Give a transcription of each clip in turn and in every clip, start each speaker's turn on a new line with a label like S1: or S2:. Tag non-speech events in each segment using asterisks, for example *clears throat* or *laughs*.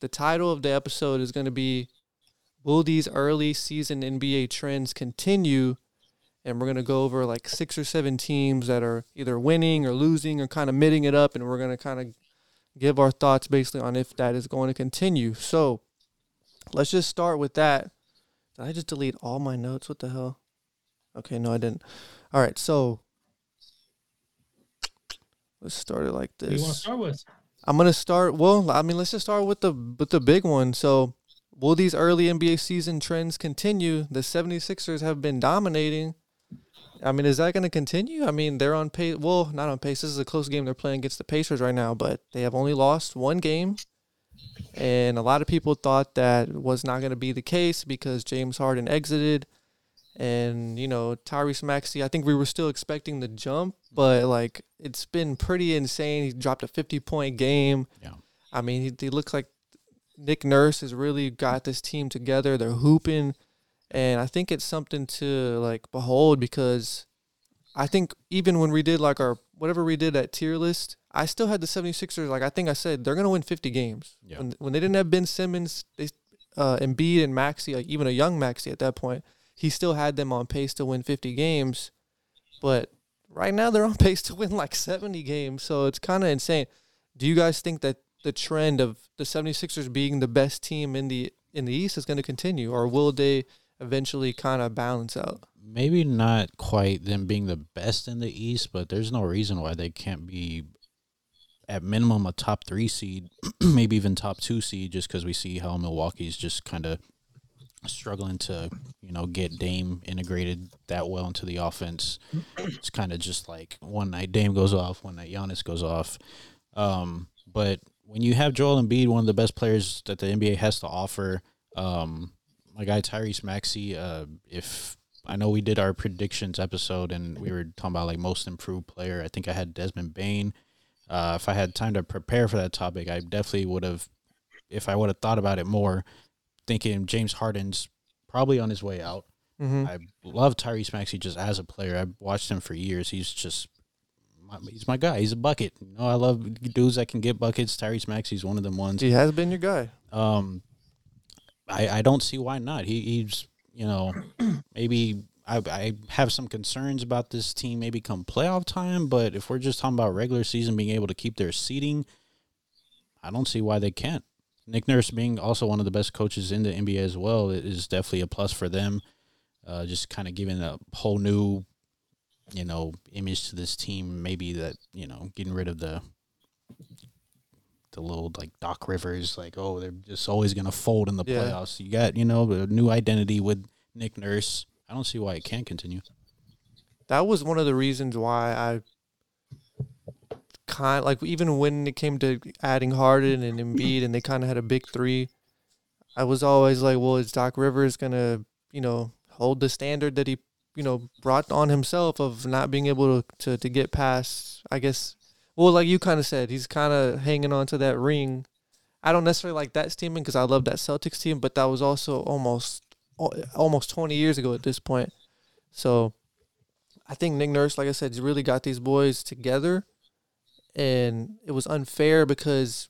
S1: the title of the episode is going to be Will these early season NBA trends continue? And we're going to go over like six or seven teams that are either winning or losing or kind of mitting it up. And we're going to kind of give our thoughts basically on if that is going to continue. So let's just start with that. Did I just delete all my notes? What the hell? Okay, no, I didn't. All right, so let's start it like this.
S2: What do you want to start with?
S1: I'm gonna start. Well, I mean, let's just start with the with the big one. So, will these early NBA season trends continue? The 76ers have been dominating. I mean, is that going to continue? I mean, they're on pace. Well, not on pace. This is a close game they're playing against the Pacers right now, but they have only lost one game. And a lot of people thought that was not going to be the case because James Harden exited. And, you know, Tyrese Maxey, I think we were still expecting the jump, but like it's been pretty insane. He dropped a 50 point game.
S3: Yeah.
S1: I mean, he, he looks like Nick Nurse has really got this team together. They're hooping. And I think it's something to like behold because I think even when we did like our whatever we did at tier list, I still had the 76ers. Like I think I said, they're gonna win 50 games.
S3: Yeah.
S1: When when they didn't have Ben Simmons, they uh Embiid and Maxey, like even a young Maxey at that point, he still had them on pace to win 50 games. But right now they're on *laughs* pace to win like 70 games. So it's kind of insane. Do you guys think that the trend of the 76ers being the best team in the in the East is going to continue or will they eventually kind of balance out?
S3: Maybe not quite them being the best in the East, but there's no reason why they can't be at minimum a top three seed, *clears throat* maybe even top two seed, just because we see how Milwaukee's just kind of struggling to, you know, get Dame integrated that well into the offense. It's kind of just like one night Dame goes off, one night Giannis goes off. Um, but when you have Joel Embiid, one of the best players that the NBA has to offer, um, my guy Tyrese Maxey, uh, if I know we did our predictions episode and we were talking about like most improved player, I think I had Desmond Bane. Uh, if I had time to prepare for that topic, I definitely would have, if I would have thought about it more, thinking James Harden's probably on his way out.
S1: Mm-hmm.
S3: I love Tyrese Maxey just as a player. I've watched him for years. He's just my, he's my guy. He's a bucket. You know, I love dudes that can get buckets. Tyrese Maxey's one of them ones.
S1: He has been your guy.
S3: Um, I I don't see why not. He he's you know *clears throat* maybe I I have some concerns about this team maybe come playoff time, but if we're just talking about regular season being able to keep their seating, I don't see why they can't. Nick Nurse being also one of the best coaches in the NBA as well is definitely a plus for them. Uh, just kind of giving a whole new, you know, image to this team. Maybe that you know, getting rid of the the little like Doc Rivers, like oh they're just always gonna fold in the
S1: Yeah.
S3: playoffs. You got you know a new identity with Nick Nurse. I don't see why it can't continue.
S1: That was one of the reasons why I kind like even when it came to adding Harden and Embiid and they kind of had a big three, I was always like, well, is Doc Rivers gonna you know hold the standard that he you know brought on himself of not being able to to, to get past? I guess. Well, like you kind of said, he's kind of hanging on to that ring. I don't necessarily like that statement because I love that Celtics team, but that was also almost almost 20 years ago at this point. So I think Nick Nurse, like I said, really got these boys together. And it was unfair because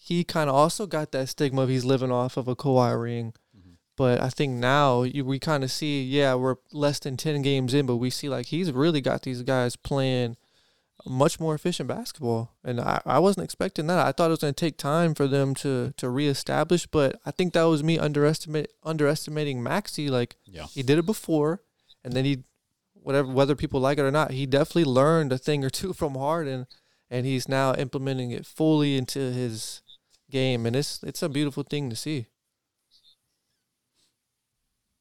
S1: he kind of also got that stigma of he's living off of a Kawhi ring. Mm-hmm. But I think now you, we kind of see, yeah, we're less than 10 games in, but we see like he's really got these guys playing much more efficient basketball. And I, I wasn't expecting that. I thought it was going to take time for them to, to reestablish, but I think that was me underestimate, underestimating Maxey. Like,
S3: Yeah.
S1: he did it before, and then he, whatever, whether people like it or not, he definitely learned a thing or two from Harden, and he's now implementing it fully into his game, and it's it's a beautiful thing to see.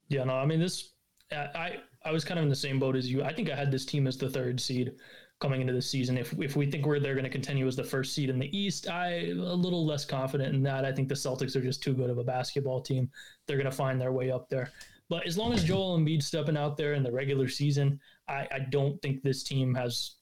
S2: Yeah, no, I mean this. I I- I was kind of in the same boat as you. I think I had this team as the third seed coming into the season. If if we think we're they're going to continue as the first seed in the East, I'm little less confident in that. I think the Celtics are just too good of a basketball team. They're going to find their way up there. But as long as Joel Embiid's stepping out there in the regular season, I, I don't think this team has.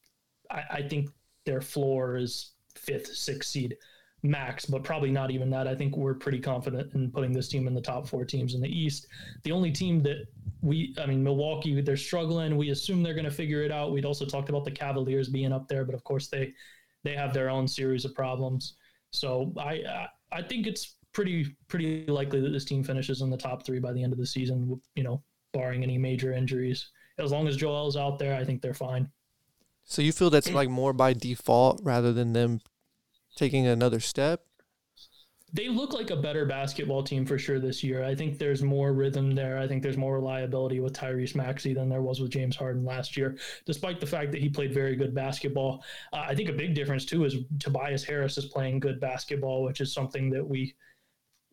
S2: I, I think their floor is fifth, sixth seed max, but probably not even that. I think we're pretty confident in putting this team in the top four teams in the East. The only team that we, I mean, Milwaukee, they're struggling. We assume they're going to figure it out. We'd also talked about the Cavaliers being up there, but of course they they have their own series of problems. So I I think it's pretty pretty likely that this team finishes in the top three by the end of the season. You know, barring any major injuries. As long as Joel's out there, I think they're fine.
S1: So you feel that's like more by default rather than them taking another step?
S2: They look like a better basketball team for sure this year. I think there's more rhythm there. I think there's more reliability with Tyrese Maxey than there was with James Harden last year, despite the fact that he played very good basketball. Uh, I think a big difference too is Tobias Harris is playing good basketball, which is something that we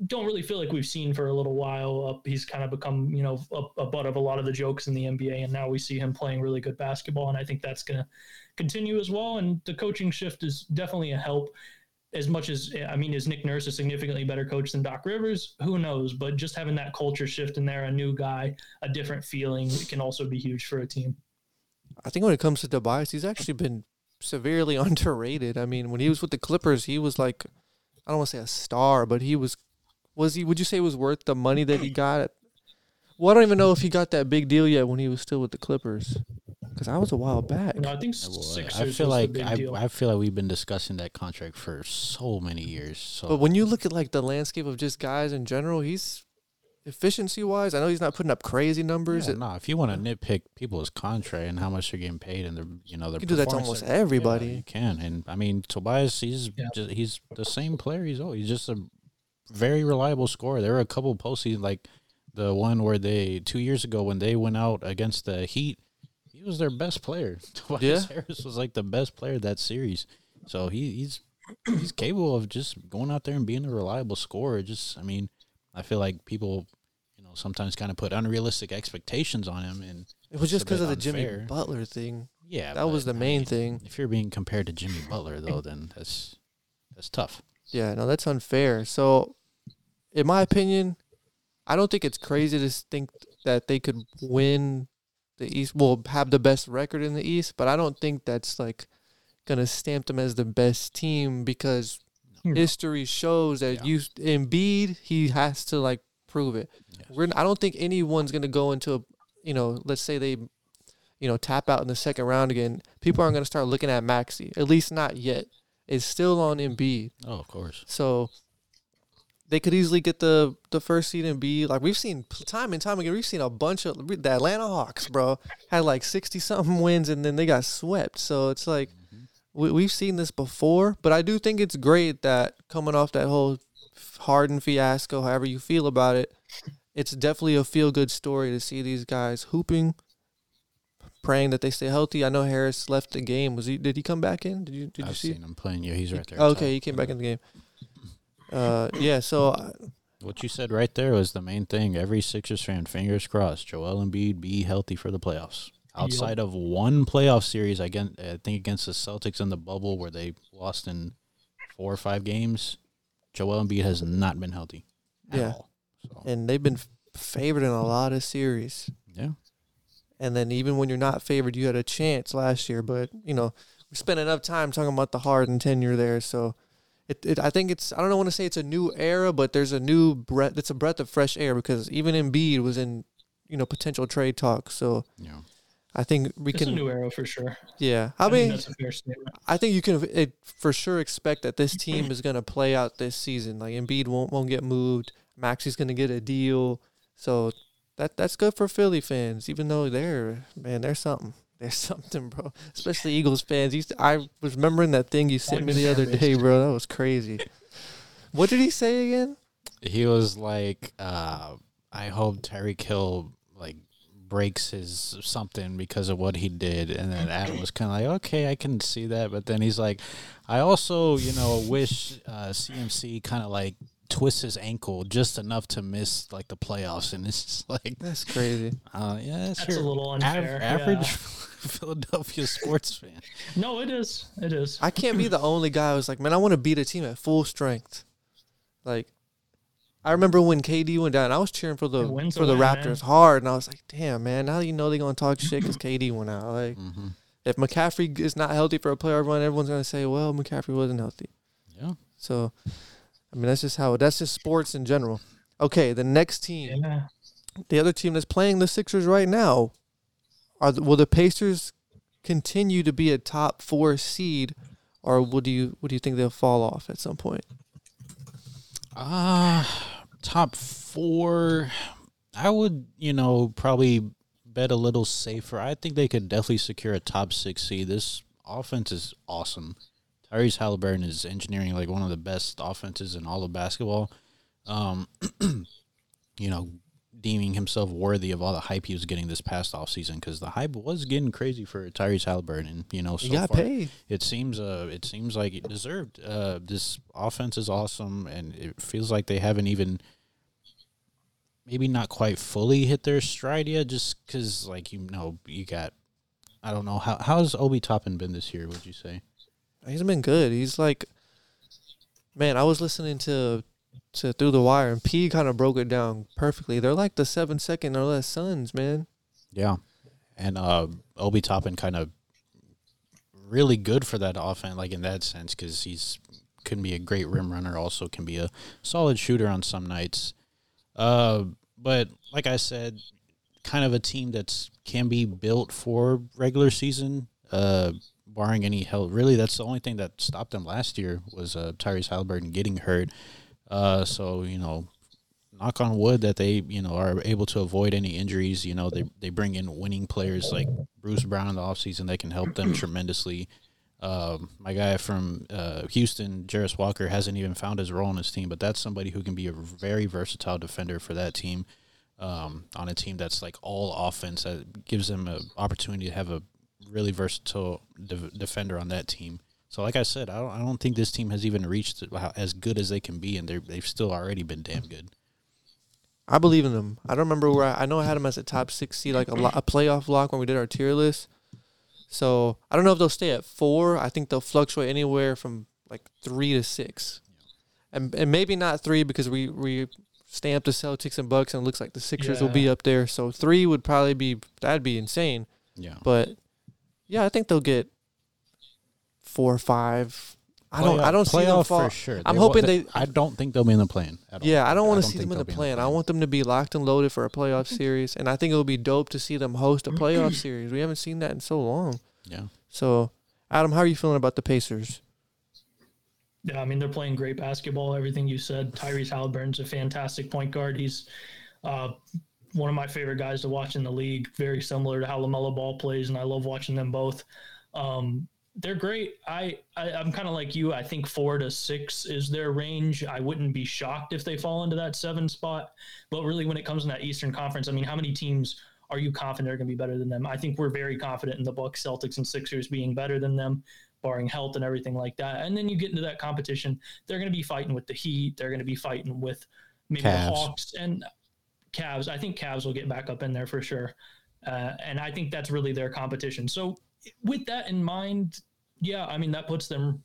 S2: don't really feel like we've seen for a little while. Uh, he's kind of become, you know, a, a, butt of a lot of the jokes in the NBA, and now we see him playing really good basketball, and I think that's going to continue as well. And the coaching shift is definitely a help. As much as I mean, is Nick Nurse a significantly better coach than Doc Rivers? Who knows? But just having that culture shift in there, a new guy, a different feeling, can also be huge for a team.
S1: I think when it comes to Tobias, he's actually been severely *laughs* underrated. I mean, when he was with the Clippers, he was like, I don't want to say a star, but he was was he? Would you say it was worth the money that he *clears throat* got? Well, I don't even know if he got that big deal yet when he was still with the Clippers, because I was a while back.
S2: No, I think Sixers
S3: I feel like I, I, feel like we've been discussing that contract for so many years. So.
S1: But when you look at like the landscape of just guys in general, he's efficiency wise. I know he's not putting up crazy numbers.
S3: Yeah, no, if you want to nitpick people's contract and how much they're getting paid and their you know their
S1: you do that to almost everybody. Yeah,
S3: you can, and I mean Tobias, he's yeah. just, he's the same player. He's oh, he's just a very reliable scorer. There were a couple postseason like the one where they two years ago when they went out against the Heat, he was their best player. *laughs* Tobias yeah. Harris was like the best player that series. So he, he's he's capable of just going out there and being a reliable scorer. Just I mean, I feel like people, you know, sometimes kind of put unrealistic expectations on him, and
S1: it was just because of the Jimmy Butler thing.
S3: Yeah,
S1: that was the main I mean, thing.
S3: If you're being compared to Jimmy Butler, though, then that's that's tough.
S1: Yeah, no, that's unfair. So in my opinion, I don't think it's crazy to think that they could win the East. Will have the best record in the East, but I don't think that's like gonna stamp them as the best team because hmm. history shows that yeah. you Embiid he has to like prove it. Yes. We're I don't think anyone's gonna go into a you know let's say they you know tap out in the second round again. People aren't gonna start looking at Maxey at least not yet. It's still on Embiid.
S3: Oh, of course.
S1: So they could easily get the the first seed and be like we've seen time and time again. We've seen a bunch of the Atlanta Hawks, bro, had like sixty something *laughs* wins and then they got swept. So it's like mm-hmm. we, we've seen this before, but I do think it's great that coming off that whole Harden fiasco, however you feel about it, it's definitely a feel good story to see these guys hooping, praying that they stay healthy. I know Harris left the game. Was he? Did he come back in? Did you? Did
S3: I've
S1: you see?
S3: seen him playing. Yeah, he's right there.
S1: Okay, he came back in the game. Uh, yeah. So. Uh,
S3: what you said right there was the main thing. Every Sixers fan, fingers crossed, Joel Embiid be healthy for the playoffs. Outside yep. of one playoff series, again, I think against the Celtics in the bubble where they lost in four or five games, Joel Embiid has not been healthy. yeah,
S1: so. and they've been favored in a lot of series.
S3: Yeah,
S1: and then even when you're not favored, you had a chance last year. But you know, we spent enough time talking about the Harden tenure there, so it, it I think it's I don't want to say it's a new era, but there's a new breath. It's a breath of fresh air because even Embiid was in you know potential trade talks. So
S3: yeah.
S1: I think we
S2: it's
S1: can
S2: a new era for sure.
S1: Yeah, I, I mean, I think you can it, for sure expect that this team is going to play out this season. Like Embiid won't won't get moved. Maxey's going to get a deal, so that that's good for Philly fans. Even though they're man, they're something. There's *laughs* something, bro. *laughs* Especially Eagles fans. Used to, I was remembering that thing you sent me the other day, bro. That was crazy. What did he say again?
S3: He was like, uh, "I hope Tyreek Hill like breaks his something because of what he did," and then Adam was kind of like, "Okay, I can see that," but then he's like, "I also, you know, wish uh, CMC kind of like twists his ankle just enough to miss like the playoffs, and it's just like
S1: that's crazy.
S3: Uh, yeah,
S2: that's, that's a little unfair. Av- average yeah. *laughs*
S3: Philadelphia sports fan.
S2: No, it is. It is.
S1: I can't be the only guy who's like, man, I want to beat a team at full strength. Like, I remember when KD went down, I was cheering for the for the Raptors man. hard, and I was like, damn, man, now you know they're gonna talk shit because KD went out. Like, mm-hmm. if McCaffrey is not healthy for a player run, everyone's gonna say, well, McCaffrey wasn't healthy.
S3: Yeah.
S1: So, I mean, that's just how that's just sports in general. Okay, the next team, yeah. the other team that's playing the Sixers right now, are the, will the Pacers continue to be a top four seed, or would you would do you think they'll fall off at some point?
S3: Uh top four. I would, you know, probably bet a little safer. I think they could definitely secure a top six seed. This offense is awesome. Tyrese Halliburton is engineering like one of the best offenses in all of basketball. Um, *clears throat* you know, deeming himself worthy of all the hype he was getting this past offseason because the hype was getting crazy for Tyrese Halliburton. You know, so
S1: he got
S3: far,
S1: paid.
S3: it seems uh it seems like it deserved. Uh, this offense is awesome, and it feels like they haven't even maybe not quite fully hit their stride yet. Just because, like you know, you got I don't know how how's Obi Toppin been this year? Would you say?
S1: He's been good. He's like, man, I was listening to to through the wire, and P kind of broke it down perfectly. They're like the seven second or less Suns, man.
S3: Yeah, and uh, Obi Toppin kind of really good for that offense, like in that sense, because he's can be a great rim runner, also can be a solid shooter on some nights. Uh, but like I said, kind of a team that's can be built for regular season. Uh, barring any help, really, that's the only thing that stopped them last year was uh, Tyrese Halliburton getting hurt. Uh, so you know, knock on wood that they you know are able to avoid any injuries. You know, they they bring in winning players like Bruce Brown in the offseason that can help them *clears throat* tremendously. Um, my guy from uh, Houston, Jarace Walker, hasn't even found his role in his team, but that's somebody who can be a very versatile defender for that team. Um, on a team that's like all offense, that gives them an opportunity to have a really versatile de- defender on that team. So, like I said, I don't, I don't think this team has even reached how, as good as they can be, and they're, they've still already been damn good.
S1: I believe in them. I don't remember where I, I know I had them as a top six seed, like a, lo- a playoff lock when we did our tier list. So I don't know if they'll stay at four. I think they'll fluctuate anywhere from like three to six, and and maybe not three because we we stamped the Celtics and Bucks and it looks like the Sixers will be up there. So three would probably be that'd be insane.
S3: Yeah.
S1: But yeah, I think they'll get four or five. I don't I don't see them
S3: playoff
S1: fall.
S3: for sure.
S1: I'm
S3: They
S1: hoping
S3: wa-
S1: they-
S3: I don't think they'll be in the plan. At all.
S1: Yeah, I don't want to see them in the
S3: they'll be
S1: plan. I want them to be locked and loaded for a playoff series, and I think it would be dope to see them host a playoff *clears throat* series. We haven't seen that in so long.
S3: Yeah.
S1: So, Adam, how are you feeling about the Pacers?
S2: Yeah, I mean they're playing great basketball. Everything you said. Tyrese Halliburton's a fantastic point guard. He's uh, one of my favorite guys to watch in the league. Very similar to how Lamelo Ball plays, and I love watching them both. Um, they're great. I, I I'm kind of like you. I think four to six is their range. I wouldn't be shocked if they fall into that seven spot. But really, when it comes in that Eastern Conference, I mean, how many teams are you confident are going to be better than them? I think we're very confident in the Bucks, Celtics, and Sixers being better than them barring health and everything like that. And then you get into that competition, they're going to be fighting with the Heat. They're going to be fighting with maybe
S3: Cavs.
S2: the Hawks and Cavs. I think Cavs will get back up in there for sure. Uh, and I think that's really their competition. So with that in mind, yeah, I mean that puts them.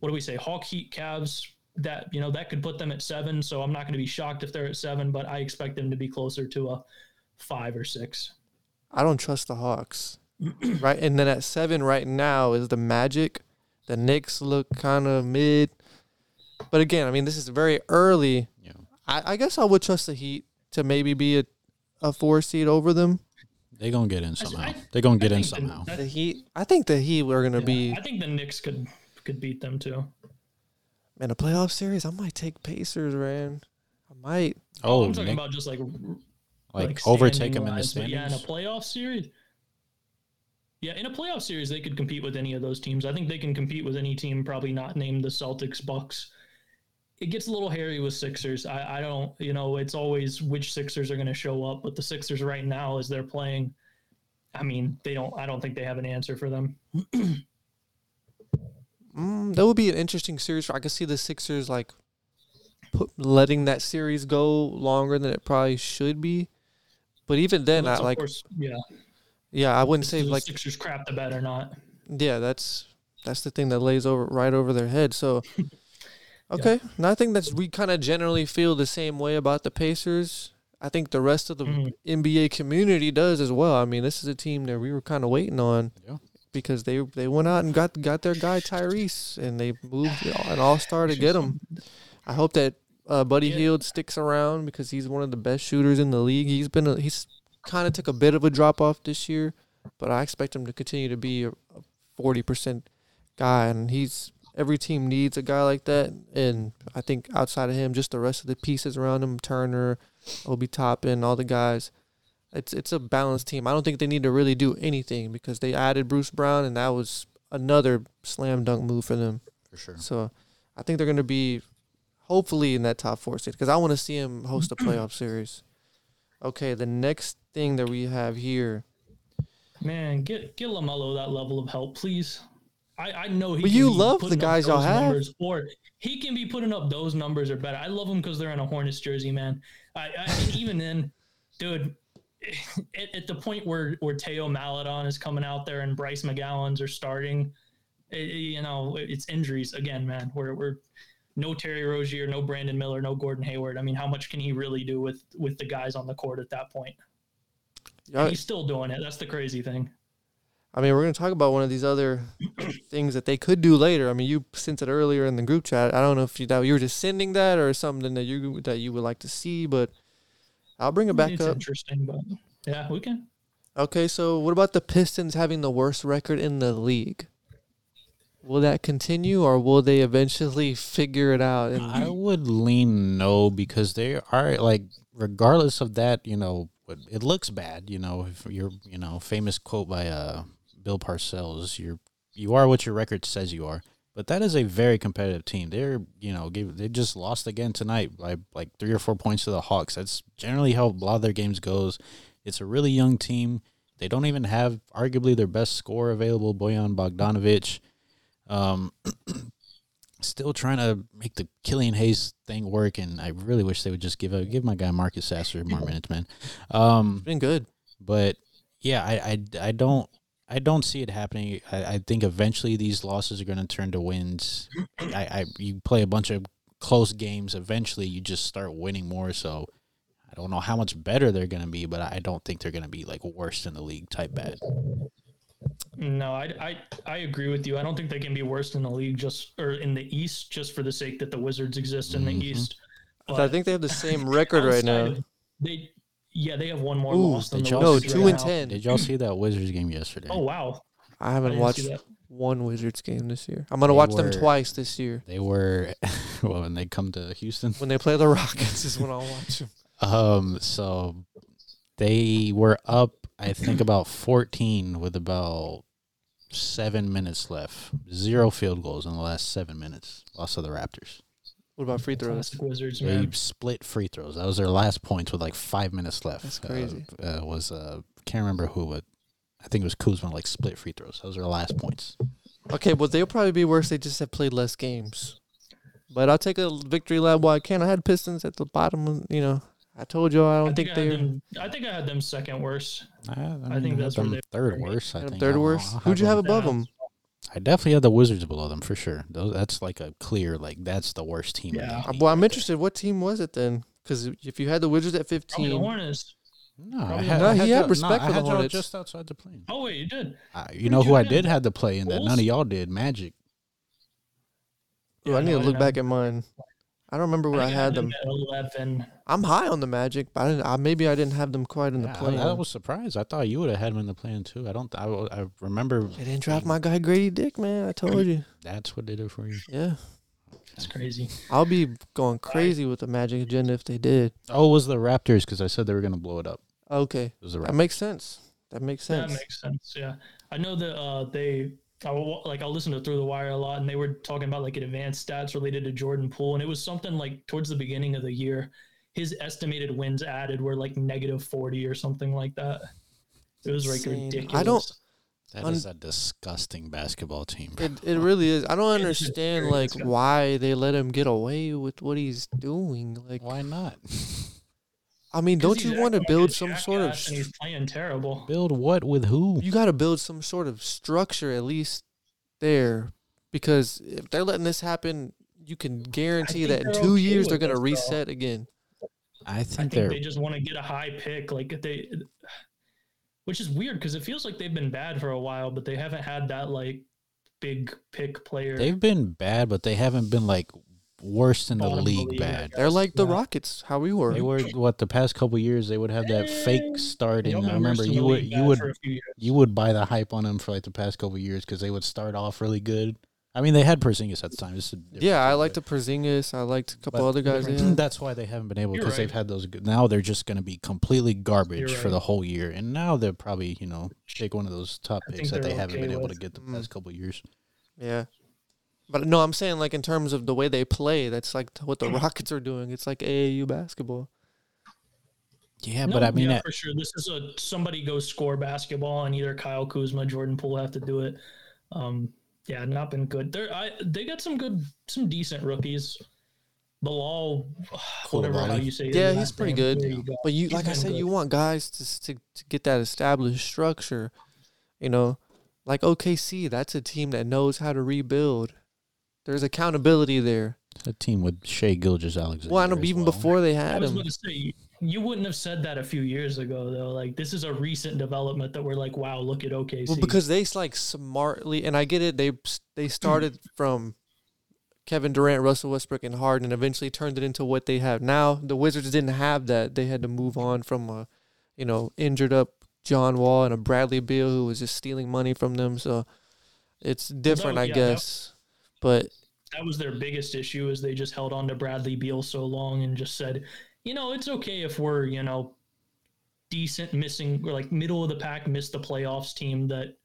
S2: What do we say? Hawk, Heat, Cavs. That you know that could put them at seven. So I'm not going to be shocked if they're at seven, but I expect them to be closer to a five or six.
S1: I don't trust the Hawks. *clears throat* right, and then at seven right now is the Magic. The Knicks look kind of mid, but again, I mean this is very early.
S3: Yeah.
S1: I, I guess I would trust the Heat to maybe be a, a four seed over them.
S3: They're gonna get in somehow.
S2: I-
S3: They're gonna get in
S2: think the-
S3: somehow.
S2: I-
S1: The Heat, I think the Heat were gonna
S2: yeah,
S1: be
S2: I think the Knicks could could beat them too.
S1: in a playoff series. I might take Pacers, man. I might.
S3: Oh,
S2: I'm talking
S3: Nick-
S2: about just like
S3: like, overtake them in the
S2: wise, but Yeah, in a playoff series. Yeah, in a playoff series, they could compete with any of those teams. I think they can compete with any team, probably not named the Celtics, Bucks. It gets a little hairy with Sixers. I, I don't, you know, it's always which Sixers are going to show up, but the Sixers right now, as they're playing, I mean, they don't. I don't think they have an answer for them.
S1: Mm, that would be an interesting series. I could see the Sixers like put, letting that series go longer than it probably should be. But even then, I like.
S2: course, yeah.
S1: Yeah, I wouldn't say like.
S2: Sixers crap the bed or not.
S1: Yeah, that's that's the thing that lays over right over their head. So, *laughs* okay, and I think that's we kind of generally feel the same way about the Pacers. I think the rest of the
S2: Mhm.
S1: NBA community does as well. I mean, this is a team that we were kind of waiting on
S3: Yeah.
S1: because they they went out and got got their guy Tyrese, and they moved *sighs* an All Star to get him. I hope that uh, Buddy
S2: Yeah.
S1: Hield sticks around because he's one of the best shooters in the league. He's been a, he's kind of took a bit of a drop off this year, but I expect him to continue to be a forty percent guy, and he's every team needs a guy like that, and I think outside of him, just the rest of the pieces around him, Turner, Obi Toppin, all the guys. It's it's a balanced team. I don't think they need to really do anything because they added Bruce Brown, and that was another slam dunk move for them.
S3: For sure.
S1: So I think they're going to be hopefully in that top four seed because I want to see him host a playoff *clears throat* series. Okay, the next thing that we have here.
S2: Man, get get Lamelo that level of help, please. I, I know he.
S1: But
S2: can
S1: you
S2: be
S1: love the guys y'all have.
S2: numbers, or he can be putting up those numbers or better. I love him because they're in a Hornets jersey, man. I, I even then, dude, *sighs* at, at the point where where Theo Maledon is coming out there and Bryce McGowens are starting, it- you know, it's injuries again, man. We're we're no Terry Rozier, no Brandon Miller, no Gordon Hayward. I mean, how much can he really do with with the guys on the court at that point?
S1: Y'all-
S2: he's still doing it. That's the crazy thing.
S1: I mean, we're going to talk about one of these other things that they could do later. I mean, you sent it earlier in the group chat. I don't know if you, that you were just sending that or something that you that you would like to see, but I'll bring it back
S2: it's
S1: up.
S2: interesting, but yeah, we can.
S1: Okay, so what about the Pistons having the worst record in the league? Will that continue, or will they eventually *laughs* figure it out? And
S3: I would lean no because they are like, regardless of that, you know, it looks bad. You know, if you're, you know, famous quote by uh Bill Parcells, you're you are what your record says you are. But that is a very competitive team. They're, you know, gave, they just lost again tonight by like three or four points to the Hawks. That's generally how a lot of their games goes. It's a really young team. They don't even have arguably their best scorer available, Bojan Bogdanovich. Um, *clears throat* still trying to make the Killian Hayes thing work, and I really wish they would just give a, give my guy Marcus Sasser more minutes, man. Um,
S1: been good.
S3: but yeah, I, I, I don't I don't see it happening. I, I think eventually these losses are going to turn to wins. *clears throat* I, I you play a bunch of close games. Eventually, you just start winning more. So I don't know how much better they're going to be, but I don't think they're going to be like worse in the league type bad.
S2: No, I, I I agree with you. I don't think they can be worse in the league just or in the East just for the sake that the Wizards exist in the
S3: Mhm.
S2: East.
S1: I think they have the same record right now.
S2: They yeah, they have one more
S1: Ooh,
S2: loss than the
S1: No,
S2: Wizards
S1: two
S2: right
S1: and
S2: now.
S1: ten.
S3: Did y'all see that Wizards game yesterday?
S2: Oh wow,
S1: I
S2: I
S1: haven't
S2: didn't
S1: watched
S2: that.
S1: one Wizards game this year. I'm gonna
S3: They
S1: watch them twice this year.
S3: They were *laughs* well when they come to Houston.
S1: When they play the Rockets is when I'll watch them.
S3: Um, so they were up, I think, about 14 with about seven minutes left. Zero field goals in the last seven minutes. Lost to the Raptors.
S1: What about free throws?
S2: Classic Wizards
S3: They
S2: man.
S3: split free throws. That was their last points with like five minutes left.
S1: That's
S3: Uh,
S1: crazy.
S3: Uh, was uh, can't remember who, but I think it was Kuzma like split free throws. Those are their last points.
S1: Okay, well they'll probably be worse. They just have played less games. But I'll take a victory lap while I can. I had Pistons at the bottom. of- You know, I told you I
S2: I
S1: don't
S2: think
S1: think,
S2: I had
S1: they're
S2: them. I think I had them second worst.
S3: I, I, mean,
S2: I think
S3: had
S2: that's where
S3: them
S2: they-
S3: third worst. I
S1: had
S3: think
S1: third
S3: I'll-
S1: worst.
S3: I'll
S1: Who'd you have
S3: them-
S1: above
S2: Yeah.
S1: them?
S3: I definitely had the Wizards below them for sure. Those, that's like a clear like that's the worst team. in the
S2: Yeah.
S1: Well, I'm
S3: right
S1: interested. What team was it then? Because if you had the Wizards at
S2: Probably the
S1: 15,
S2: Hornets.
S3: No, I had,
S1: not.
S3: I had
S1: he had respect
S3: no,
S1: for
S3: I
S1: the
S3: had y'all
S1: Hornets.
S3: just outside the plane.
S2: Oh wait, you did.
S3: Uh, you
S2: Where'd
S3: know
S2: you
S3: who I did
S2: them?
S3: had to play in that? None of y'all did. Magic.
S1: Ooh, I need
S2: no,
S1: to look back at mine. I don't remember where I,
S2: think
S1: had them.
S2: at Eleven.
S1: I'm high on the Magic, but I didn't. I, maybe I didn't have them quite in the
S3: Yeah,
S1: play.
S3: I, I was surprised. I thought you would have had them in the plan too. I don't. I, I remember
S1: They didn't draft my guy Grady Dick, man. I told you. *clears throat*
S3: that's what did it for you.
S1: Yeah,
S2: That's crazy.
S1: I'll be going crazy with the Magic agenda if they did.
S3: Oh, it was the Raptors because I said they were going to blow it up.
S1: Okay,
S3: It was the
S1: that makes sense. That makes sense.
S2: That makes sense. Yeah, I know that uh, they. I will, like I'll listen to Through the Wire a lot, and they were talking about like advanced stats related to Jordan Poole, and it was something like towards the beginning of the year, his estimated wins added were like negative forty or something like that. It was like
S1: Insane. I
S2: ridiculous.
S1: don't-
S3: That
S1: Un-
S3: is a disgusting basketball team. bro.
S1: It it really is. I don't understand like
S2: disgusting.
S1: why they let him get away with what he's doing. Like,
S3: Why not? *laughs*
S1: I mean, don't you want to build some sort of?
S2: jackass and he's playing terrible.
S3: Build what with who?
S1: You got to build some sort of structure at least there, because if they're letting this happen, you can guarantee that in two
S2: okay
S1: years they're gonna
S2: this, though.
S1: reset again.
S3: I
S2: I
S3: think
S2: think
S3: they're.
S2: they just want to get a high pick, like they, which is weird because it feels like they've been bad for a while, but they haven't had that like big pick player.
S3: They've been bad, but they haven't been like worse in the
S2: Bottom
S3: league
S2: league,
S3: bad.
S1: They're like the
S2: Yeah.
S1: Rockets, how we were.
S3: They were what the past couple years they would have that fake start
S2: They've
S3: and I remember you would you would
S2: for a few years.
S3: you would buy the hype on them for like the past couple years because they would start off really good I mean, they had Porzingis at the time. This is
S1: Yeah, I liked
S3: but-
S1: the Porzingis. I liked a couple
S3: but
S1: other guys. *clears throat* They.
S3: That's why they haven't been able
S2: You're
S3: because they've had those. Good, now they're just going to be completely garbage
S2: You're
S3: for the whole year, and now they're probably you know take one of those top picks that they
S2: they're
S3: haven't been able to get the
S1: Mm.
S3: past couple years.
S1: Yeah. But no, I'm saying like in terms of the way they play, that's like what the Rockets are doing. It's like AAU basketball.
S3: Yeah,
S2: No,
S3: but I mean,
S2: yeah,
S3: that-
S2: for sure, this is a somebody goes score basketball, and either Kyle Kuzma, Jordan Poole have to do it. Um, yeah, not been good. They're I they got some good, some decent rookies. Bilal, *sighs* whatever how you say.
S1: Yeah, he's pretty
S2: name.
S1: good.
S2: You go.
S1: But you,
S2: He's
S1: like I said,
S2: good.
S1: you want guys to, to to get that established structure. You know, like OKC, that's a team that knows how to rebuild. There's accountability there.
S3: a team with Shai Gilgeous Alexander.
S1: Well, I know
S3: as
S1: even
S3: well.
S1: before they
S2: I
S1: had
S2: was
S1: him.
S2: going to say you wouldn't have said that a few years ago, though. Like this is a recent development that we're like, wow, look at OKC.
S1: Well, because they like smartly, and I get it. They they started *clears throat* from Kevin Durant, Russell Westbrook, and Harden, and eventually turned it into what they have now. The Wizards didn't have that. They had to move on from a, you know, injured up John Wall and a Bradley Beal who was just stealing money from them. So it's different, I
S2: yeah, that-
S1: guess. But
S2: that was their biggest issue is they just held on to Bradley Beal so long and just said, you know, it's okay if we're, you know, decent missing or like middle of the pack, miss the playoffs team that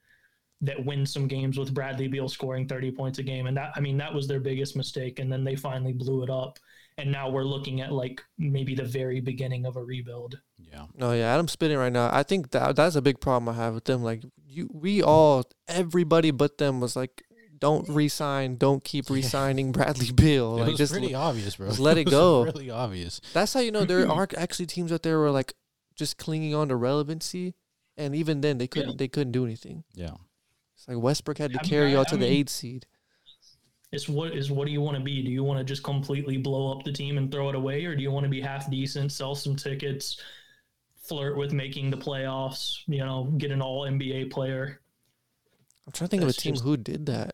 S2: that wins some games with Bradley Beal scoring 30 points a game. And that I mean, that was their biggest mistake. And then they finally blew it up. And now we're looking at like maybe the very beginning of a rebuild.
S3: yeah,
S1: no, yeah, Adam's spinning right now. I think that that's a big problem I have with them. Like you, we all, everybody but them was like, don't resign, don't keep
S3: Yeah.
S1: resigning Bradley Beal. *laughs*
S3: it
S1: Like
S3: was
S1: just
S3: pretty obvious, bro.
S1: just *laughs* let it
S3: was
S1: go.
S3: Really obvious.
S1: That's how you know there are *clears throat* actually teams out there who are like just clinging on to relevancy, and even then they couldn't they couldn't do anything.
S3: Yeah,
S1: It's like Westbrook had to
S2: I
S1: carry
S2: I-
S1: y'all
S2: I
S1: to the
S2: mean-
S1: eighth seed.
S2: It's what is what do you want to be? Do you want to just completely blow up the team and throw it away, or do you want to be half decent, sell some tickets, flirt with making the playoffs? You know, get an All NBA player.
S1: I'm trying to think of a team
S2: just-
S1: who did that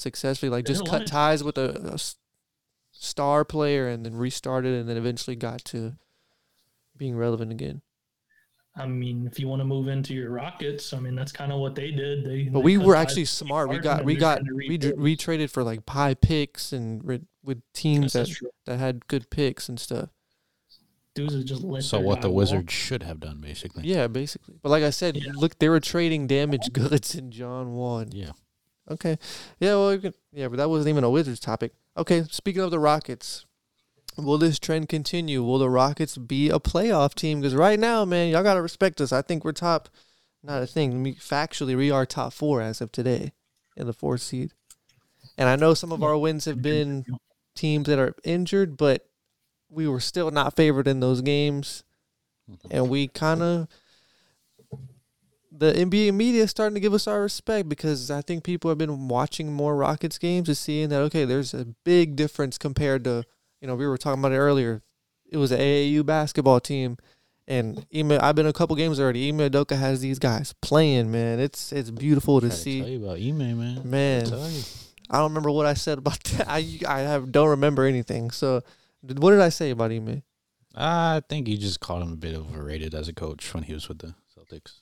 S1: successfully, like just cut ties with a star player and then restarted, and then eventually got to being relevant again.
S2: I mean, if you want to move into your Rockets, I mean that's kind of what they did. They
S1: But
S2: they
S1: we were actually smart. We got we got we dr- we traded for like high picks and rid- with teams
S2: Yes,
S1: that that had good picks and stuff.
S2: Dudes are just
S3: so what the
S2: walk.
S3: Wizards should have done, basically.
S1: Yeah, basically. But like I said,
S2: Yeah.
S1: look, they were trading damaged *laughs* goods in John Wall. and
S3: Yeah.
S1: Okay. Yeah, well, we could, yeah, but that wasn't even a Wizards topic. Okay, speaking of the Rockets, will this trend continue? Will the Rockets be a playoff team? Because right now, man, y'all got to respect us. I think we're top, not a thing. Factually, we are top four as of today in the fourth seed. And I know some of our wins have been teams that are injured, but we were still not favored in those games. And we kind of the NBA media is starting to give us our respect because I think people have been watching more Rockets games and seeing that okay, there's a big difference compared to you know we were talking about it earlier. It was an AAU basketball team, and Ime, I've been a couple games already. Ime Udoka has these guys playing, man. It's it's beautiful to see.
S3: Tell you about Ime, man.
S1: Man,
S3: Tell you.
S1: I don't remember what I said about that. I I have don't remember anything. So, what did I say about Ime?
S3: I think you just called him a bit overrated as a coach when he was with the Celtics.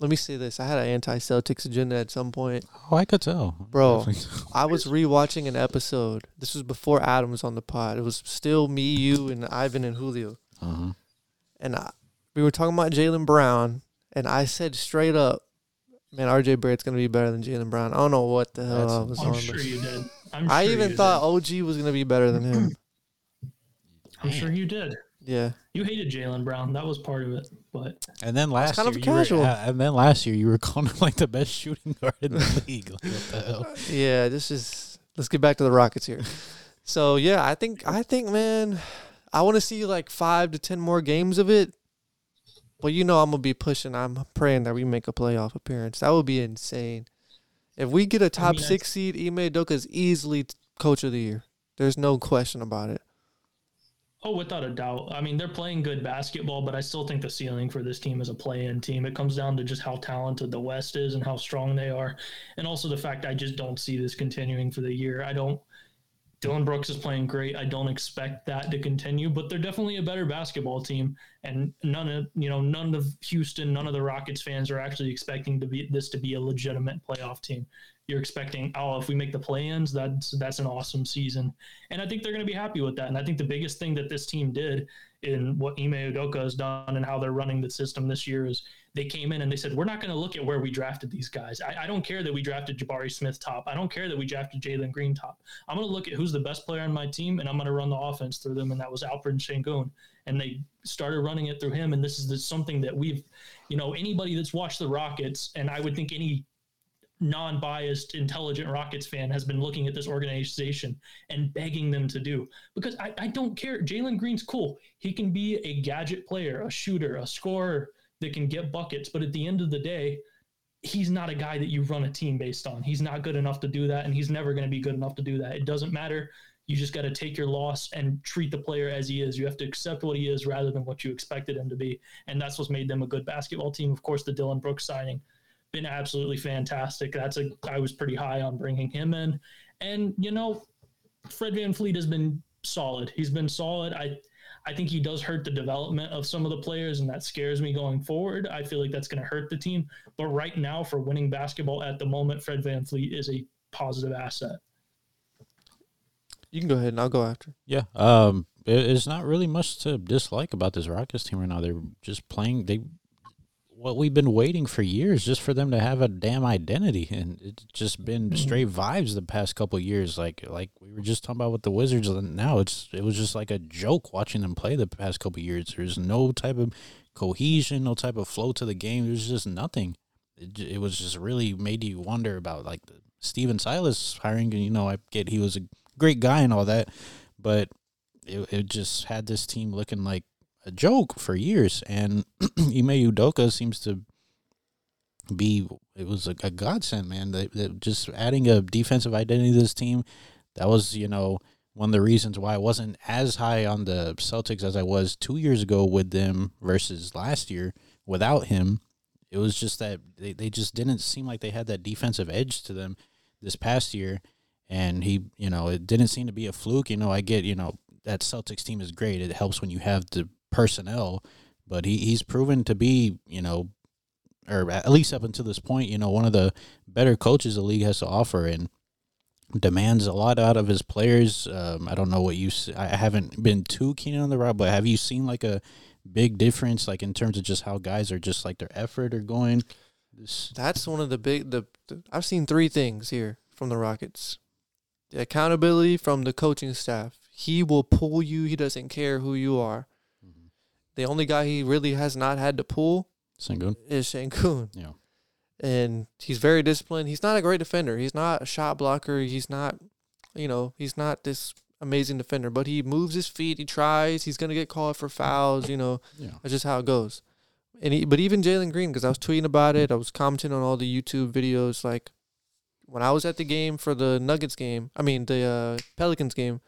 S1: Let me say this: I had an anti-Celtics agenda at some point.
S3: Oh, I could tell,
S1: Bro. *laughs* I was rewatching an episode. This was before Adam was on the pod. It was still me, you, and Ivan and Julio.
S3: Uh-huh.
S1: And I, we were talking about Jaylen Brown, and I said straight up, "Man, RJ Barrett's gonna be better than Jaylen Brown." I don't know what the hell
S3: That's-
S1: I was
S2: I'm
S1: on.
S2: sure
S1: but
S2: you did. I'm
S1: I even
S2: you
S1: thought
S2: did.
S1: OG was gonna be better than him.
S2: I'm sure you did.
S1: Yeah,
S2: You hated Jaylen Brown. That was part of it. But
S3: And then last
S1: kind
S3: year,
S1: of
S3: you were-
S1: casual.
S3: uh, and then last year you were *laughs* calling him like the best shooting guard in the *laughs* league. Like, what the hell?
S1: yeah. This is. Let's get back to the Rockets here. So yeah, I think I think man, I want to see like five to ten more games of it. But you know I'm gonna be pushing. I'm praying that we make a playoff appearance. That would be insane. If we get a top
S2: mean,
S1: six seed, Ime Udoka is easily coach of the year. There's no question about it.
S2: Oh, without a doubt. I mean, they're playing good basketball, but I still think the ceiling for this team is a play-in team. It comes down to just how talented the West is and how strong they are, and also the fact I just don't see this continuing for the year. I don't. Dillon Brooks is playing great. I don't expect that to continue, but they're definitely a better basketball team. And none of you know, none of Houston, none of the Rockets fans are actually expecting to be this to be a legitimate playoff team. You're expecting, oh, if we make the play-ins, that's that's an awesome season, and I think they're going to be happy with that. And I think the biggest thing that this team did in what Ime Udoka has done and how they're running the system this year is they came in and they said, we're not going to look at where we drafted these guys. I, I, don't care that we drafted Jabari Smith top. I don't care that we drafted Jalen Green top. I'm going to look at who's the best player on my team and I'm going to run the offense through them. And that was Alperen Sengun. And they started running it through him. And this is something that we've, you know, anybody that's watched the Rockets, and I would think any non-biased intelligent rockets fan has been looking at this organization and begging them to do because i, I don't care jalen green's cool he can be a gadget player a shooter a scorer that can get buckets. But at the end of the day, he's not a guy that you run a team based on. He's not good enough to do that, and he's never going to be good enough to do that. It doesn't matter. You just got to take your loss and treat the player as he is. You have to accept what he is rather than what you expected him to be. And that's what's made them a good basketball team. Of course, the Dillon Brooks signing been absolutely fantastic. That's a I was pretty high on bringing him in. And you know, Fred VanVleet has been solid. He's been solid. I I think he does hurt the development of some of the players, and that scares me going forward. I feel like that's going to hurt the team. But right now, for winning basketball at the moment, Fred VanVleet is a positive asset.
S1: You can go ahead and I'll go after.
S3: Yeah. Um, it's not really much to dislike about this Rockets team right now. They're just playing. They what we've been waiting for years just for them to have a damn identity. And it's just been mm-hmm. straight vibes the past couple years. Like like we were just talking about with the wizards and now it's it was just like a joke watching them play the past couple years. There's no type of cohesion no type of flow to the game. There's just nothing. It, it was just really made you wonder about like the Stephen Silas hiring and you know I get he was a great guy and all that but it, it just had this team looking like a joke for years, and *clears throat* Ime Udoka seems to be it was a, a godsend, man. They, they, just adding a defensive identity to this team, that was you know one of the reasons why I wasn't as high on the Celtics as I was two years ago with them versus last year without him. It was just that they, they just didn't seem like they had that defensive edge to them this past year. And he, you know, it didn't seem to be a fluke. You know, I get, you know, that Celtics team is great. It helps when you have the personnel, but he, he's proven to be, you know, or at least up until this point, you know, one of the better coaches the league has to offer and demands a lot out of his players. Um, I don't know what you, I haven't been too keen on the route, but have you seen like a big difference, like in terms of just how guys are just like their effort are going?
S1: That's one of the big, the, the I've seen three things here from the Rockets the accountability from the coaching staff. He will pull you, he doesn't care who you are. The only guy he really has not had to pull
S3: Sengun.
S1: is Sengun.
S3: Yeah.
S1: And he's very disciplined. He's not a great defender. He's not a shot blocker. He's not, you know, he's not this amazing defender, but he moves his feet. He tries. He's going to get called for fouls. You know, yeah. that's just how it goes. And he, but even Jalen Green, because I was tweeting about it, I was commenting on all the YouTube videos. Like when I was at the game for the Nuggets game, I mean the uh, Pelicans game,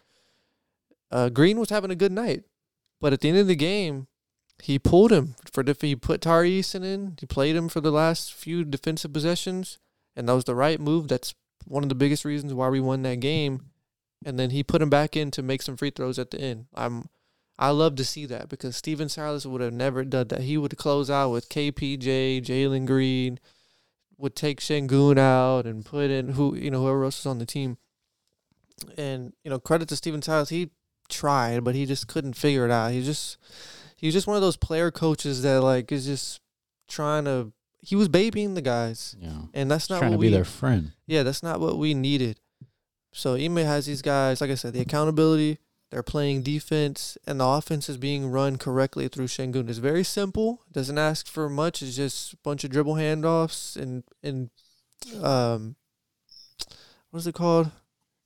S1: uh, Green was having a good night, but at the end of the game, he pulled him for def- he put Tari Eason in. He played him for the last few defensive possessions, and that was the right move. That's one of the biggest reasons why we won that game. And then he put him back in to make some free throws at the end. I'm I love to see that because Stephen Silas would have never done that. He would close out with KPJ, Jalen Green, would take Sengun out and put in who you know whoever else was on the team. And you know credit to Stephen Silas, he tried, but he just couldn't figure it out. He just he's just one of those player coaches that like is just trying to. He was babying the guys,
S3: yeah,
S1: and that's not
S3: trying
S1: what
S3: to
S1: we,
S3: be their friend.
S1: Yeah, that's not what we needed. So Ime has these guys, like I said, the accountability. They're playing defense, and the offense is being run correctly through Sengun. It's very simple. Doesn't ask for much. It's just a bunch of dribble handoffs and and um, what is it called?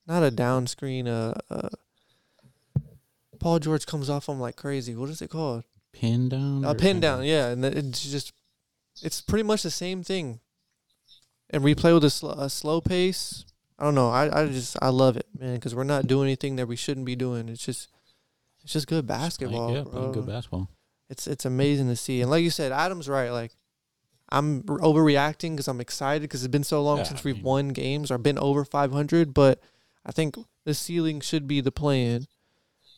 S1: Not a down screen. Uh, uh Paul George comes off him like crazy. What is it called?
S3: Pin down.
S1: Uh, a pin down, yeah, and it's just it's pretty much the same thing. And we play with a, sl- a slow pace. I don't know. I, I just I love it, man, because we're not doing anything that we shouldn't be doing. It's just it's just good basketball.
S3: Like, yeah,
S1: bro.
S3: good basketball.
S1: It's it's amazing to see. And like you said, Adam's right. Like I'm overreacting because I'm excited because it's been so long yeah, since I we've mean, won games or been over 500. But I think the ceiling should be the plan.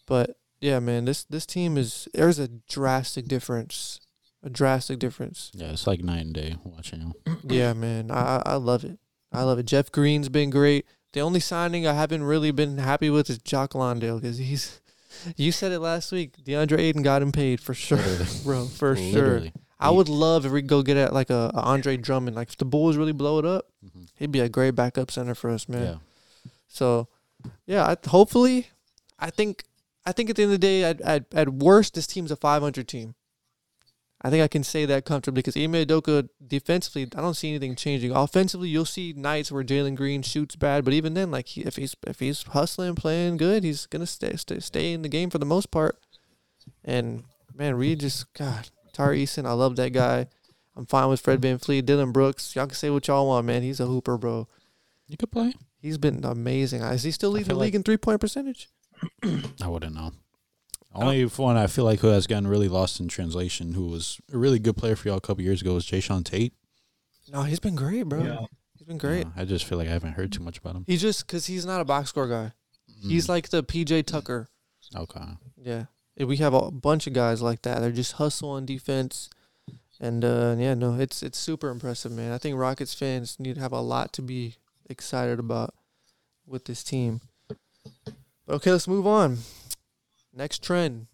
S1: But yeah, man, this this team is there's a drastic difference, a drastic difference.
S3: Yeah, it's like night and day watching them. *clears throat*
S1: yeah, man, I I love it. I love it. Jeff Green's been great. The only signing I haven't really been happy with is Jock Landale because he's. *laughs* You said it last week. DeAndre Ayton got him paid for sure, *laughs* bro. For sure. I would love if we go get at like a, a Andre Drummond. Like if the Bulls really blow it up,
S3: Mhm.
S1: he'd be a great backup center for us, man.
S3: Yeah.
S1: So, yeah, I, hopefully, I think I think at the end of the day, at at, at worst, this team's a 500 team. I think I can say that comfortably because Ime Udoka defensively, I don't see anything changing. Offensively, you'll see nights where Jalen Green shoots bad, but even then, like he, if he's if he's hustling, playing good, he's gonna stay stay, stay in the game for the most part. And man, Reed just God, Tari Eason, I love that guy. I'm fine with Fred Van Fleet, Dillon Brooks. Y'all can say what y'all want, man. He's a hooper, bro.
S3: You could play.
S1: He's been amazing. Is he still leading the league
S3: like-
S1: in three point percentage? *clears throat*
S3: I wouldn't know. Only one I feel like who has gotten really lost in translation, who was a really good player for y'all a couple years ago, was Jae'Sean Tate.
S1: No, he's been great, bro.
S2: Yeah.
S1: He's been great.
S3: Uh, I just feel like I haven't heard too much about him.
S1: He's just because he's not a box score guy. He's
S3: Mm.
S1: like the PJ Tucker.
S3: okay.
S1: Yeah. We have a bunch of guys like that. They're just hustle on defense. And uh, yeah, no, it's it's super impressive, man. I think Rockets fans need to have a lot to be excited about with this team. Okay, let's move on. Next trend.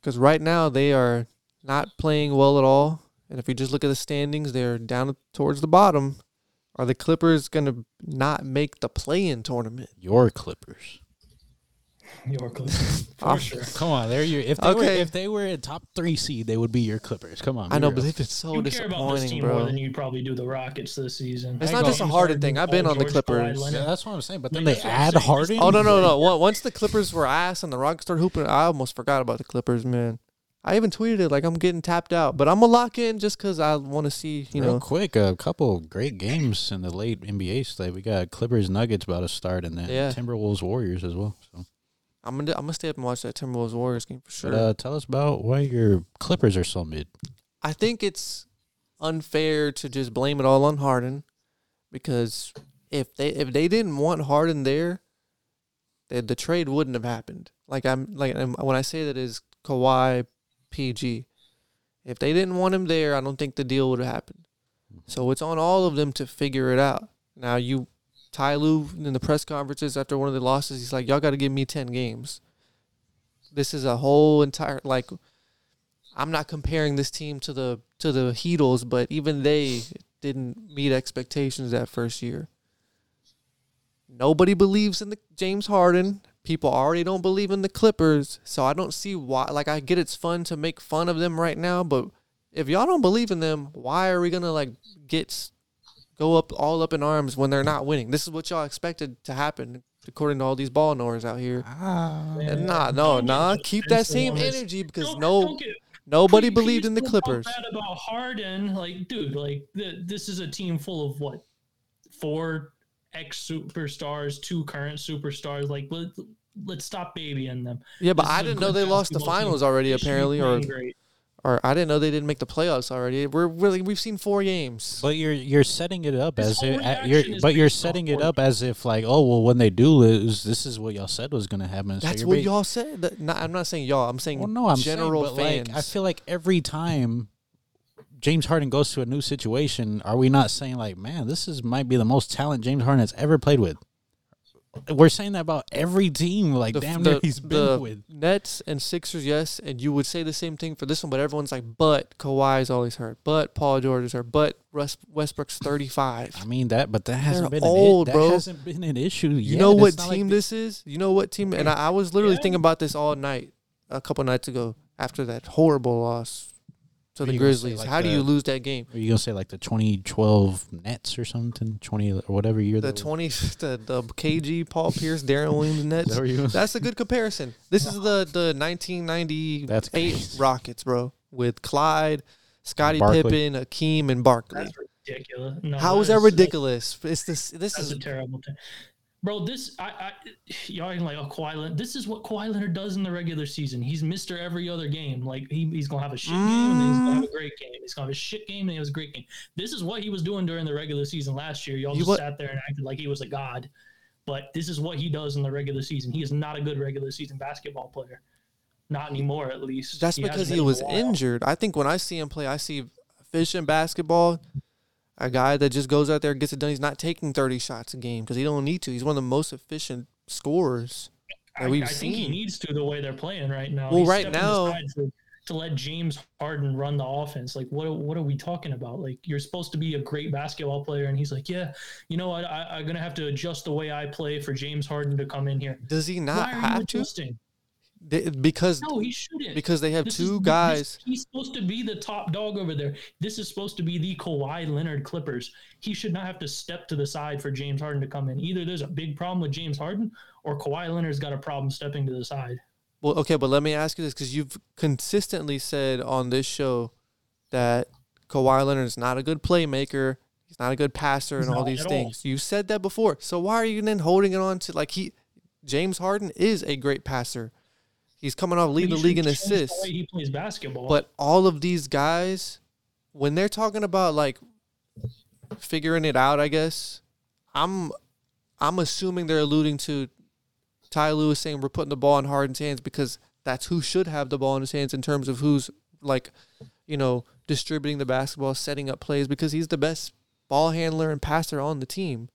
S1: Because right now they are not playing well at all. And if you just look at the standings, they're down towards the bottom. Are the Clippers going to not make the play in tournament?
S3: Your Clippers.
S2: York, *laughs* for
S1: Ah,
S2: sure.
S3: Come on, they're your. If they were
S1: Okay.
S3: if they were a top three seed, they would be your Clippers. Come on,
S1: I know,
S3: real.
S1: but they've been so
S2: You care about this
S1: disappointing,
S2: team more
S1: bro.
S2: than you probably do the Rockets this season.
S1: It's
S3: I
S1: not
S3: go-
S1: just a Harden thing. I've been on the Clippers.
S3: Yeah, that's what I'm saying. But then
S2: Like,
S3: they
S2: that's what I'm
S3: add
S2: saying.
S3: Harden.
S1: Oh no no no! Once- Once the Clippers were ass and the Rockets started hooping, I almost forgot about the Clippers, man. I even tweeted it like I'm getting tapped out, but I'm gonna lock in just because I want to see, you
S3: Real
S1: know.
S3: quick, a couple great games in the late NBA slate. We got Clippers Nuggets about to start, and then
S1: Yeah.
S3: Timberwolves Warriors as well.
S1: I'm gonna I'm gonna stay up and watch that Timberwolves Warriors game for sure.
S3: but, uh, tell us about why your Clippers are so mid.
S1: I think it's unfair to just blame it all on Harden because if they if they didn't want Harden there, the, the trade wouldn't have happened. Like I'm like um, when I say that is Kawhi, PG. If they didn't want him there, I don't think the deal would have happened. So it's on all of them to figure it out. Now you, Ty Lue in the press conferences after one of the losses, he's like, "Y'all got to give me ten games." This is a whole entire like I'm not comparing this team to the to the Heatles, but even they didn't meet expectations that first year. Nobody believes in the James Harden. People already don't believe in the Clippers, so I don't see why. Like I get it's fun to make fun of them right now, but if y'all don't believe in them, why are we gonna like get go up all up in arms when they're not winning? This is what y'all expected to happen, according to all these ball knowers out here.
S3: Ah,
S1: And nah, no, nah. Keep that same energy because
S2: Don't-
S1: no
S2: don't
S1: nobody
S2: Can can
S1: believed in the Clippers.
S2: bad about Harden, like, dude, like the, this is a team full of what four ex superstars, two current superstars. Like, let, let's stop babying them.
S1: Yeah, but
S2: This
S1: I didn't know they lost the
S2: basketball team.
S1: finals already.
S2: They should be
S1: Apparently, or
S2: great.
S1: Or I didn't know they didn't make the playoffs already. We're really we've seen four games.
S3: But you're you're setting it up
S2: This
S3: as if
S2: reaction
S3: you're but you're setting it up as if like oh well when they do lose this is what y'all said was gonna happen. So
S1: That's what
S3: ba-
S1: y'all said. That, not, I'm not saying y'all. I'm saying
S3: Well, no, I'm
S1: general
S3: saying, but
S1: fans.
S3: like I feel like every time James Harden goes to a new situation, are we not saying like, man, this is might be the most talent James Harden has ever played with? We're saying that about every team, like
S1: the,
S3: damn
S1: the,
S3: near he's been
S1: the
S3: with.
S1: Nets and Sixers, yes, and you would say the same thing for this one, but everyone's like, but Kawhi's always hurt, but Paul George is hurt, but Russ, Westbrook's 35.
S3: I mean that, but that hasn't
S1: They're
S3: been
S1: old,
S3: an, i-
S1: bro.
S3: That hasn't been an issue.
S1: You know what
S3: It's not like
S1: team this is? You know what team? And I, I was literally
S2: Yeah.
S1: thinking about this all night, a couple nights ago, after that horrible loss to
S3: What
S1: the
S3: are you gonna say,
S1: Grizzlies.
S3: like
S1: How do you lose that game?
S3: Are you gonna say like the 2012 Nets or something? 20 or whatever year
S1: The
S3: that was?
S1: 20, the, the KG, Paul Pierce, Deron Williams *laughs* Nets.
S3: that what you gonna say?
S1: That's a good comparison. This is the the 1998
S3: That's crazy.
S1: Rockets, bro, with Clyde, Scottie
S3: Barkley.
S1: Pippen, Akeem, and Barkley.
S2: That's ridiculous. No,
S1: How is that ridiculous? It's this. This
S2: That's
S1: is
S2: a terrible thing. Bro, this I, I y'all like oh Kawhi Leonard. This is what Kawhi Leonard does in the regular season. He's Mister every other game. Like he, he's gonna have a shit game and then he's gonna have a mm. great game. He's gonna have a shit game and he has a great game. This is what he was doing during the regular season last year. Y'all just
S1: what-
S2: sat there and acted like he was a god. But this is what he does in the regular season. He is not a good regular season basketball player. Not anymore, at least.
S1: that's
S2: He
S1: because he
S2: been in a
S1: was injured. I think when I see him play, I see efficient basketball. A guy that just goes out there and gets it done. He's not taking 30 shots a game because he don't need to. He's one of the most efficient scorers that
S2: I,
S1: we've
S2: I think he needs to the way they're playing right now.
S1: Well,
S2: He's
S1: right now-
S2: for- to let James Harden run the offense. Like, what what are we talking about? Like, you're supposed to be a great basketball player, and he's like, yeah, you know what? I, I'm gonna have to adjust the way I play for James Harden to come in here.
S1: Does he not
S2: Why are you
S1: have to? They- Because
S2: No, he shouldn't.
S1: because they have
S2: This
S1: two
S2: is-
S1: guys.
S2: this- he's supposed to be the top dog over there. This is supposed to be the Kawhi Leonard Clippers. He should not have to step to the side for James Harden to come in. Either there's a big problem with James Harden, or Kawhi Leonard's got a problem stepping to the side.
S1: Well, okay, but let me ask you this because you've consistently said on this show that Kawhi Leonard is not a good playmaker. He's not a good passer
S2: He's
S1: and all these
S2: at all.
S1: things. You said that before. So why are you then holding it on to like he James Harden is a great passer. He's coming off leading
S2: He
S1: the league in assists.
S2: He plays basketball.
S1: But all of these guys, when they're talking about like figuring it out, I guess I'm I'm assuming they're alluding to Ty Lue's saying we're putting the ball in Harden's hands because that's who should have the ball in his hands in terms of who's like, you know, distributing the basketball, setting up plays because he's the best ball handler and passer on the team.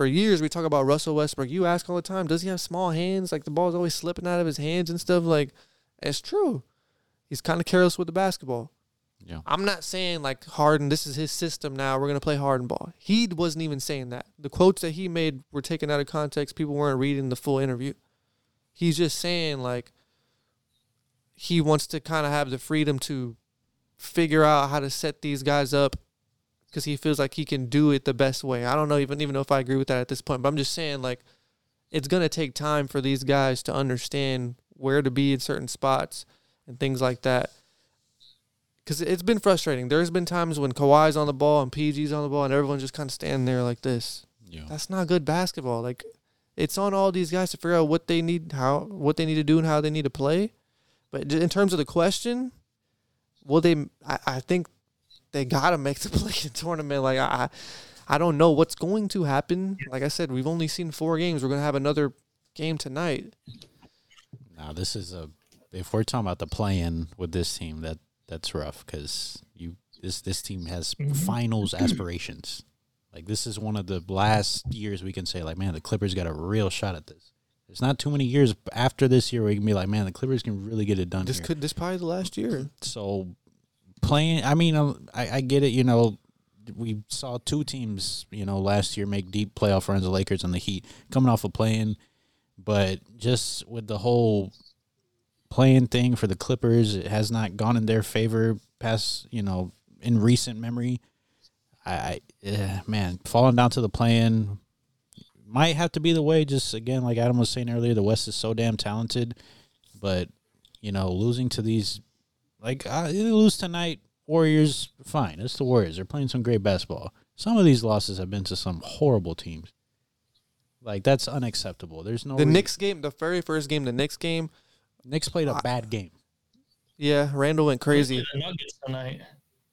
S1: For years, we talk about Russell Westbrook. You ask all the time, does he have small hands? Like the ball's always slipping out of his hands and stuff. Like, it's true. He's kind of careless with the basketball.
S3: Yeah.
S1: I'm not saying like Harden, this is his system now. We're gonna play Harden ball. He wasn't even saying that. The quotes that he made were taken out of context. People weren't reading the full interview. He's just saying like he wants to kind of have the freedom to figure out how to set these guys up because he feels like he can do it the best way. I don't know even even know if I agree with that at this point, but I'm just saying like it's gonna take time for these guys to understand where to be in certain spots and things like that because it's been frustrating. There's been times when Kawhi's on the ball and PG's on the ball, and everyone's just kind of standing there like this.
S3: Yeah.
S1: That's not good basketball. Like, it's on all these guys to figure out what they need, how what they need to do, and how they need to play. But in terms of the question, well, they I, I think they gotta make the *laughs* play in tournament. Like I, I don't know what's going to happen. Like I said, we've only seen four games. We're gonna have another game tonight.
S3: Now this is a if we're talking about the play-in with this team, that that's rough because you this this team has
S2: Mhm.
S3: finals aspirations. Like this is one of the last years we can say like, man, the Clippers got a real shot at this. There's not too many years after this year where you can be like, man, the Clippers can really get it done
S1: This
S3: here.
S1: could this probably the last year.
S3: so playing, I mean, uh, I, I get it. You know, we saw two teams, you know, last year make deep playoff runs, the Lakers and the Heat, coming off of playing. But just with the whole playing thing for the Clippers, it has not gone in their favor past, you know, in recent memory. I, I eh, man, falling down to the playing might have to be the way. Just again, like Adam was saying earlier, the West is so damn talented, but you know, losing to these, like uh, you lose tonight, Warriors, fine. It's the Warriors. They're playing some great basketball. Some of these losses have been to some horrible teams. Like that's unacceptable. There's no
S1: The
S3: rea-
S1: Knicks game, the very first game, the Knicks game.
S3: Knicks played a bad game.
S1: Yeah, Randle went crazy.
S2: The Nuggets tonight.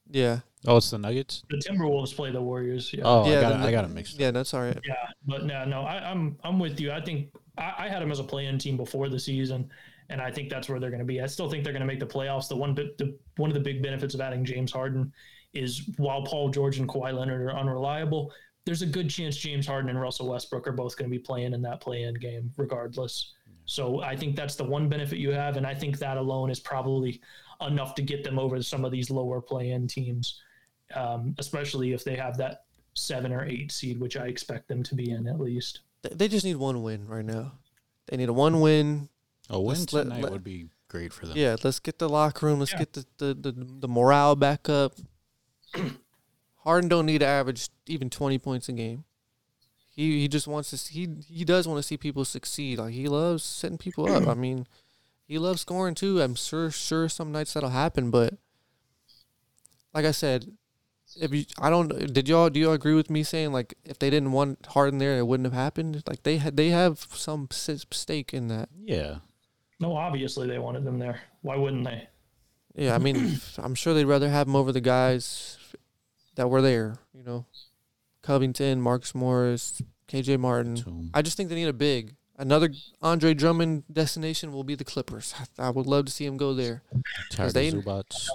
S1: Yeah,
S3: Oh, it's the Nuggets.
S2: The Timberwolves play the Warriors. Yeah.
S3: Oh,
S1: Yeah,
S3: I got
S1: the-
S3: I got it mixed.
S1: yeah, that's all right.
S2: Yeah, but no, no, I, I'm I'm with you. I think I, I had them as a play-in team before the season, and I think that's where they're going to be. I still think they're going to make the playoffs. The one bit, the one of the big benefits of adding James Harden is while Paul George and Kawhi Leonard are unreliable, there's a good chance James Harden and Russell Westbrook are both going to be playing in that play-in game, regardless. So I think that's the one benefit you have, and I think that alone is probably enough to get them over some of these lower play-in teams, um, especially if they have that seven or eight seed, which I expect them to be in at least.
S1: They just need one win right now. They need a one win.
S3: A win
S1: Let's
S3: tonight
S1: let-
S3: would be great for them.
S1: Yeah, let's get the locker room. Let's
S2: Yeah.
S1: get the, the, the, the morale back up. *clears throat* Harden don't need to average even twenty points a game. He he just wants to. See, he he does want to see people succeed. Like he loves setting people up. I mean, he loves scoring too. I'm sure sure some nights that'll happen, but like I said, if you I don't did y'all do y'all agree with me saying like if they didn't want Harden there, it wouldn't have happened. Like they had they have some stake in that.
S3: Yeah.
S2: No, obviously they wanted them there. Why wouldn't they?
S1: Yeah, I mean, *clears throat* I'm sure they'd rather have him over the guys that were there. You know, Covington, Marcus Morris, KJ Martin. I just think they need a big. Another Andre Drummond destination will be the Clippers. I, I would love to see him go there. They-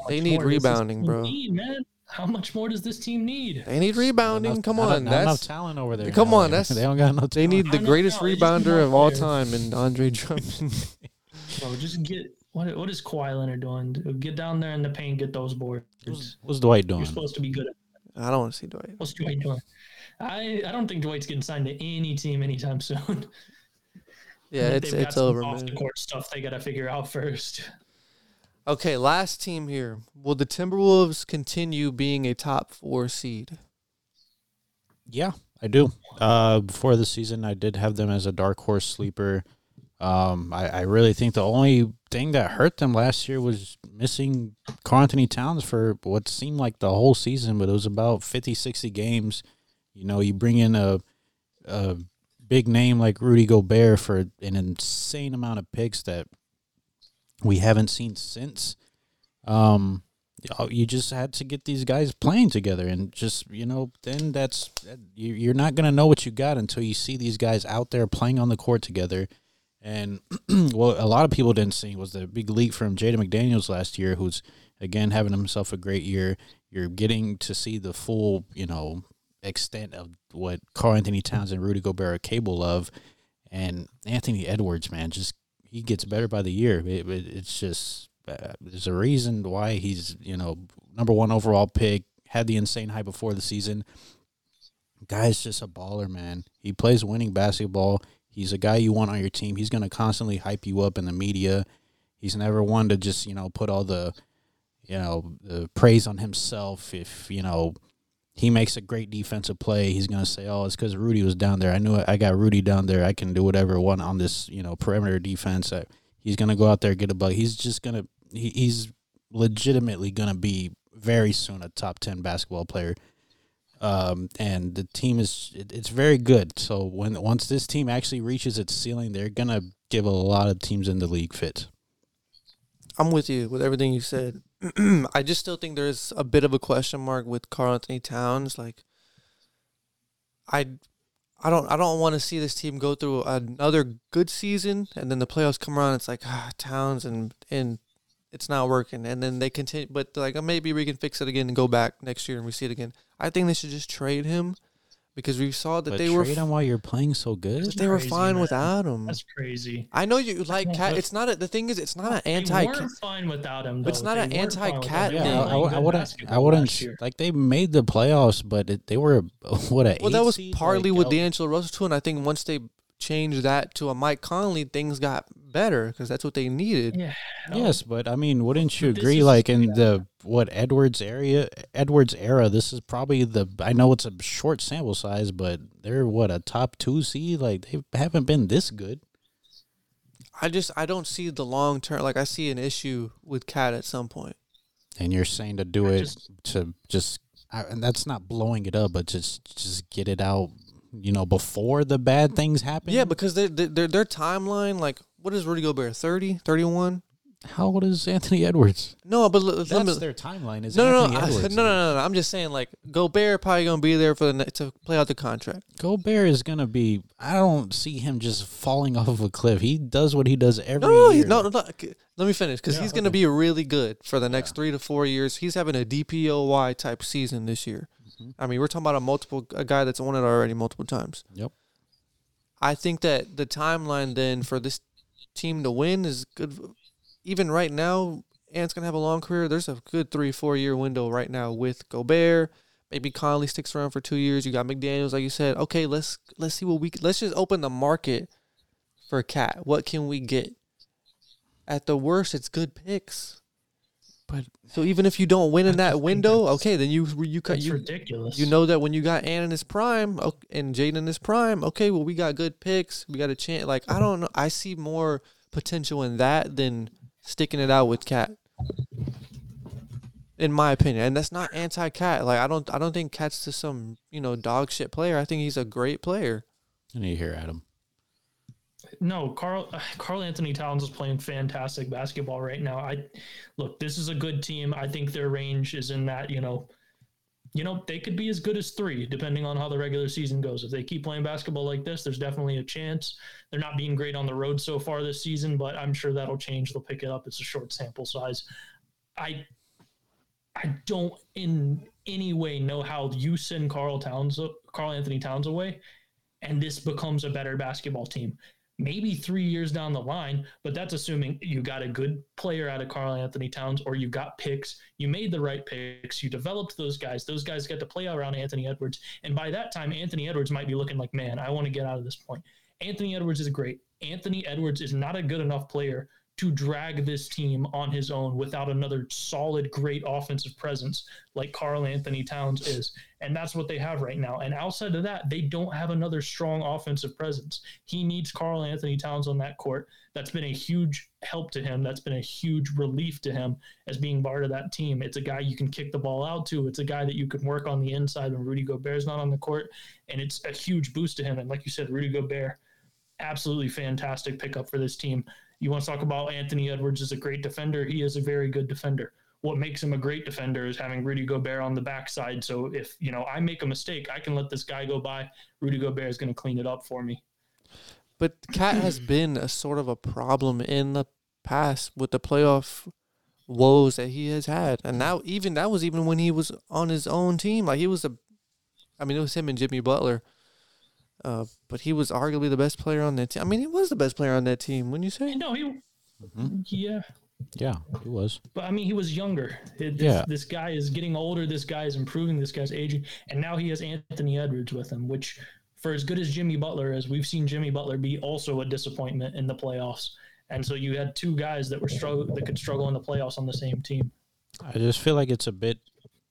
S1: They need
S2: more. This is
S1: rebounding, bro.
S2: Embiid, man. How much more does this team need?
S1: They need rebounding.
S3: Enough-
S1: Come
S3: not-
S1: on,
S3: not enough
S1: that's
S3: talent over there.
S1: Come
S3: now.
S1: on,
S3: They-
S1: that's-
S3: they don't got no.
S1: they need the greatest
S2: no, they just need
S1: rebounder of all time, and Andre Drummond. *laughs*
S2: Bro, just get what what is Kawhi Leonard doing? Get down there in the paint, get those boards.
S3: What's, what's Dwight doing?
S2: You're supposed to be good at
S1: I don't want to see Dwight.
S2: What's Dwight doing? I, I don't think Dwight's getting signed to any team anytime soon. *laughs*
S1: Yeah,
S2: They've
S1: it's
S2: got
S1: it's
S2: some
S1: over,
S2: off the court stuff they got to figure out first.
S1: Okay, last team here. Will the Timberwolves continue being a top four seed?
S3: Yeah, I do. Uh, before the season, I did have them as a dark horse sleeper. Um, I, I really think the only thing that hurt them last year was missing Karl-Anthony Towns for what seemed like the whole season, but it was about 50, 60 games. You know, you bring in a, a big name like Rudy Gobert for an insane amount of picks that we haven't seen since. Um, you just had to get these guys playing together and just you know then that's you're not to know what you got until you see these guys out there playing on the court together and *clears throat* what a lot of people didn't see was the big leap from Jaden McDaniels last year who's again having himself a great year. You're getting to see the full you know extent of what Karl-Anthony Towns and Rudy Gobert are capable of. And Anthony Edwards man just he gets better by the year. It, it, it's just uh, there's a reason why he's you know number one overall pick had the insane hype before the season. Guy's just a baller man. He plays winning basketball he's a guy you want on your team. He's going to constantly hype you up in the media. He's never one to just you know put all the you know the praise on himself. If you know he makes a great defensive play he's going to say oh it's because rudy was down there. I knew i got rudy down there. I can do whatever I want on this you know perimeter defense. I, he's going to go out there get a bug he's just going to he, he's legitimately going to be very soon a top 10 basketball player um, and the team is it, it's very good so when once this team actually reaches its ceiling they're to give a lot of teams in the league fit
S1: I'm with you with everything you said. *clears throat* I just still think there's a bit of a question mark with Karl-Anthony Towns. Like, I, I don't, I don't want to see this team go through another good season and then the playoffs come around. It's like ah, Towns and and it's not working, and then they continue. But like uh, maybe we can fix it again and go back next year and we see it again. I think they should just trade him because we saw that
S3: but
S1: they
S3: trade
S1: were trade
S3: him while you're playing so good
S1: they were fine
S2: man.
S1: without him.
S2: That's crazy.
S1: I know you like cat. It's not a. The thing is, it's not an
S2: They
S1: anti.
S2: weren't fine without him.
S1: It's not
S2: They
S1: an anti-cat
S2: without
S1: thing.
S3: Yeah,
S2: were
S3: I, I, I wouldn't. I wouldn't like they made the playoffs, but it, they were *laughs* what a
S1: Well, that was
S3: seed,
S1: partly
S3: like,
S1: with
S3: oh,
S1: D'Angelo Russell too, and I think once they changed that to a Mike Conley, things got better because that's what they needed.
S2: Yeah.
S3: Yes, but I mean, wouldn't you
S2: But
S3: agree?
S2: is-
S3: like in the what Edwards area, Edwards era, this is probably the. I know it's a short sample size, but they're what a top two seed. Like they haven't been this good.
S1: I just I don't see the long term. Like I see an issue with Cat at some point.
S3: And you're saying to do
S2: I
S3: it
S2: just-
S3: to just, I, and that's not blowing it up, but just just get it out. You know, before the bad things happen.
S1: Yeah, because they, they, their their timeline, like what is Rudy Gobert 30, 31?
S3: how old is Anthony Edwards?
S1: No, but l- let
S3: That's
S1: me,
S3: their timeline. Is
S1: no, no,
S3: Anthony
S1: no, I- no,
S3: Edwards.
S1: no, no, no. I'm just saying, like Gobert probably gonna be there for the ne- to play out the contract.
S3: Gobert is gonna be. I don't see him just falling *laughs* off of a cliff. He does what he does every
S1: No, no,
S3: year.
S1: no, no, no. Let me finish because
S2: Yeah,
S1: he's going to be really good for the next three to four years. He's having a DPOY type season this year.
S3: Mhm.
S1: I mean, we're talking about a multiple a guy that's won it already multiple times.
S3: Yep.
S1: I think that the timeline then for this team to win is good. Even right now, Ant's gonna have a long career. There's a good three four year window right now with Gobert. Maybe Conley sticks around for two years. You got McDaniel's, like you said. Okay, let's let's see what we let's just open the market for Cat. What can we get? At the worst, it's good picks.
S3: But
S1: So even if you don't win in that window, okay, then you you cut
S2: That's
S1: you
S2: ridiculous.
S1: you know that when you got Ant in his prime o- and Jaden in his prime, okay, well we got good picks, we got a chance. Like I don't know, I see more potential in that than sticking it out with Cat. In my opinion, and that's not anti-Cat. Like I don't, I don't think Cat's just some you know dog shit player. I think he's a great player.
S3: I need to hear Adam.
S2: No, Carl *sighs* Karl-Anthony Towns is playing fantastic basketball right now. I look, this is a good team. I think their range is in that, you know, you know, they could be as good as three, depending on how the regular season goes. If they keep playing basketball like this, there's definitely a chance. They're not being great on the road so far this season, but I'm sure that'll change. They'll pick it up. It's a short sample size. I I don't in any way know how you send Karl Towns, Karl-Anthony Towns away, and this becomes a better basketball team. Maybe three years down the line, but that's assuming you got a good player out of Karl-Anthony Towns or you got picks. You made the right picks. You developed those guys. Those guys get to play around Anthony Edwards. And by that time, Anthony Edwards might be looking like, man, I want to get out of this point. Anthony Edwards is great. Anthony Edwards is not a good enough player to drag this team on his own without another solid, great offensive presence like Karl-Anthony Towns is. And that's what they have right now. And outside of that, they don't have another strong offensive presence. He needs Karl-Anthony Towns on that court. That's been a huge help to him. That's been a huge relief to him as being part of that team. It's a guy you can kick the ball out to. It's a guy that you can work on the inside when Rudy Gobert's not on the court. And it's a huge boost to him. And like you said, Rudy Gobert, absolutely fantastic pickup for this team. You want to talk about Anthony Edwards as a great defender? He is a very good defender. What makes him a great defender is having Rudy Gobert on the backside. So if you know I make a mistake, I can let this guy go by. Rudy Gobert is going to clean it up for me.
S1: But Cat has hmm. been a sort of a problem in the past with the playoff woes that he has had, and now even that was even when he was on his own team. Like he was a, I mean, it was him and Jimmy Butler uh, but he was arguably the best player on that team. I mean, he was the best player on that team. Wouldn't you say?
S2: No, he. Mm-hmm. Yeah.
S3: Yeah, he was.
S2: But I mean, he was younger. This, yeah. this guy is getting older. This guy is improving. This guy's aging, and now he has Anthony Edwards with him, which, for as good as Jimmy Butler is, we've seen Jimmy Butler be also a disappointment in the playoffs. And so you had two guys that were struggle that could struggle in the playoffs on the same team.
S3: I just feel like it's a bit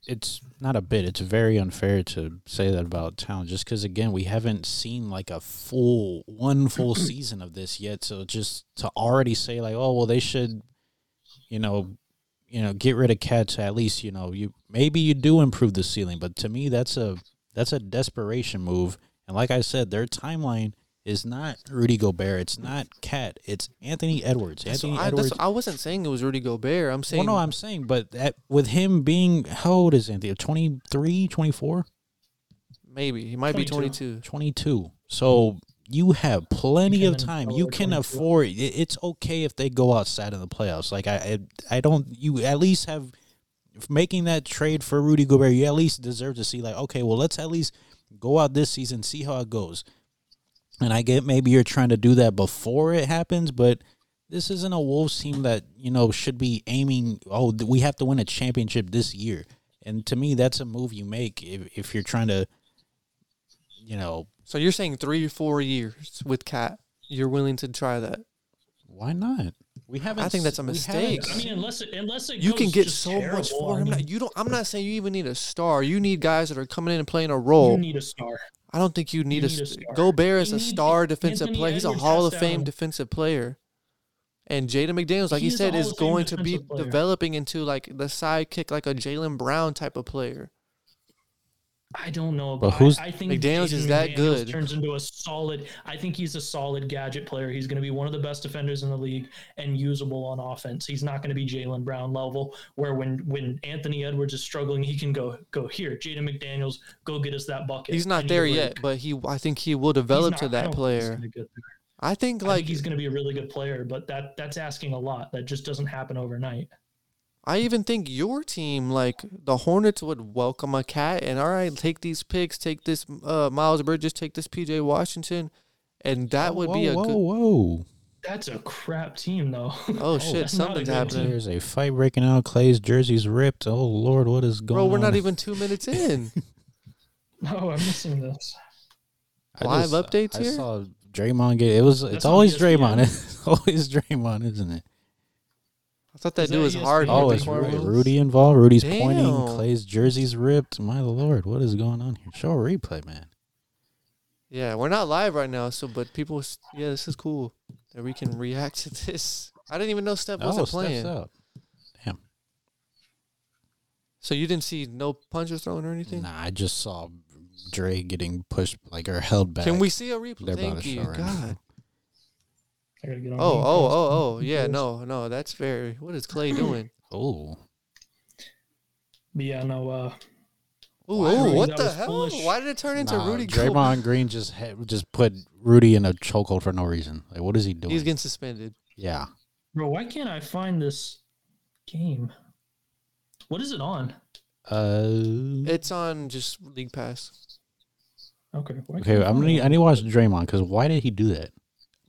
S3: it's not a bit. It's very unfair to say that about town, just because again we haven't seen like a full one full *clears throat* season of this yet. So just to already say like, oh well, they should, you know, you know, get rid of cats. At least you know you maybe you do improve the ceiling, but to me that's a that's a desperation move. And like I said, their timeline is not Rudy Gobert. It's not KAT. It's Anthony Edwards. Anthony
S1: I,
S3: Edwards.
S1: I wasn't saying it was Rudy Gobert. I'm saying.
S3: Well, no, I'm saying, but that, with him being how old is Anthony? 23, 24?
S1: Maybe he might 22. be 22.
S3: 22. So you have plenty of time. You can afford. It's okay if they go outside of the playoffs. Like I, I, I don't. You at least have making that trade for Rudy Gobert. You at least deserve to see like, okay, well, let's at least go out this season, see how it goes and I get maybe you're trying to do that before it happens, but this isn't a Wolves team that, you know, should be aiming, oh, we have to win a championship this year. And to me, that's a move you make if, if you're trying to, you know.
S1: So you're saying three or four years with Cat, you're willing to try that?
S3: Why not? We haven't.
S1: I think that's a mistake.
S2: I mean, unless it, unless it
S1: you can get so
S2: terrible,
S1: much for him. I mean, you don't. I'm not saying you even need a star. You need guys that are coming in and playing a role. You
S2: need a star.
S1: I don't think you need, you need a, a star. Gobert is a star defensive Anthony player. He's a Hall of Fame defensive player. And Jaden McDaniels, like he, he said, is going to be player. developing into like the sidekick, like a Jaylen Brown type of player.
S2: I don't know,
S3: but who's
S2: I, I think
S1: McDaniels is that McDaniels good.
S2: Turns into a solid. I think he's a solid gadget player. He's going to be one of the best defenders in the league and usable on offense. He's not going to be Jaylen Brown level, where when when Anthony Edwards is struggling, he can go go here. Jaden McDaniels, go get us that bucket.
S1: He's not there yet, but he I think he will develop not, to that player. I think like I
S2: think he's going to be a really good player, but that that's asking a lot. That just doesn't happen overnight.
S1: I even think your team, like the Hornets, would welcome a cat. and all right, take these picks, take this uh, Miles Bridges, take this PJ Washington, and that would
S3: whoa,
S1: be a
S3: whoa,
S1: good.
S3: Whoa,
S2: That's a crap team, though.
S1: Oh, *laughs* oh shit, something's happening.
S3: There's a fight breaking out. Klay's jersey's ripped. Oh lord, what is going
S1: on?
S3: Bro,
S1: we're not even two minutes *laughs* in. *laughs*
S2: no, I'm missing this.
S1: I Live just, updates
S3: I
S1: here.
S3: I saw Draymond get. It was. That's it's always Draymond. It's always Draymond, isn't it?
S1: I thought that dude was hard.
S3: Oh, is Rudy, Rudy involved? Rudy's Damn. pointing. Klay's jersey's ripped. My lord, what is going on here? Show a replay, man.
S1: Yeah, we're not live right now, so but people, yeah, this is cool that we can react to this. I didn't even know Steph wasn't oh, playing. Out.
S3: Damn.
S1: So you didn't see no punches thrown or anything?
S3: Nah, I just saw Dre getting pushed like or held back.
S1: Can we see a replay? They're Thank you, right God. Now. I gotta get on. Oh, oh, oh, oh, yeah. No, no, that's very. What is Klay doing? *laughs*
S3: oh.
S2: But yeah, no. uh
S1: Ooh, ooh what the hell? Foolish. Why did it turn into nah, Rudy?
S3: Draymond *laughs* Green just had, just put Rudy in a chokehold for no reason. Like, what is he doing?
S1: He's getting suspended.
S3: Yeah.
S2: Bro, why can't I find this game? What is it on?
S3: Uh,
S1: It's on just League Pass.
S2: Okay. why
S3: okay,
S2: can't I
S3: I'm gonna
S2: find
S3: need,
S2: it?
S3: I need to watch Draymond because why did he do that?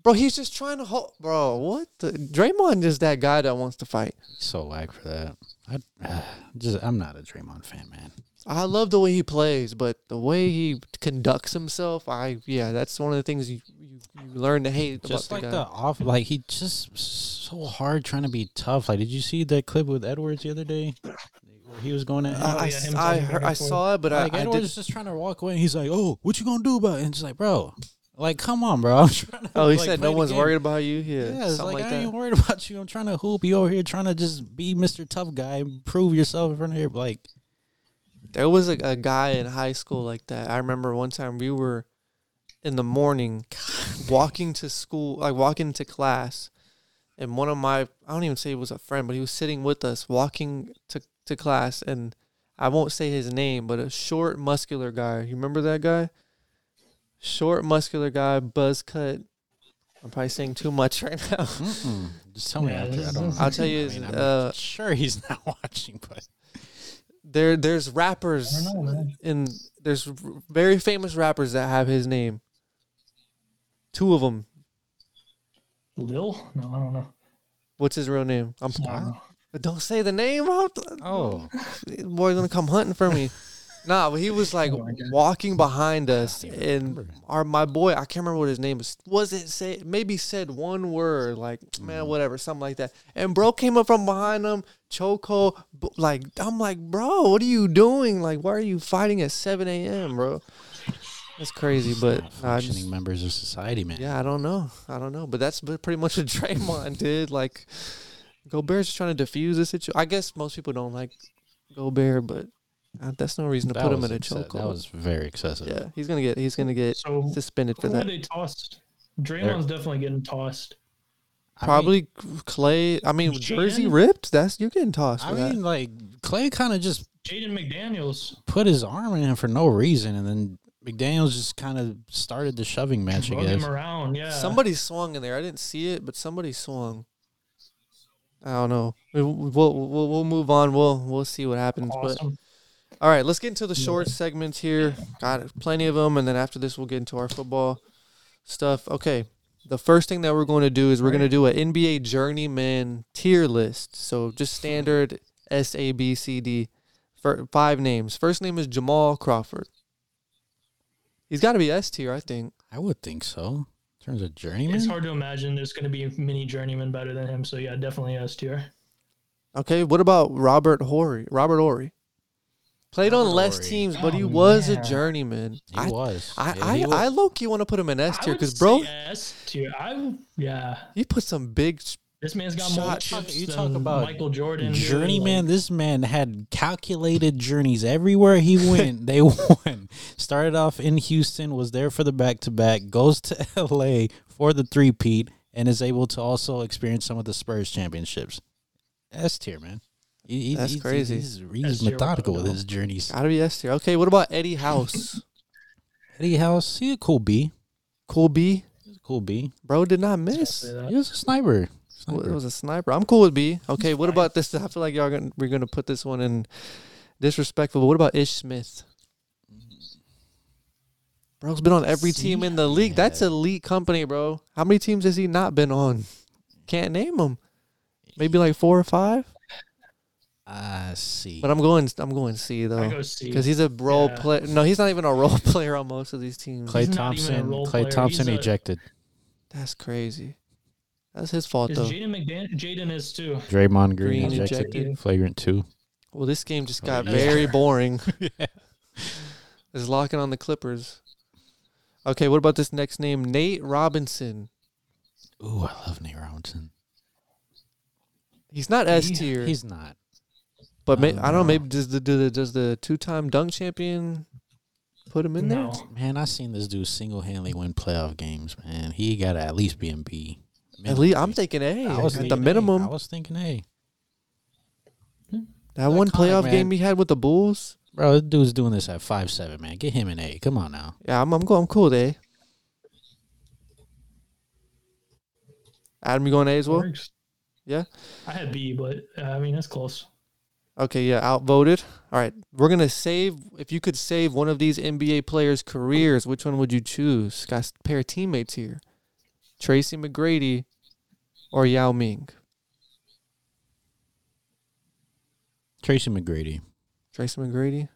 S1: Bro, he's just trying to hold. Bro, what? The, Draymond is that guy that wants to fight.
S3: So lag for that. I *sighs* just I'm not a Draymond fan, man.
S1: I love the way he plays, but the way he conducts himself, I yeah, that's one of the things you you, you learn to hate
S3: Just
S1: about
S3: like
S1: the
S3: the off, like he just so hard trying to be tough. Like, did you see that clip with Edwards the other day? Where he was going at him?
S1: I, I,
S2: him
S1: I, heard, I saw it, but
S3: like
S1: I, I
S3: Edwards
S1: did.
S3: just trying to walk away. And he's like, "Oh, what you gonna do about it?" And it's like, bro, like, come on, bro. *laughs* I'm trying to.
S1: Oh, he
S3: like,
S1: said no one's
S3: game.
S1: worried about you. Yeah,
S3: Yeah, it's like,
S1: like,
S3: I
S1: that.
S3: ain't worried *laughs* about you. I'm trying to hoop. You over here trying to just be Mr. Tough Guy, and prove yourself in front of here. Like,
S1: There was a, a guy in high school like that. I remember one time we were in the morning *laughs* walking to school, like walking to class, and one of my I don't even say he was a friend, but he was sitting with us walking to to class, and I won't say his name, but a short, muscular guy. You remember that guy? Short, muscular guy, buzz cut. I'm probably saying too much right now.
S3: mm-mm. just tell me
S2: Yeah,
S3: after. I don't
S1: I'll tell you,
S3: I mean, I'm
S1: uh,
S3: sure he's not *laughs* watching, but
S1: There, there's rappers
S2: I don't know, man.
S1: in there's very famous rappers that have his name. Two of them.
S2: Lil? No, I don't know.
S1: What's his real name? I'm.
S2: I don't.
S1: Don't say the name out.
S3: oh, *laughs*
S1: Boy, gonna come hunting for me. *laughs* Nah, but he was *laughs* like
S2: Oh
S1: walking behind us, and our my boy, I can't remember what his name was. Was it say maybe said one word like man, mm-hmm. whatever, something like that. And bro came up from behind him, choco, Like I'm like, bro, what are you doing? Like, why are you fighting at 7 a.m., bro? That's crazy, but
S3: functioning
S1: just,
S3: members of society, man.
S1: yeah, I don't know, I don't know, but that's pretty much what *laughs* Draymond did. Like, Gobert's trying to diffuse the situation. I guess most people don't like Gobert, but uh, that's no reason to
S3: That
S1: put him
S3: was
S1: in a
S3: exce-
S1: chokehold.
S3: That was very excessive.
S1: Yeah, he's gonna get he's gonna get
S2: So
S1: suspended for
S2: who
S1: that.
S2: are they tossed? Draymond's definitely getting tossed.
S3: I mean-
S1: Probably Klay. I mean, jersey ripped. That's you're getting tossed
S3: I
S1: for
S3: mean, like Klay kind of just
S2: Jaden McDaniels.
S3: put his arm in him for no reason, and then McDaniel's just kind of started the shoving match. I
S2: Rug him
S3: guess.
S2: around, yeah.
S1: Somebody swung in there. I didn't see it, but somebody swung. I don't know. We- we- We'll we'll, we'll move on. We'll we'll see what happens. But
S2: awesome.
S1: All right, let's get into the short segments here. Got plenty of them, and then after this, we'll get into our football stuff. Okay. The first thing that we're going to do is we're going to do an NBA journeyman tier list. So just standard S A B C D. For five names. First name is Jamal Crawford. He's got to be S tier, I think.
S3: I would think so. In terms of journeyman,
S2: It's hard to imagine there's going to be many journeymen better than him. So yeah, definitely S tier.
S1: Okay, what about Robert Horry? Robert Horry. Played on less
S3: Horry.
S1: teams, but he
S2: Oh,
S1: was a
S2: man.
S1: journeyman.
S3: he
S1: I,
S3: was.
S1: I,
S3: Yeah,
S1: I,
S3: he was.
S1: I low key want to put him in S
S2: I
S1: tier
S2: would
S1: because, bro,
S2: say S tier. I yeah.
S1: he put some big. s-
S2: This man's got more
S1: Shot-
S2: chips
S3: you
S2: than
S3: talk about
S2: Michael Jordan. dude.
S3: Journeyman,
S2: Like,
S3: this man had calculated journeys everywhere he *laughs* went. they won. Started off in Houston, was there for the back to back, goes to *laughs* LA for the three peat, and is able to also experience some of the Spurs championships. S tier, man. He, he-
S1: That's
S3: he's,
S1: crazy.
S3: He's, he's
S2: S tier
S3: methodical with his journeys.
S1: Gotta be S tier. Okay, what about Eddie House? *laughs*
S3: Eddie House, he a cool B.
S1: cool B.
S3: He's a cool B.
S1: Bro did not miss.
S3: He was a sniper.
S1: Well,
S3: Sniper.
S1: It was a sniper. I'm cool with B. Okay, what
S2: fine.
S1: about this? I feel like y'all gonna we're gonna put this one in disrespectful. But what about Ish Smith? Bro's been on every
S3: See?
S1: team in the league. That's elite company, bro. How many teams has he not been on? Can't name them. Maybe like four or five.
S3: I see.
S1: But I'm going. I'm going C
S2: I
S1: though,
S2: go C.
S1: because he's a role
S2: Yeah.
S1: player. No, he's not even a role *laughs* player on most of these teams.
S3: Klay
S2: He's not even a
S3: Thompson.
S2: role
S3: Klay
S2: player.
S3: Thompson
S2: He's a-
S3: ejected.
S1: That's crazy. That's his fault
S2: Is
S1: though.
S2: Jaden McDan- Jaden is too.
S3: Draymond Green,
S1: Green
S3: ejected.
S1: ejected.
S3: Flagrant two.
S1: Well, this game just got *laughs* *laughs*
S3: yeah.
S1: very boring.
S3: yeah.
S1: is locking on the Clippers. Okay, what about this next name? Nate Robinson.
S3: Ooh, I love Nate Robinson.
S1: He's not S
S2: He-
S1: tier,
S3: He's not.
S1: But may,
S3: uh,
S1: I don't know. Maybe does the, do the does the two time dunk champion put him in there?
S3: Man, I seen this dude single handedly win playoff games. Man, he got to at least be in B.
S1: At least I'm thinking A
S3: B. I was
S1: at the minimum.
S3: I was thinking A.
S1: that one
S3: iconic,
S1: playoff
S3: man.
S1: game he had with the Bulls.
S3: Bro, this dude's doing this at five seven. Man, get him an A. Come on now.
S1: Yeah, I'm I'm going. I'm cool with A. Adam, you going A as well? Yeah?
S2: I had B, but uh, I mean that's close.
S1: Okay, yeah, outvoted. All right, we're gonna save. If you could save one of these NBA players' careers, which one would you choose? Got a pair of teammates here: Tracy McGrady or Yao Ming.
S3: Tracy McGrady.
S1: Tracy McGrady.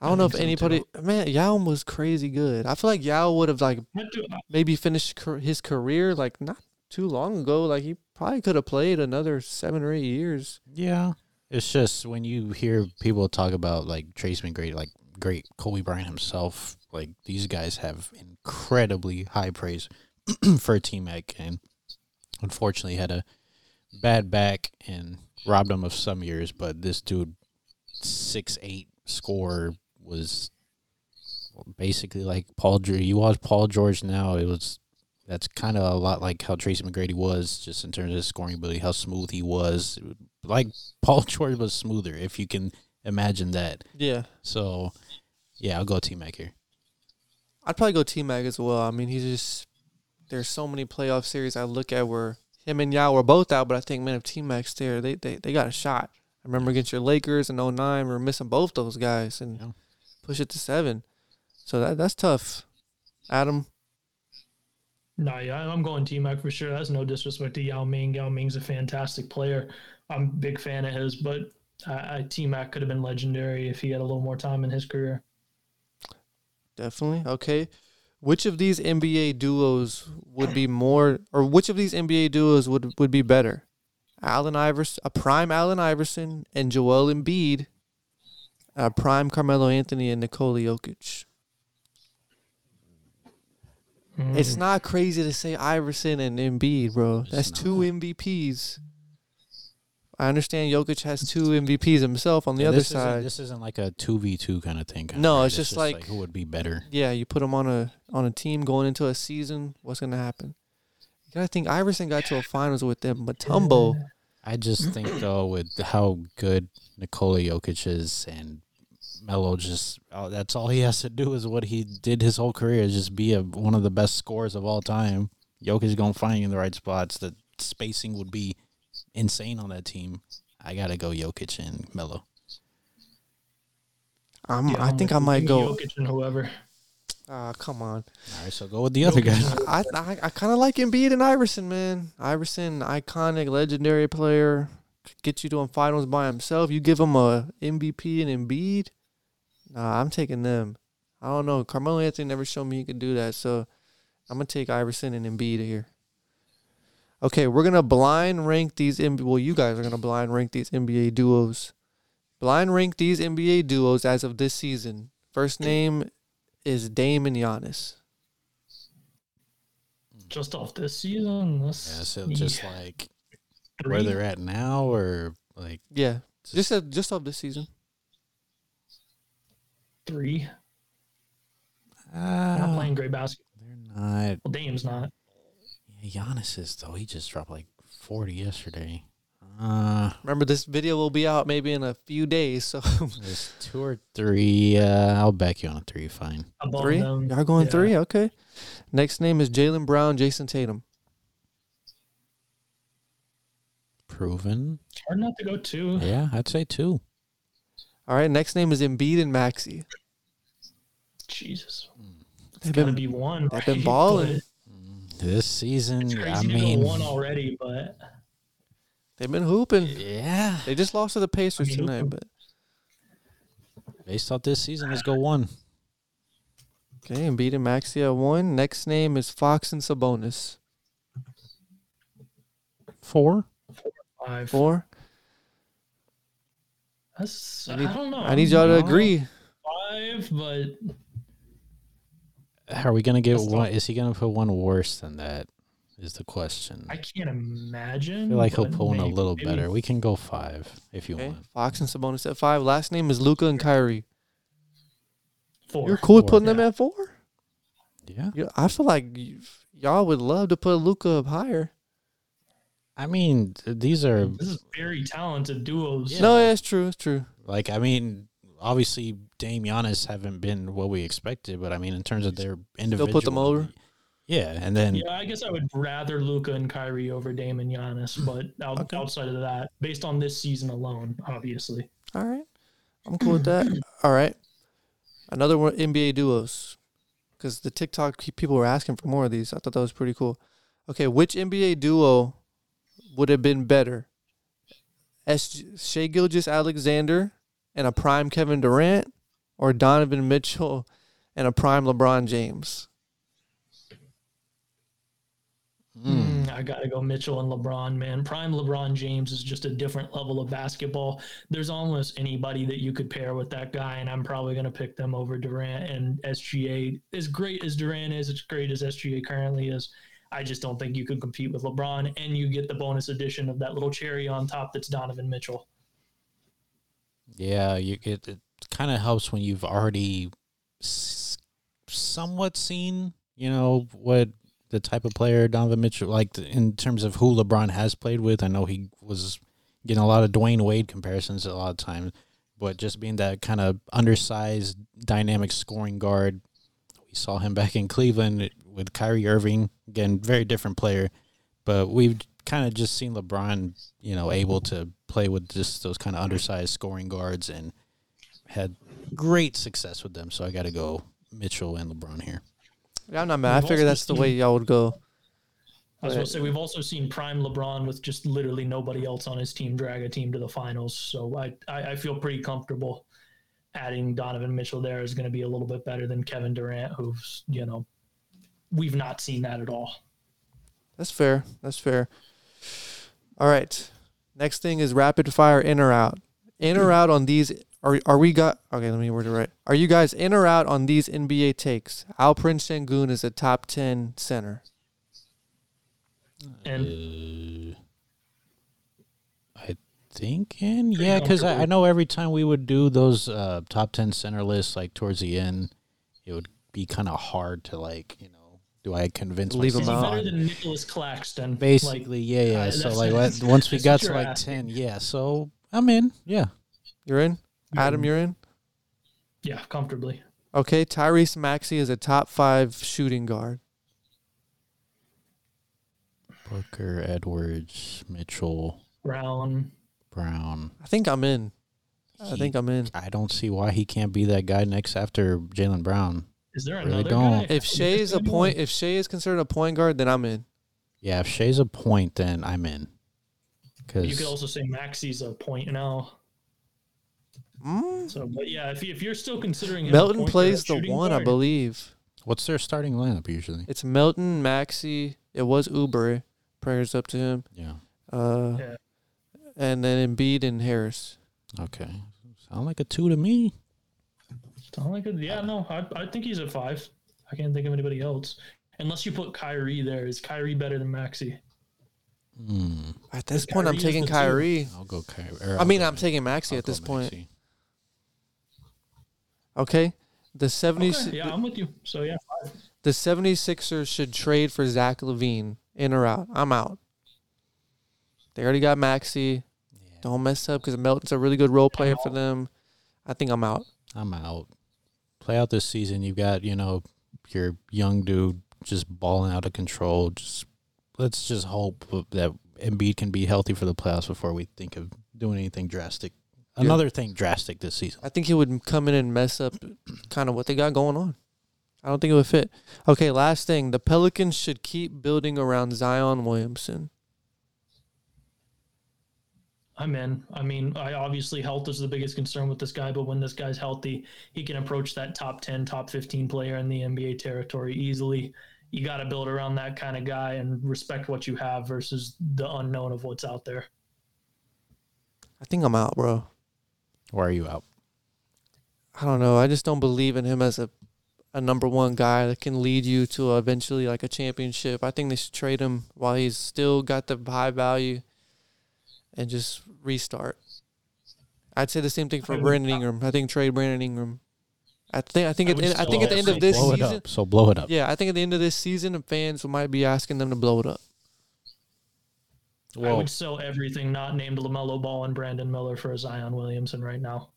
S1: I
S2: I
S1: don't know if
S2: think so,
S1: anybody. Man, Yao was crazy good. I feel like Yao would have like
S2: uh,
S1: maybe finished his career like not too long ago. Like he probably could have played another seven or eight years.
S3: Yeah. It's just when you hear people talk about like Tracy McGrady, like great Kobe Bryant himself, like these guys have incredibly high praise *clears throat* for T Mac and unfortunately had a bad back and robbed him of some years, but this dude six eight score was basically like Paul George. You watch Paul George now, it was that's kind of a lot like how Tracy McGrady was, just in terms of his scoring ability, how smooth he was. Like Paul *laughs* George was smoother, if you can imagine that.
S1: Yeah,
S3: So, yeah, I'll go T Mac here.
S1: I'd probably go T Mac as well. I mean, he's just there's so many playoff series I look at where him and Yao were both out, but I think man, if T Mac's there, they, they they got a shot. I remember against your Lakers in 09, we were missing both those guys and
S3: Yeah.
S1: push it to seven. So that that's tough. Adam,
S2: No, yeah, I'm going T Mac for sure. That's no disrespect to Yao Ming. Yao Ming's a fantastic player. I'm a big fan of his, but I, T Mac could have been legendary if he had a little more time in his career.
S1: definitely okay. Which of these NBA duos would be more, or which of these NBA duos would would be better? Allen Iverson, a prime Allen Iverson, and Joel Embiid, a prime Carmelo Anthony and Nikola Jokic.
S2: Mm.
S1: It's not crazy to say Iverson and Embiid, bro. That's two. MVPs. I understand Jokic has two MVPs himself on the
S3: Yeah,
S1: other
S3: this Isn't,
S1: side.
S3: this isn't like a two v two kind of thing.
S1: No,
S3: right?
S1: it's just like-
S3: who would be better.
S1: yeah, you put him on a on a team going into a season. What's gonna happen? You gotta think Iverson got to a finals with them, but Tumbo,
S3: I just think though, with how good Nikola Jokic is and Melo, just oh, that's all he has to do is what he did his whole career is just be a, one of the best scorers of all time. Jokic gonna find you in the right spots. The spacing would be insane on that team. I gotta go Jokic and Melo.
S1: I'm,
S2: Yeah,
S1: I think I might go.
S2: Jokic and whoever.
S1: Ah, come on.
S3: All right, so go with the other
S2: Jokic
S3: guys.
S1: I I, I kind of like Embiid and Iverson, man. Iverson, iconic, legendary player, could get you to finals by himself. You give him a MVP and Embiid. Nah, I'm taking them. I don't know. Carmelo Anthony never showed me he could do that, so I'm gonna take Iverson and Embiid here. Okay, we're gonna blind rank these. NBA, well, you guys are gonna blind rank these NBA duos. Blind rank these NBA duos as of this season. First name is Dame and Giannis.
S2: Just off this season, That's Yeah,
S3: so just like
S2: three.
S3: where they're at now, or like
S1: Yeah, just uh, just off this season.
S2: Three. They're
S3: uh,
S2: not playing great basketball.
S3: they're not.
S2: Well, Dame's not.
S3: Yeah, Giannis is though. He just dropped like forty yesterday. Uh,
S1: Remember, this video will be out maybe in a few days. So *laughs*
S3: there's two or three. Uh, I'll back you on a three. Fine.
S1: Three.
S2: them.
S1: Y'all going
S2: Yeah.
S1: three? Okay. Next name is Jaylen Brown, Jayson Tatum.
S3: Proven.
S2: It's hard not to go two.
S3: Yeah, I'd say two.
S1: All right. Next name is Embiid and Maxey.
S2: Jesus. Hmm. It's
S1: They've
S2: got to
S1: been
S2: be one.
S1: they've been *laughs* balling.
S2: But
S3: This season,
S2: It's crazy
S3: I mean,
S2: go one already, but
S1: they've been hooping.
S3: yeah.
S1: They just lost to the Pacers
S2: I mean,
S1: tonight,
S2: hooping.
S1: but
S3: Based off this season, let's go one.
S1: okay. Embiid and Maxey at one. Next name is Fox and Sabonis.
S3: Four.
S2: five.
S1: Four.
S2: That's,
S1: I
S2: I,
S1: need-
S2: don't know.
S1: I need y'all to agree.
S2: Five, but
S3: Are we gonna get
S2: That's
S3: one?
S2: tough.
S3: Is he gonna put one worse than that? Is the question.
S2: I can't imagine.
S3: I feel like he'll
S2: but
S3: pull one a
S2: maybe-
S3: little
S2: maybe
S3: better. We can go five if you
S1: Okay.
S3: want.
S1: Fox and Sabonis at five. Last name is Luka and Kyrie.
S2: Four.
S1: You're cool with
S3: Four.
S1: putting them
S2: Yeah.
S1: at four?
S3: Yeah.
S1: Yeah, I feel like you, y'all would love to put Luka up higher.
S3: I mean, these are
S2: This is very talented duos.
S3: Yeah.
S1: No, yeah, it's true. It's true.
S3: like I mean, obviously Dame Giannis haven't been what we expected, but I mean in terms of their individual, they'll
S1: put them over?
S3: Yeah, and then
S2: Yeah, I guess I would rather Luka and Kyrie over Dame and Giannis, hmm. but out,
S1: Okay.
S2: outside of that, based on this season alone, obviously.
S1: All right. I'm cool with that. *clears throat* All right. Another one NBA duos. Because the TikTok people were asking for more of these. I thought that was pretty cool. Okay, which NBA duo would have been better? S- Shai Gilgeous Alexander and a prime Kevin Durant or Donovan Mitchell and a prime LeBron James?
S3: mm,
S2: I gotta go Mitchell and LeBron, man. Prime LeBron James is just a different level of basketball. There's almost anybody that you could pair with that guy, and I'm probably gonna pick them over Durant and SGA. As great as Durant is, as great as SGA currently is, I just don't think you can compete with LeBron, and you get the bonus addition of that little cherry on top that's Donovan Mitchell.
S3: yeah, you it, it kind of helps when you've already s- somewhat seen, you know, what the type of player Donovan Mitchell like in terms of who LeBron has played with. I know he was getting a lot of Dwyane Wade comparisons a lot of times, but just being that kind of undersized, dynamic scoring guard, we saw him back in Cleveland with Kyrie Irving. Again, very different player, but we've kind of just seen LeBron, you know, able to play with just those kind of undersized scoring guards and had great success with them. So I got to go Mitchell and LeBron here.
S1: Yeah, I'm not mad. I
S2: We've
S1: figured
S2: also
S1: that's the way y'all would go.
S2: I was
S1: Right.
S2: gonna say we've also seen prime LeBron with just literally nobody else on his team drag a team to the finals. So I I, I feel pretty comfortable adding Donovan Mitchell there is going to be a little bit better than Kevin Durant, who's you know we've not seen that at all.
S1: That's fair. That's fair. All right. Next thing is rapid fire in or out. In or out on these are are we got okay, let me word it right. Are you guys in or out on these NBA takes? Alperen Sengun is a top ten center.
S2: And
S3: Uh, in
S2: Pretty
S3: yeah, because I, I know every time we would do those uh, top ten center lists, like towards the end, it would be kind of hard to like you know, do I convince
S1: Leave
S2: is
S1: him
S3: myself
S1: out.
S2: better than Nicolas Claxton?
S3: Basically, yeah, yeah.
S2: uh,
S3: so like *laughs* what, once we got to like
S2: asking.
S3: ten, yeah. So I'm in. Yeah,
S1: You're in? Adam, you're in?
S2: yeah, comfortably.
S1: Okay, Tyrese Maxey is a top five shooting guard.
S3: Booker, Edwards, Mitchell,
S2: Brown.
S3: Brown.
S1: I think I'm in. I
S3: He-
S1: think I'm in.
S3: I don't see why he can't be that guy next after Jaylen Brown.
S2: Is there
S3: Really
S2: another
S3: don't.
S2: guy?
S1: If Shai is a point if Shai is considered a point guard, then I'm in.
S3: Yeah, if Shai's a point, then I'm in.
S2: you
S3: Because
S2: could also say Maxey's a point now.
S1: Mm.
S2: So, but yeah, if, you- if you're still considering him a
S1: Melton
S2: point
S1: plays the
S2: shooting
S1: one, I
S2: guard,
S1: believe.
S3: what's their starting lineup usually?
S1: It's Melton, Maxey. It was Oubre. Prayers up to him.
S3: Yeah.
S1: Uh,
S2: Yeah.
S1: And then Embiid and Harris.
S3: Okay. Sound like a two to me.
S2: Sound like a, yeah, no, I, I think he's a five. I can't think of anybody else. Unless you put Kyrie there. Is Kyrie better than Maxey?
S3: Hmm.
S1: At this
S2: Kyrie
S1: point, I'm taking
S2: the two.
S1: Kyrie.
S3: I'll go Kyrie. or
S1: I
S3: I'll
S1: mean,
S3: go
S1: I'm taking Maxey
S3: I'll
S1: at
S3: go
S1: this point. Okay. The 70
S2: Okay, yeah, I'm with you. So yeah, five.
S1: the 76ers should trade for Zach LaVine. In or out? I'm out. They already got Maxey.
S3: Yeah,
S1: Don't mess up because Melton's a really good role player for them. I think I'm out.
S3: I'm out. Play out this season. You've got you know your young dude just balling out of control. Just let's just hope that Embiid can be healthy for the playoffs before we think of doing anything drastic.
S1: Yeah.
S3: Another thing drastic this season.
S1: I think he would come in and mess up kind of what they got going on. I don't think it would fit. Okay, last thing. The Pelicans should keep building around Zion Williamson.
S2: I'm in. I mean, I obviously health is the biggest concern with this guy, but when this guy's healthy, he can approach that top 10, top 15 player in the NBA territory easily. You got to build around that kind of guy and respect what you have versus the unknown of what's out there.
S1: I think I'm out, bro.
S3: Why are you out?
S1: I don't know. I just don't believe in him as a a number one guy that can lead you to eventually like a championship. I think they should trade him while he's still got the high value and just restart. I'd say the same thing for
S2: I
S1: Brandon Ingram. I think trade Brandon Ingram. I think I think
S2: I
S1: at the, end- I think at the end of this
S3: blow it
S1: season,
S3: up. So blow it up.
S1: yeah, I think at the end of this season, fans might be asking them to blow it up.
S2: I would sell everything not named LaMelo Ball and Brandon Miller for a Zion Williamson right now.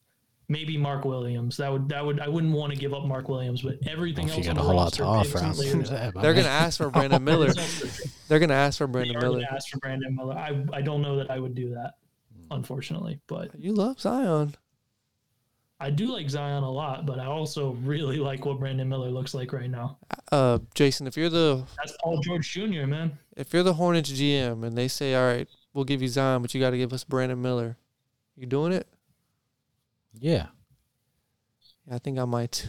S2: Maybe Mark Williams. That would that would I wouldn't want to give up Mark Williams, but everything
S3: If
S2: else
S3: you got a whole lot to offer
S2: picks and
S3: on
S2: players,
S3: that, my
S1: They're gonna ask for Brandon Miller. They're gonna ask for Brandon Miller.
S2: gonna ask for Brandon Miller. I I don't know that I would do that,
S3: Hmm.
S2: unfortunately. But
S1: You love Zion.
S2: I do like Zion a lot, but I also really like what Brandon Miller looks like right now.
S1: Uh, Jason, if you're the
S2: That's Paul George Jr., man.
S1: if you're the Hornets GM and they say, all right, we'll give you Zion, but you got to give us Brandon Miller, you doing it?
S3: Yeah.
S1: Yeah, I think I might.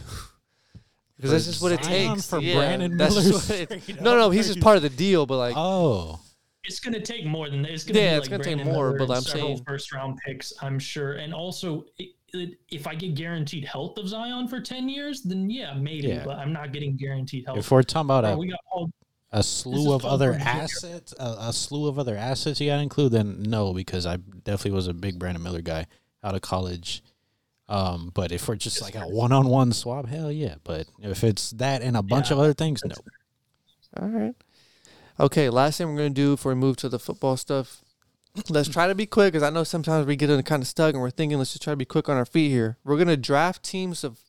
S1: Because *laughs* that's just what it
S3: Zion
S1: takes.
S3: for
S1: yeah,
S3: Brandon
S1: that's
S3: Miller
S1: just what it-
S3: straight
S1: no, no,
S3: up?
S1: he's just part of the deal. But like,
S3: Oh.
S2: It's gonna take more than it's gonna.
S1: Yeah,
S2: be
S1: it's gonna take more, but I'm saying-
S2: first round picks, I'm sure, and also it, it, if I get guaranteed health of Zion for ten years, then yeah, maybe.
S3: Yeah.
S2: But I'm not getting guaranteed health.
S3: If we're talking about
S2: Bro,
S3: a,
S2: we got Paul.
S3: a slew of other
S2: George Jr.
S3: assets, a, a slew of other assets you got to include, then no, because I definitely was a big Brandon Miller guy out of college. Um, but if we're just like a one-on-one swap, hell yeah. But if it's that and a bunch
S2: Yeah,
S3: of other things, no.
S1: all right, okay. Last thing we're gonna do before we move to the football stuff. *clears throat* Let's try to be quick because I know sometimes we get in kind of stuck and we're thinking let's just try to be quick on our feet here. We're gonna draft teams of,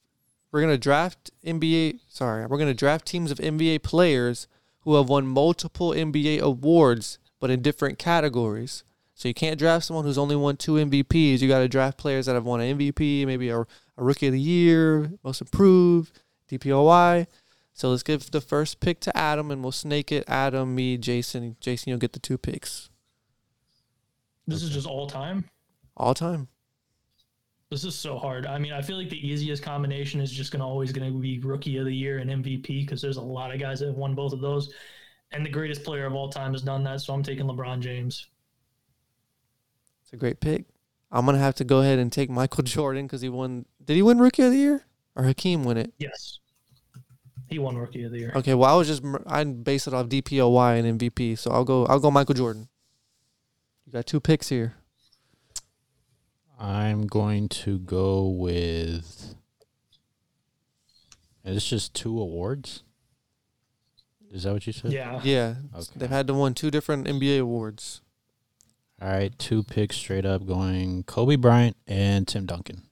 S1: we're gonna draft NBA. Sorry, we're gonna draft teams of NBA players who have won multiple NBA awards, but in different categories. So you can't draft someone who's only won two MVPs. You got to draft players that have won an MVP, maybe a, a Rookie of the Year, Most Improved, DPOY. So let's give the first pick to Adam, and we'll snake it. Adam, me, Jason. Jason, you'll get the two picks
S2: This is just all time.
S1: all time.
S2: This is so hard. I mean, I feel like the easiest combination is just gonna always gonna be Rookie of the Year and MVP because there's a lot of guys that have won both of those, and the greatest player of all time has done that. So I'm taking LeBron James.
S1: It's a great pick. I'm gonna have to go ahead and take Michael *laughs* Jordan because he won. Did he win Rookie of the Year or Hakeem win it?
S2: Yes, he won Rookie of the Year.
S1: Okay, well I was just I based it off DPOY and MVP, so I'll go I'll go Michael Jordan. You got two picks here.
S3: I'm going to go with. It's just two awards. Is that what you said?
S2: Yeah,
S1: Yeah,
S3: Okay.
S1: they've had to win two different NBA awards.
S3: All right, two picks straight up going Kobe Bryant and Tim Duncan.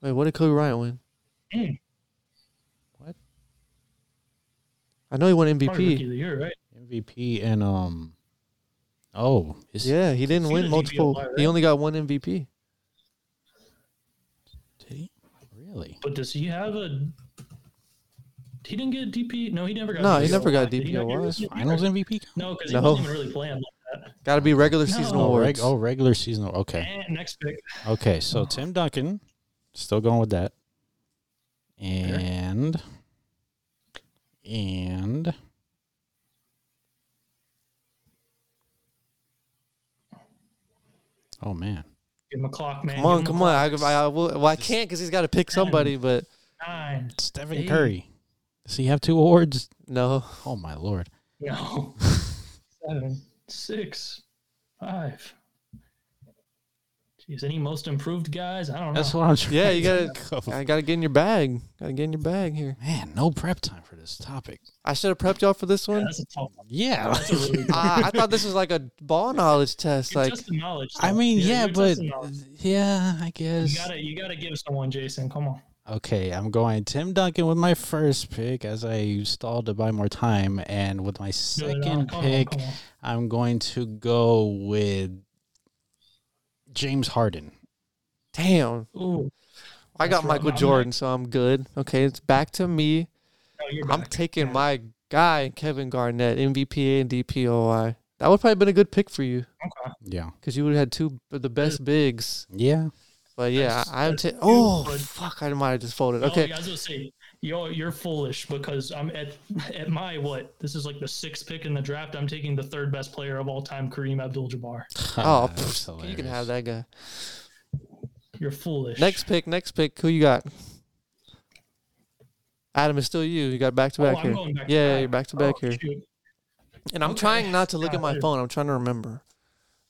S1: Wait, what did Kobe Bryant win?
S2: Mm.
S3: What?
S1: I know he won
S2: Probably Rookie
S1: MVP.
S2: of the Year, right?
S3: MVP and um oh is,
S1: Yeah, he didn't
S2: He
S1: win
S2: was
S1: multiple.
S2: DPOY,
S1: He only got one MVP.
S3: did he really
S2: But does he have a? He didn't get a DP. No, he never got.
S1: No, he never got
S2: Did he
S1: DPOY.
S2: Rookie of the Year?
S3: finals MVP
S2: No, because he
S1: No.
S2: wasn't even really playing like that.
S1: Got to be regular season
S2: No.
S3: oh,
S1: awards.
S3: reg, oh regular season okay
S2: And next pick.
S3: okay so Tim Duncan still going with that and and oh man
S2: Give him a clock, man.
S1: Come on,
S2: Give him a
S1: come on. I. I, I will, well, I can't because he's got to pick somebody, but
S2: Nine.
S3: Stephen
S2: Hey.
S3: Curry does he have two awards
S1: no.
S3: oh my lord
S2: No. *laughs* Seven. Six. Five. Jeez, any most improved guys? I don't know.
S3: that's what I'm trying
S1: Yeah, you
S3: to
S1: gotta- *laughs* I got to get in your bag. Got to get in your bag here.
S3: man no prep time for this topic
S1: I should have prepped y'all for this
S2: Yeah,
S1: one.
S2: that's a tough one.
S3: yeah
S2: That's a really *laughs* good
S1: I, I thought this was like a ball knowledge test.
S2: You're
S1: Like,
S2: testing knowledge.
S3: I
S2: though.
S3: mean, yeah,
S2: you're
S3: but
S2: testing knowledge.
S3: yeah, I guess.
S2: you
S3: guess.
S2: gotta you gotta give someone Jason. Come on.
S3: Okay, I'm going Tim Duncan with my first pick as I stalled to buy more time, and with my
S2: No, no,
S3: second oh,
S2: come on,
S3: pick,
S2: on.
S3: I'm going to go with James Harden.
S1: damn.
S2: Ooh,
S1: I got
S2: That's.
S1: Michael Jordan, so I'm good. Okay, it's back to me.
S2: no,
S1: I'm
S2: back.
S1: taking
S2: Yeah.
S1: my guy, Kevin Garnett, MVPA and DPOY. That would probably been a good pick for you
S2: Okay.
S3: Yeah,
S1: because you would have had two of the best bigs.
S3: yeah.
S1: But yeah,
S2: That's-
S1: I- I'm.
S2: that's
S1: Ta-
S2: cute,
S1: oh
S2: but-
S1: fuck! I might have just folded.
S2: No,
S1: Okay,
S2: I was gonna say you're you're foolish because I'm at at my what? This is like the sixth pick in the draft. I'm taking the third best player of all time, Kareem Abdul-Jabbar. *laughs*
S1: oh,
S3: oh
S1: pff, you can have that guy.
S2: You're foolish.
S1: Next pick, next pick. Who you got? Adam, is still you. You got back to
S2: Oh,
S1: back
S2: I'm
S1: here.
S2: going back to
S1: yeah,
S2: back.
S1: you're back to back
S2: Oh,
S1: here.
S2: shoot.
S1: And I'm
S2: okay.
S1: trying not to look at my
S2: God.
S1: phone. I'm trying to remember.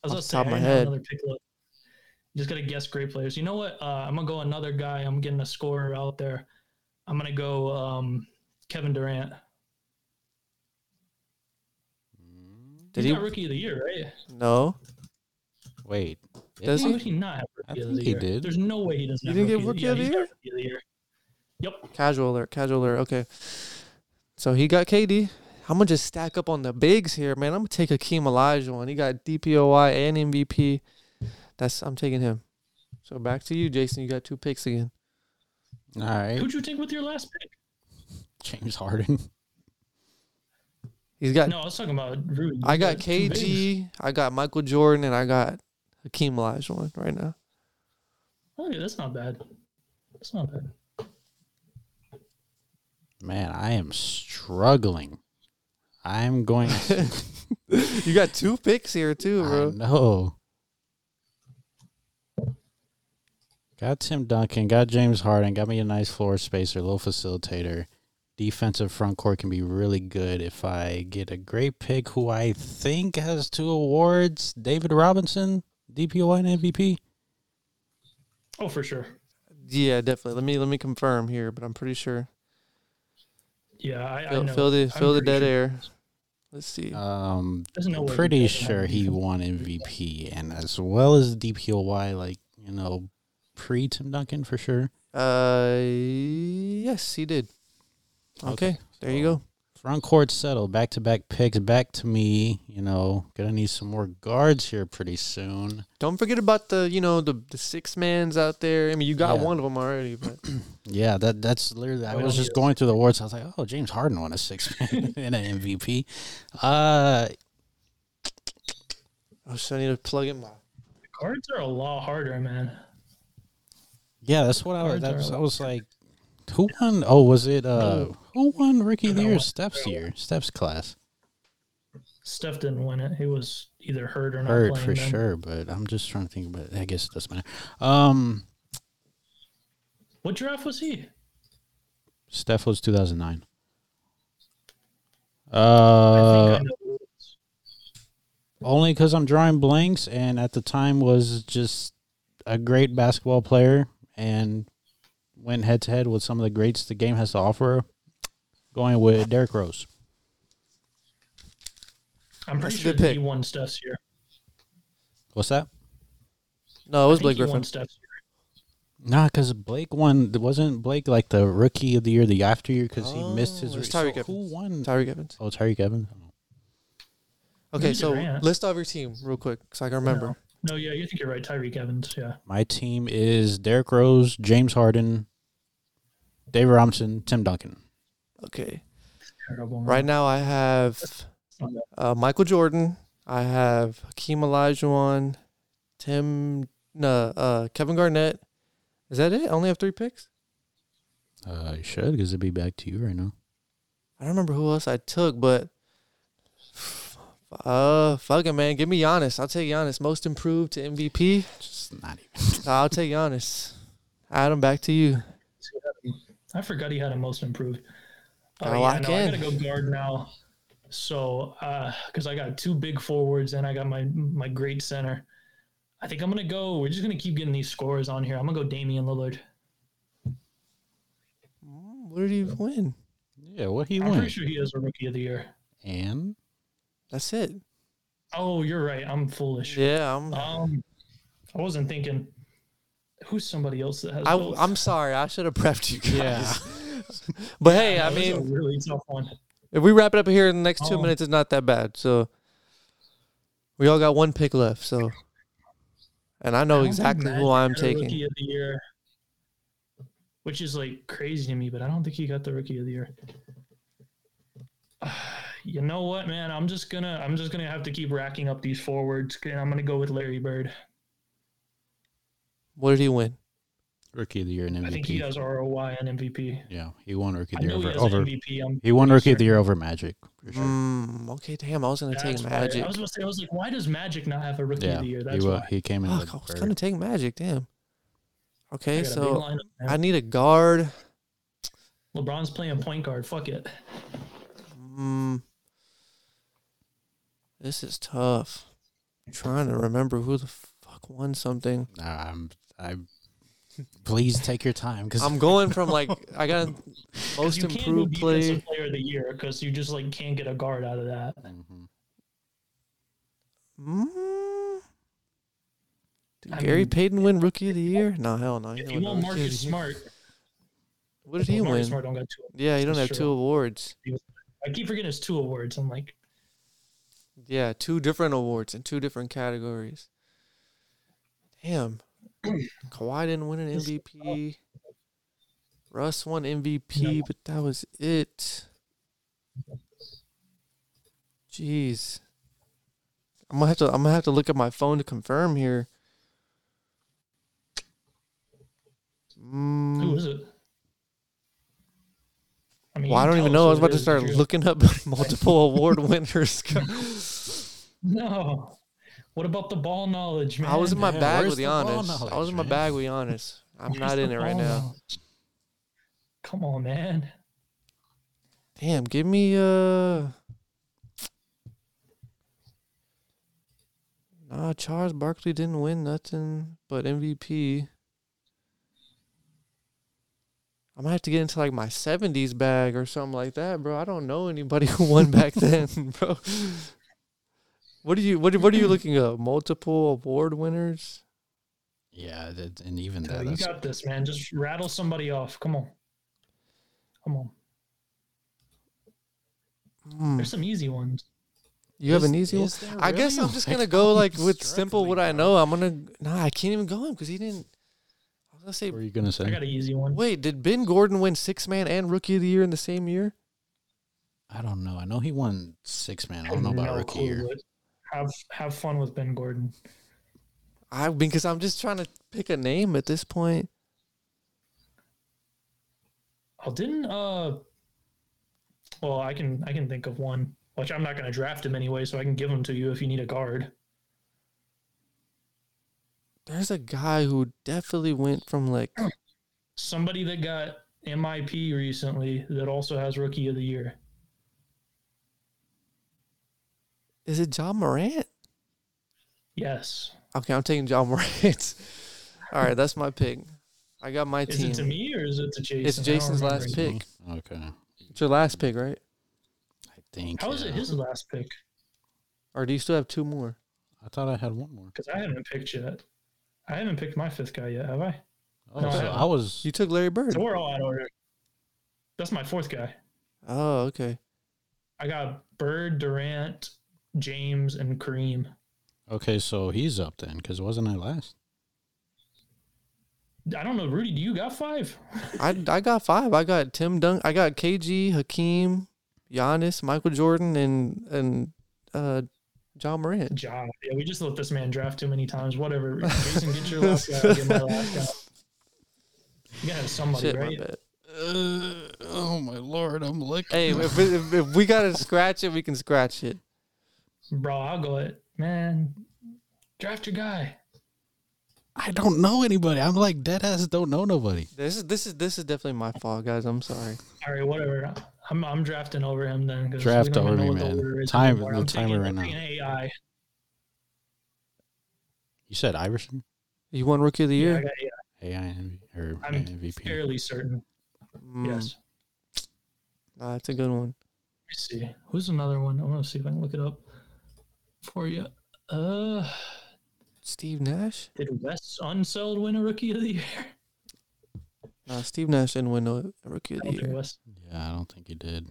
S2: I was
S1: Off
S2: gonna
S1: the
S2: say,
S1: top of my
S2: didn't have
S1: head.
S2: Another pick list. You just gotta guess great players. You know what? Uh, I'm gonna go another guy. I'm getting a scorer out there. I'm gonna go um, Kevin Durant.
S1: Did
S2: he
S1: he?
S2: got Rookie of the Year, right?
S1: No.
S3: Wait,
S1: Does
S3: did
S2: How
S1: he?
S2: would he not have?
S3: I I
S2: Rookie of
S3: think
S2: the
S3: he
S2: year.
S3: did.
S2: There's no way he doesn't.
S1: You didn't get
S2: rookie
S1: Rookie of the Year?
S2: of the year. Yep.
S1: Casual alert, casual alert. Okay. So he got KD. I'm gonna just stack up on the bigs here, man. I'm gonna take Akeem Olajuwon. He got DPOY and MVP. That's I'm taking him. So back to you, Jason. You got two picks again.
S3: All right,
S2: Who'd you take with your last pick?
S3: James Harden.
S1: He's got.
S2: No, I was talking about Rudy.
S1: I got
S2: two.
S1: KG. I got Michael Jordan, and I got Hakeem Olajuwon right now.
S2: Oh, yeah, that's not bad. That's not bad.
S3: Man, I am struggling. I'm going. *laughs*
S1: you got two picks here too, bro.
S3: know. Got Tim Duncan, got James Harden, got me a nice floor spacer, little facilitator. Defensive front court can be really good if I get a great pick who I think has two awards. David Robinson, DPOY and MVP.
S2: Oh, for sure.
S1: Yeah, definitely. Let me let me confirm here, but I'm pretty sure.
S2: Yeah, I, I
S1: Fill,
S2: know.
S1: fill the
S2: I'm
S1: fill the dead
S2: sure.
S1: air. Let's see.
S3: Um,
S2: There's no way he
S3: pretty sure he won MVP and as well as DPOY, like you know, pre Tim Duncan for sure.
S1: Uh, yes, he did. Okay, there you go.
S3: Front court settled, back to back picks, back to me. You know, gonna need some more guards here pretty soon.
S1: Don't forget about the you know the the six mans out there. I mean, you got
S3: Yeah.
S1: one of them already, but *clears throat*
S3: Yeah, that that's literally. I was just going through the awards. I was like, oh, James Harden won a six man *laughs* and an MVP. Uh,
S1: oh, so I need to plug in my.
S2: The Cards are a lot harder, man.
S3: Yeah, that's what I was.
S2: Cards
S3: That was
S2: a
S3: I
S2: lot
S3: was like, who won? Oh, was it? Uh,
S2: No.
S3: who won Rookie of the Year?
S2: no.
S3: Steph's year, Steph's class.
S2: Steph didn't win it. He was either hurt or not
S3: Hurt for
S2: then.
S3: sure, but I'm just trying to think about. it. I guess it doesn't matter. Um,
S2: What draft was he?
S3: Steph was 2009. Uh,
S2: think I know. who it is.
S3: only because I'm drawing blanks, and at the time was just a great basketball player, and went head to head with some of the greats the game has to offer. Going with Derrick Rose.
S2: I'm pretty
S1: That's a
S2: sure
S1: good pick.
S2: he won Steph's year.
S3: What's that?
S1: No, it was
S2: think
S1: Blake
S2: he won
S1: Griffin.
S2: Steph's year.
S3: Nah, because Blake won. Wasn't Blake like the rookie of the year, the after year, because he missed his.
S1: Oh, it's
S3: re-
S1: Tyreke
S3: so who won?
S1: Tyreke Evans.
S3: Oh, Tyreke Evans.
S1: Okay,
S2: Maybe
S1: so
S2: Durant.
S1: list off your team real quick, so I can remember.
S2: No, yeah, you think you're right. Tyreke Evans, yeah.
S3: My team is Derrick Rose, James Harden, David Robinson, Tim Duncan.
S1: Okay,
S2: Terrible.
S1: right now I have uh, Michael Jordan. I have Hakeem Olajuwon, Tim, no, uh, Kevin Garnett. Is that it? I only have three picks.
S3: Uh, you should, because it'd be back to you right now.
S1: I don't remember who else I took, but uh, fuck it, man. Give me Giannis. I'll take Giannis. Most improved to MVP.
S3: Just not even.
S1: I'll take Giannis. Adam, back to you.
S2: I forgot he had a most improved. Oh,
S1: Gotta
S2: yeah,
S1: lock
S2: no, I
S1: in.
S2: gotta go guard now. So, because I got two big forwards and I got my my great center. I think I'm gonna go. We're just gonna keep getting these scores on here. I'm gonna go Damian Lillard.
S1: What did he win?
S3: Yeah, what he win?
S2: I'm
S3: win?
S2: pretty sure he is a rookie of the year.
S3: And
S1: That's it.
S2: Oh, you're right. I'm foolish.
S1: Yeah, I'm.
S2: Um, I wasn't thinking. Who's somebody else that has?
S1: I,
S2: both?
S1: I'm sorry. I should have prepped you guys.
S3: Yeah. *laughs*
S1: but hey, I
S2: That a
S1: mean,
S2: really tough one.
S1: if we wrap it up here in the next two
S2: Oh.
S1: minutes, it's not that bad. So we all got one pick left. So, and I
S2: I
S1: know
S2: don't
S1: exactly who I'm taking.
S2: Rookie of the year, which is like crazy to me, but I don't think he got the rookie of the year. *sighs* You know what, man? I'm just gonna I'm just gonna have to keep racking up these forwards, and I'm gonna go with Larry Bird.
S1: What did he win?
S3: rookie of the year and MVP.
S2: I think he has ROI and MVP.
S3: yeah, he won rookie of
S2: I
S3: the year
S2: know he
S3: over.
S2: has MVP. I'm
S3: he won
S2: pretty
S3: rookie of the year over Magic. For sure.
S1: Mm, okay, damn. I was gonna
S2: That's
S1: take
S2: why-
S1: Magic.
S2: I was gonna say I was like, why does Magic not have a rookie
S3: yeah,
S2: of the year?
S3: he,
S2: That's
S3: wa-
S2: why.
S3: he came in
S1: Fuck,
S3: with
S1: I was gonna take Magic. Damn. Okay,
S2: got
S1: so
S2: lineup.
S1: I need a guard.
S2: LeBron's playing point guard. Fuck it.
S1: Mm, this is tough. I'm trying to remember who the fuck won something.
S3: Um, I'm. I. please take your time because
S1: I'm going from *laughs* like I got most
S2: you can't
S1: improved
S2: do
S1: play.
S2: defensive player of the year because you just like can't get a guard out of that.
S1: Mm, Did
S2: I
S1: Gary
S2: mean,
S1: Payton win Rookie of the Year? No, hell no. he
S2: If you want Marcus
S1: Year.
S2: Smart,
S1: What did he
S2: Marcus
S1: win?
S2: Smart don't got two.
S1: Yeah, he don't have
S2: That's
S1: two awards.
S2: I keep forgetting it's two awards. I'm like,
S1: Yeah, two different awards in two different categories. Damn. *clears throat* Kawhi didn't win an MVP. Russ won MVP, but that was it. Jeez. I'm gonna have to I'm gonna have to look at my phone to confirm here.
S2: who
S1: Mm,
S2: is it? I mean,
S1: well, I don't even know. I was about to start looking up *laughs* multiple award *laughs* winners. *laughs* *laughs*
S2: No. What about the ball knowledge, man?
S1: I was in my
S3: Yeah,
S1: bag
S3: where's
S1: with Giannis. I was in my
S3: man?
S1: bag with Giannis. I'm
S2: Where's
S1: not in it right now.
S2: knowledge? Come on, man.
S1: Damn, give me uh Nah, Charles Barkley didn't win nothing but MVP. I might have to get into like my seventies bag or something like that, bro. I don't know anybody *laughs* who won back then, *laughs* bro. What are you what what are you looking at? Multiple award winners?
S3: Yeah, that, and even that.
S2: you
S3: That's,
S2: got this, man. Just rattle somebody off. Come on. Come on.
S1: Hmm.
S2: There's some easy ones.
S1: You have an easy one?
S3: is there
S1: I guess? I'm just gonna go like with simple what I know. I'm gonna nah, I can't even go him because he didn't. I was gonna say,
S3: What were you gonna say?
S2: I got an easy one.
S1: wait, did Ben Gordon win six man and rookie of the year in the same year?
S3: I don't know. I know he won six man. I don't know about
S2: no
S3: rookie
S2: clue
S3: year.
S2: what- Have have fun with Ben Gordon.
S1: I because I'm just trying to pick a name at this point.
S2: Oh, didn't uh well I can I can think of one. Which I'm not gonna draft him anyway, so I can give him to you if you need a guard.
S1: There's a guy who definitely went from like *clears throat*
S2: Somebody that got MIP recently that also has rookie of the year.
S1: Is it John Morant?
S2: Yes.
S1: Okay, I'm taking John *laughs* Morant. All right, that's my pick. I got my
S2: Is
S1: team.
S2: it to me or is it to Jason?
S1: It's Jason's last
S2: anymore.
S1: pick.
S3: Okay,
S1: It's your last pick, right?
S3: I think.
S2: How is it his last pick?
S1: Or do you still have two more?
S3: I thought I had one more.
S2: Because I haven't picked yet. I haven't picked my fifth guy yet, have I?
S3: Oh,
S2: No, I
S3: so
S2: haven't.
S3: I was.
S1: You took Larry Bird.
S2: So we're all out of order. That's my fourth guy.
S1: Oh, okay.
S2: I got Bird, Durant, James, and Kareem.
S3: Okay, so he's up then, because wasn't I last?
S2: I don't know, Rudy. Do you got five?
S1: I I got five. I got Tim Dunk. I got KG, Hakeem, Giannis, Michael Jordan, and and uh, John Morant.
S2: Ja. Yeah, we just let this man draft too many times. Whatever. Jason, get your last guy. Get my last guy. You gotta have somebody,
S1: Shit,
S2: right?
S1: bad.
S3: Uh, oh my lord, I'm looking.
S1: Hey, if, if, if we gotta scratch it, we can scratch it.
S2: Bro, I'll go it. Man, draft your guy.
S3: I don't know anybody. I'm like dead ass. Don't know nobody.
S1: This is this is this is definitely my fault, guys. I'm sorry.
S2: All right, whatever. I'm I'm drafting over him then. 'cause
S3: Draft
S2: we don't even
S3: over
S2: know
S3: me, man. Time-
S2: anymore.
S3: the
S2: I'm
S3: timer
S2: taking
S3: right now.
S2: freaking AI.
S3: You said Iverson,
S1: You won Rookie of the
S2: Yeah, I
S1: Year.
S2: got AI.
S3: AI or
S2: I'm
S3: MVP.
S2: fairly certain.
S1: Mm,
S2: Yes.
S1: nah, that's a good one.
S2: Let me see. Who's another one? I want to see if I can look it up for you. Uh,
S1: Steve Nash.
S2: did Wes Unseld win a Rookie of the Year?
S1: Nah, Steve Nash didn't win a a Rookie of the Year.
S2: Wes.
S3: Yeah, I don't think he did.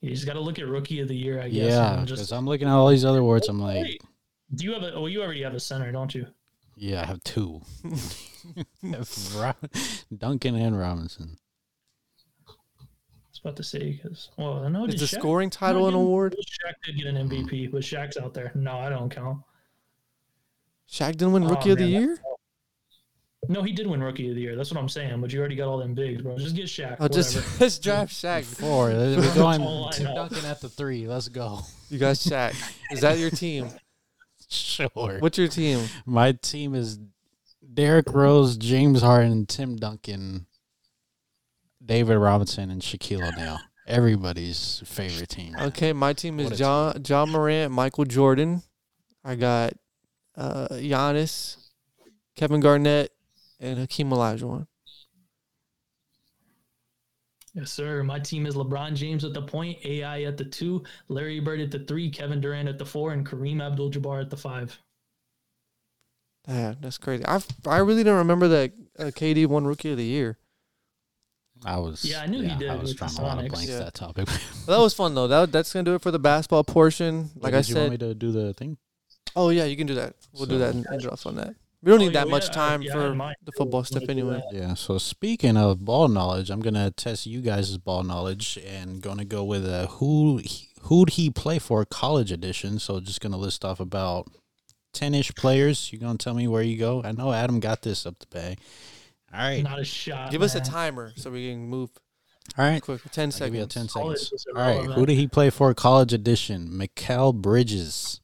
S2: You just got to look at Rookie of the Year, I guess.
S3: Yeah,
S2: and
S3: because
S2: just
S3: I'm looking at all these other words. I'm like,
S2: Wait, do you have a? Well, you already have a center, don't you?
S3: yeah, I have two. *laughs* *laughs* Duncan and Robinson.
S2: I was about to say because well, I know
S1: Is the
S2: Shaq-
S1: scoring title
S2: no,
S1: an award?
S2: Shaq did get an MVP, but Shaq's out there. No, I don't count.
S1: Shaq didn't win
S2: Oh,
S1: Rookie of the
S2: man,
S1: Year.
S2: No, he did win Rookie of the Year. That's what I'm saying. But you already got all them bigs, bro. Just get Shaq.
S1: Oh, just
S2: whatever. *laughs*
S1: let's draft Shaq.
S3: Four. *laughs* We're
S2: That's
S3: going
S2: all I
S3: Tim. Duncan at the three. Let's go.
S1: You got Shaq. *laughs* Is that your team?
S3: Sure.
S1: What's your team?
S3: My team is Derrick Rose, James Harden, Tim Duncan, David Robinson, and Shaquille O'Neal. Everybody's favorite team.
S1: Okay, my team is
S3: a
S1: John John Morant, Michael Jordan. I got uh Giannis, Kevin Garnett, and Hakeem Olajuwon.
S2: Yes, sir. My team is LeBron James at the point, AI at the two, Larry Bird at the three, Kevin Durant at the four, and Kareem Abdul-Jabbar at the five.
S1: Yeah, that's crazy. I I really don't remember that uh, KD won Rookie of the Year.
S3: I was.
S2: Yeah, I knew he did
S3: I was
S2: with the
S3: trying to want to
S2: Sonics.
S3: blank
S1: Yeah.
S3: that topic.
S1: Well, that was fun though. That that's gonna do it for the basketball portion. Like
S3: Did
S1: I said,
S3: you want me to do the thing?
S1: Oh yeah, you can do that. We'll do that and end off on that. We don't
S2: Oh,
S1: need that
S2: yeah,
S1: much time
S2: yeah, I
S1: for
S2: mine.
S1: the football
S2: We'll
S1: stuff anyway.
S3: Yeah. So speaking of ball knowledge, I'm gonna test you guys' ball knowledge and gonna go with a who who'd he play for college edition. So just gonna list off about ten ish players. You're gonna tell me where you go. I know Adam got this up the bag. All right.
S2: Not a shot.
S1: Give us a timer so we can move
S3: All right.
S1: quick. Ten
S3: I'll give you
S1: seconds.
S3: ten seconds. All right. Who did he play for college edition? Mikal Bridges.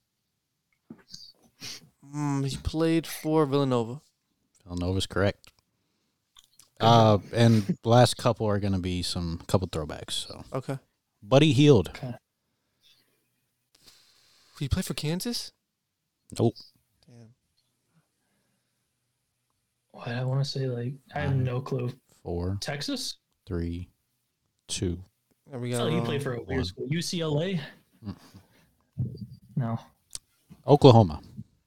S1: Mm, he played for Villanova.
S3: Villanova's correct. Uh, and *laughs* last couple are gonna be some couple throwbacks. So
S1: Okay.
S3: Buddy Hield. Okay.
S1: He played for Kansas.
S3: Nope.
S1: Damn.
S2: What I want to say, like, I have no clue.
S3: Four,
S2: Texas?
S3: three, two.
S1: There we
S2: Oh,
S1: go.
S2: he played for a weird
S3: one.
S2: school. UCLA?
S3: Mm.
S2: No.
S3: Oklahoma.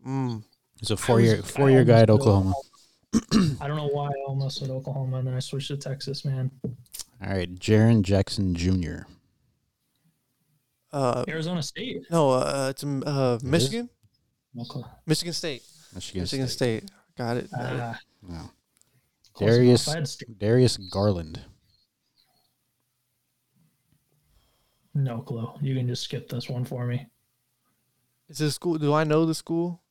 S1: Mm.
S3: He's a four year
S2: was-
S3: four year guy at
S2: almost
S3: Oklahoma.
S2: I don't know why I almost said Oklahoma and then I switched to Texas, man.
S3: All right, Jaren Jackson Jr.
S1: Uh,
S2: Arizona State.
S1: no, uh, it's um, uh, Michigan.
S2: Oklahoma.
S1: Michigan State.
S3: Michigan,
S1: Michigan
S3: State.
S1: State. Got it. got it.
S3: No.
S2: close
S3: Darius
S2: enough. I had State.
S3: Darius Garland.
S2: No clue. You can just skip this one for me.
S1: Is this school? Do I know the school?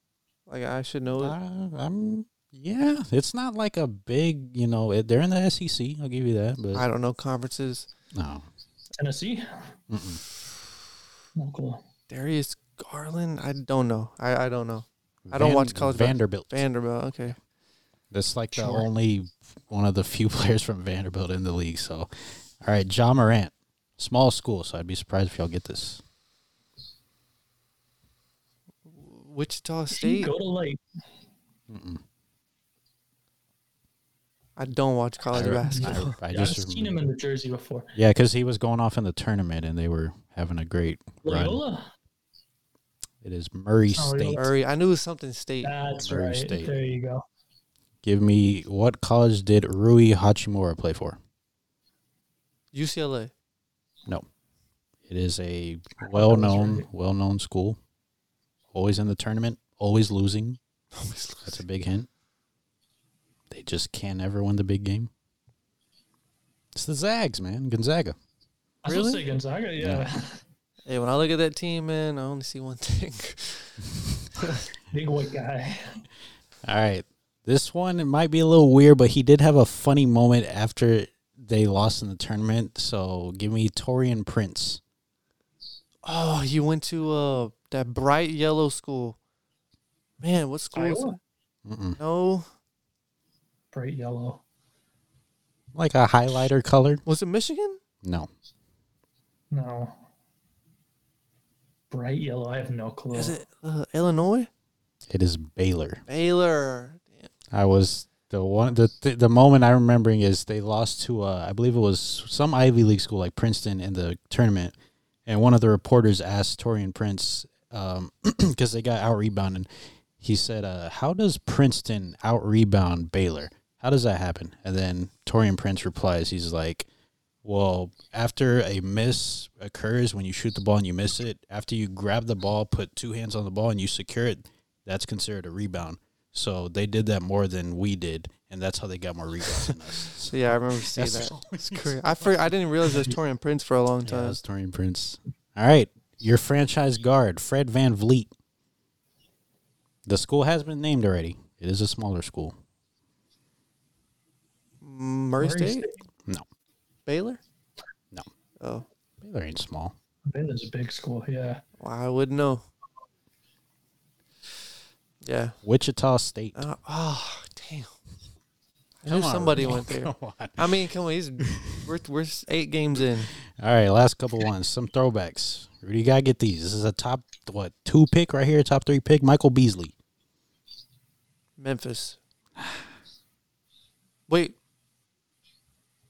S1: Like I should know it.
S3: Uh, I'm yeah. It's not like a big you know. It, they're in the SEC. I'll give you that. But
S1: I don't know conferences.
S3: no.
S2: Tennessee?
S3: Mm-mm.
S2: No clue.
S1: Darius Garland. I don't know. I, I don't know. I don't
S3: Van-
S1: watch college bas-
S3: Vanderbilt.
S1: Vanderbilt. Okay.
S3: That's like the
S2: Sure.
S3: only one of the few *laughs* players from Vanderbilt in the league. So, all right, John Morant, small school. So I'd be surprised if y'all get this.
S1: Wichita
S2: Did he
S1: State.
S2: Go to like
S3: Mm-mm.
S1: I don't watch college
S3: I-
S1: basketball.
S3: I, I
S2: yeah, I've
S3: just
S2: seen him in the jersey before.
S3: yeah, because he was going off in the tournament and they were having a great run. It is Murray
S2: Oh,
S3: State.
S1: Murray. I knew it was something state.
S2: That's
S3: Murray
S2: right.
S3: State.
S2: There you go.
S3: Give me what college did Rui Hachimura play for?
S1: UCLA. No.
S3: It is a
S2: thought that was
S3: well-known, well-known school. Always in the tournament, always losing. That's a big hint. They just can't ever win the big game. It's the Zags, man. Gonzaga.
S2: I
S1: Really?
S2: say Gonzaga. Yeah. *laughs*
S1: Hey, when I look at that team, man, I only see one thing. *laughs*
S2: Big white guy.
S3: All right. This one it might be a little weird, but he did have a funny moment after they lost in the tournament. So give me Taurean Prince.
S1: oh, you went to uh that bright yellow school. Man, what school is
S2: Iowa?
S1: it?
S3: Mm-mm.
S1: No.
S2: Bright yellow.
S3: Like a highlighter color?
S1: Was it Michigan?
S3: No.
S2: No. Bright yellow. I have no clue.
S1: Is it uh, Illinois?
S3: It is Baylor.
S1: Baylor.
S3: I was the one the the, the moment I'm remembering is they lost to uh, I believe it was some Ivy League school like Princeton in the tournament, and one of the reporters asked Taurean Prince *clears throat* because they got out rebounded. He said, uh, "How does Princeton out rebound Baylor? How does that happen?" And then Taurean Prince replies, "He's like." Well, after a miss occurs when you shoot the ball and you miss it, after you grab the ball, put two hands on the ball and you secure it, that's considered a rebound. So they did that more than we did, and that's how they got more rebounds than us. *laughs*
S1: So yeah, I remember seeing
S3: That's
S1: that. *laughs* It's crazy. I for, I didn't realize it was Taurean Prince for a long
S3: Yeah,
S1: time.
S3: that's Taurean Prince. All right, your franchise guard, Fred VanVleet. The school has been named already. It is a smaller school.
S1: Murray,
S2: Murray
S1: State?
S2: State.
S3: No,
S1: Baylor?
S3: No.
S1: Oh,
S3: Baylor ain't small.
S2: Baylor's a big school. Yeah.
S1: well, I wouldn't know. Yeah.
S3: Wichita State.
S1: Uh, oh, damn. I
S3: Come
S1: knew
S3: on,
S1: somebody went there. *laughs*
S3: Come on.
S1: I mean, come on, he's we're we're eight games in.
S3: All right, last couple ones. Some throwbacks. Rudy, you gotta get these. This is a top what two pick right here, top three pick. Michael Beasley.
S1: Memphis. Wait.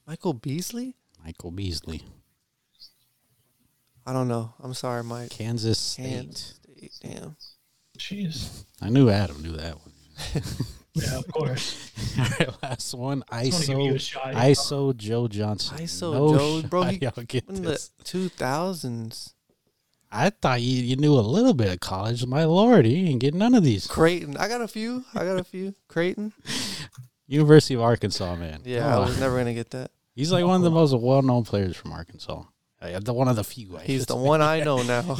S1: Michael Beasley?
S3: Michael Beasley,
S1: I don't know. I'm sorry, Mike.
S3: Kansas State.
S1: Kansas State. Damn.
S2: Jeez.
S3: I knew Adam knew that one. *laughs*
S2: Yeah, of course. *laughs*
S3: All right, last one.
S2: I just want to give you a
S3: ISO.
S2: shot.
S3: ISO Joe Johnson.
S1: ISO
S3: No
S1: Joe, bro, he- *laughs*
S3: y'all get
S1: In the
S3: this.
S1: 2000s.
S3: I thought you, you knew a little bit of college. My lord, you ain't get none of these.
S1: Creighton. I got a few. I got a few. Creighton.
S3: University of Arkansas, man.
S1: Yeah,
S3: Oh,
S1: I was never going to get that.
S3: he's like one of the most well-known players from Arkansas. The one of the few. I
S1: He's the
S3: say.
S1: one I know now.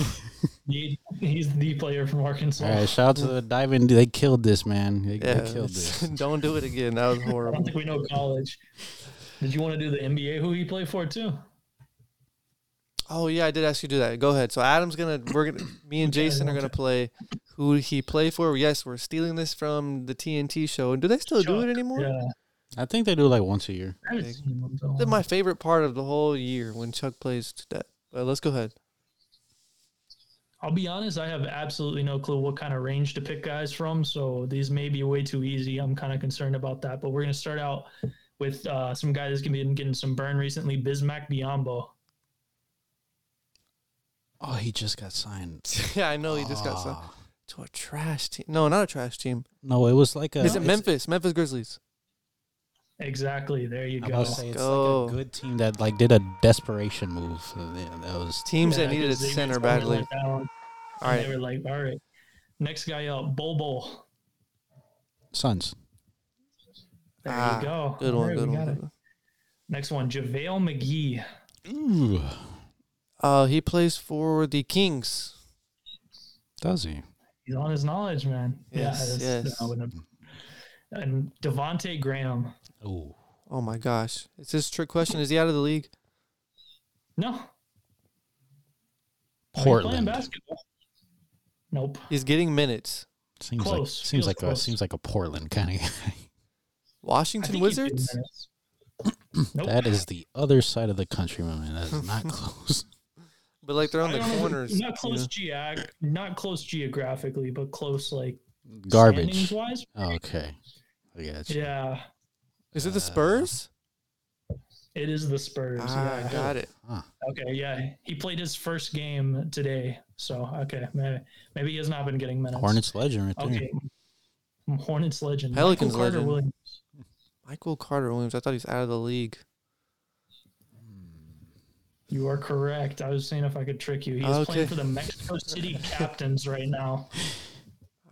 S2: He, he's the player from Arkansas.
S3: All right, shout out to the diving. They killed this man. They,
S1: Yeah,
S3: they killed this. *laughs*
S1: don't do it again. That was horrible. *laughs*
S2: I don't think we know college. Did you want to do the NBA? Who he played for too?
S1: Oh yeah, I did ask you to do that. Go ahead. So Adam's gonna, we're gonna, me and Jason are gonna play who he played for. Yes, we're stealing this from the TNT show. And do they still do it anymore?
S2: Yeah,
S3: I think they do like once a year.
S2: I haven't seen him. so-
S1: That's my favorite part of the whole year when Chuck plays to that. But let's go ahead.
S2: I'll be honest, I have absolutely no clue what kind of range to pick guys from. So these may be way too easy. I'm kind of concerned about that. But we're going to start out with uh, some guys that's going to be getting some burn recently. Bismack Biyombo.
S3: Oh, he just got signed. *laughs*
S1: yeah, I know he just got signed
S3: Ah.
S1: to a trash team. No, not a trash team.
S3: No, it was like a.
S1: Is it Memphis? Memphis Grizzlies.
S2: Exactly. There you
S3: I'm
S2: go.
S3: about to say it's
S1: go.
S3: like a good team that like did a desperation move. So, yeah, that was
S1: Teams that needed a center badly.
S2: went down,
S1: All
S2: and They
S1: right.
S2: were like, all right. Next guy up, Bol Bol.
S3: Suns.
S2: There
S1: Ah,
S2: you go.
S1: Good one.
S2: right,
S1: Good one.
S2: got it.
S1: good one.
S2: Next one, JaVale McGee.
S3: Ooh,
S1: Uh, he plays for the Kings.
S3: does he?
S2: He's on his knowledge, man.
S1: Yes,
S2: yeah,
S1: yes.
S2: I And Devonte Graham.
S3: Ooh,
S1: Oh my gosh! Is this a trick question? Is he out of the league?
S2: No. Oh, playing
S3: Portland.
S2: basketball. Nope.
S1: He's getting minutes.
S3: Seems
S2: Close.
S3: like seems
S2: Feels
S3: like a seems like a Portland kind of guy. *laughs*
S1: Washington
S2: think he's getting
S1: Wizards. *clears throat*
S2: Nope.
S3: That is the other side of the country, my man. That is not *laughs* close.
S1: But like they're on the
S2: don't know,
S1: corners.
S2: Not close geog, not close geographically, but close like
S3: Garbage.
S2: wise.
S3: Oh, okay, I got you.
S2: Yeah,
S1: Is it the
S3: Uh,
S1: Spurs?
S2: it is the Spurs.
S1: Ah,
S2: yeah.
S1: got it.
S3: Huh.
S2: Okay, yeah. He played his first game today, so okay, maybe, maybe he has not been getting minutes.
S3: Hornets legend right there.
S2: Okay. Hornets legend.
S1: Pelicans
S2: Michael Carter
S1: legend.
S2: Williams.
S1: Michael Carter Williams. I thought he's out of the league.
S2: You are correct. I was seeing if I could trick you. He's
S1: Okay.
S2: playing for the Mexico City *laughs* Captains right now.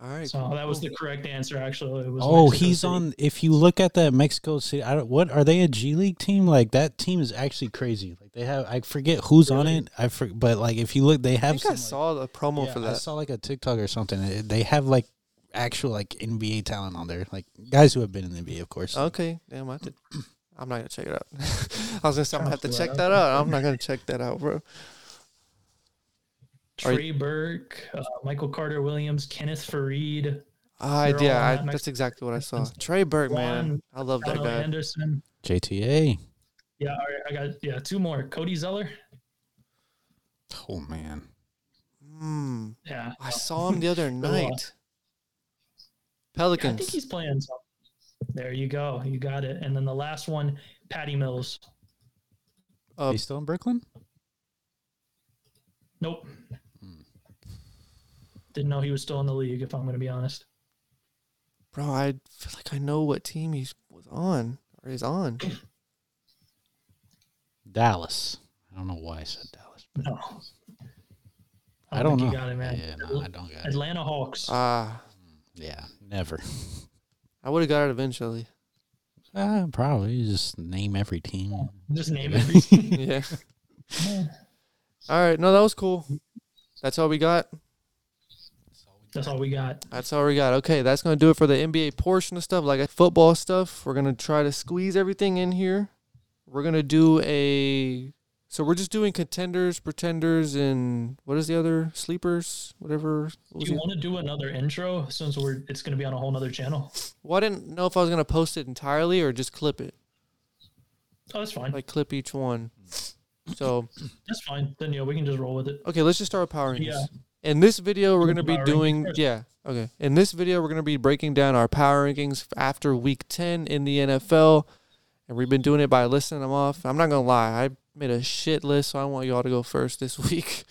S1: All right.
S2: So that was the correct answer. Actually, it was.
S3: Oh,
S2: Mexico
S3: he's
S2: City.
S3: on. If you look at that Mexico City, I don't, what are they a G League team? Like that team is actually crazy. Like they have, I forget who's on it. I for, but like if you look, they
S1: I
S3: have.
S1: think
S3: some,
S1: I
S3: like-
S1: saw the promo
S3: yeah,
S1: for that.
S3: I saw like a TikTok or something. They have like actual like NBA talent on there, like guys who have been in the NBA, of course.
S1: Okay, damn, I have to, I'm not gonna check it out. *laughs* I was gonna say I'm gonna have to check
S2: that
S1: that out. I'm *laughs* not gonna check that out, bro. Are
S2: Trey Burke, uh, Michael Carter Williams, Kenneth Faried,
S1: I
S2: They're
S1: yeah, I, that's exactly what I saw. Trey Burke, man, I love that
S2: Donald
S1: guy.
S2: Anderson.
S3: JTA.
S2: Yeah, all right, I got yeah two more. Cody Zeller.
S3: Oh man,
S1: Hmm,
S2: Yeah,
S1: I saw him the other *laughs*
S2: Go on.
S1: night.
S2: Yeah, I think he's playing some. There you go. You got it. And then the last one, Patty Mills.
S1: Uh,
S3: he's still in Brooklyn.
S2: Nope. Didn't know he was still in the league. If I'm going to be honest.
S1: bro, I feel like I know what team he was on or is on.
S3: Dallas. I don't know why I said Dallas. But
S2: No.
S3: I don't,
S2: think
S3: know.
S2: You got it, man.
S3: Yeah, no, I don't got it.
S2: Atlanta Hawks.
S1: Ah,
S3: Yeah, never. *laughs*
S1: I would have got it eventually.
S3: Uh, probably just name every team.
S2: Just name *laughs* everything. *laughs*
S1: yeah. All right, no, that was cool. That's all we got.
S2: That's all we got.
S1: That's all we got. Okay, that's gonna do it for the NBA portion of stuff, like football stuff. We're gonna try to squeeze everything in here. We're gonna do a. So we're just doing contenders, pretenders, and what is the other sleepers? Whatever. What
S2: Do you want to do another intro since we're it's going to be on a whole nother channel?
S1: well, I didn't know if I was gonna post it entirely or just clip it,
S2: Oh, that's fine.
S1: like clip each one. So
S2: That's fine. Then yeah, we can just roll with it.
S1: okay, let's just start with power rankings.
S2: Yeah.
S1: In this video, we're gonna be doing yeah. Okay. In this video, we're gonna be breaking down our power rankings after Week Ten in the NFL. and we've been doing it by listing them off. I'm not gonna lie, I made a shit list, so I want y'all to go first this *laughs* week.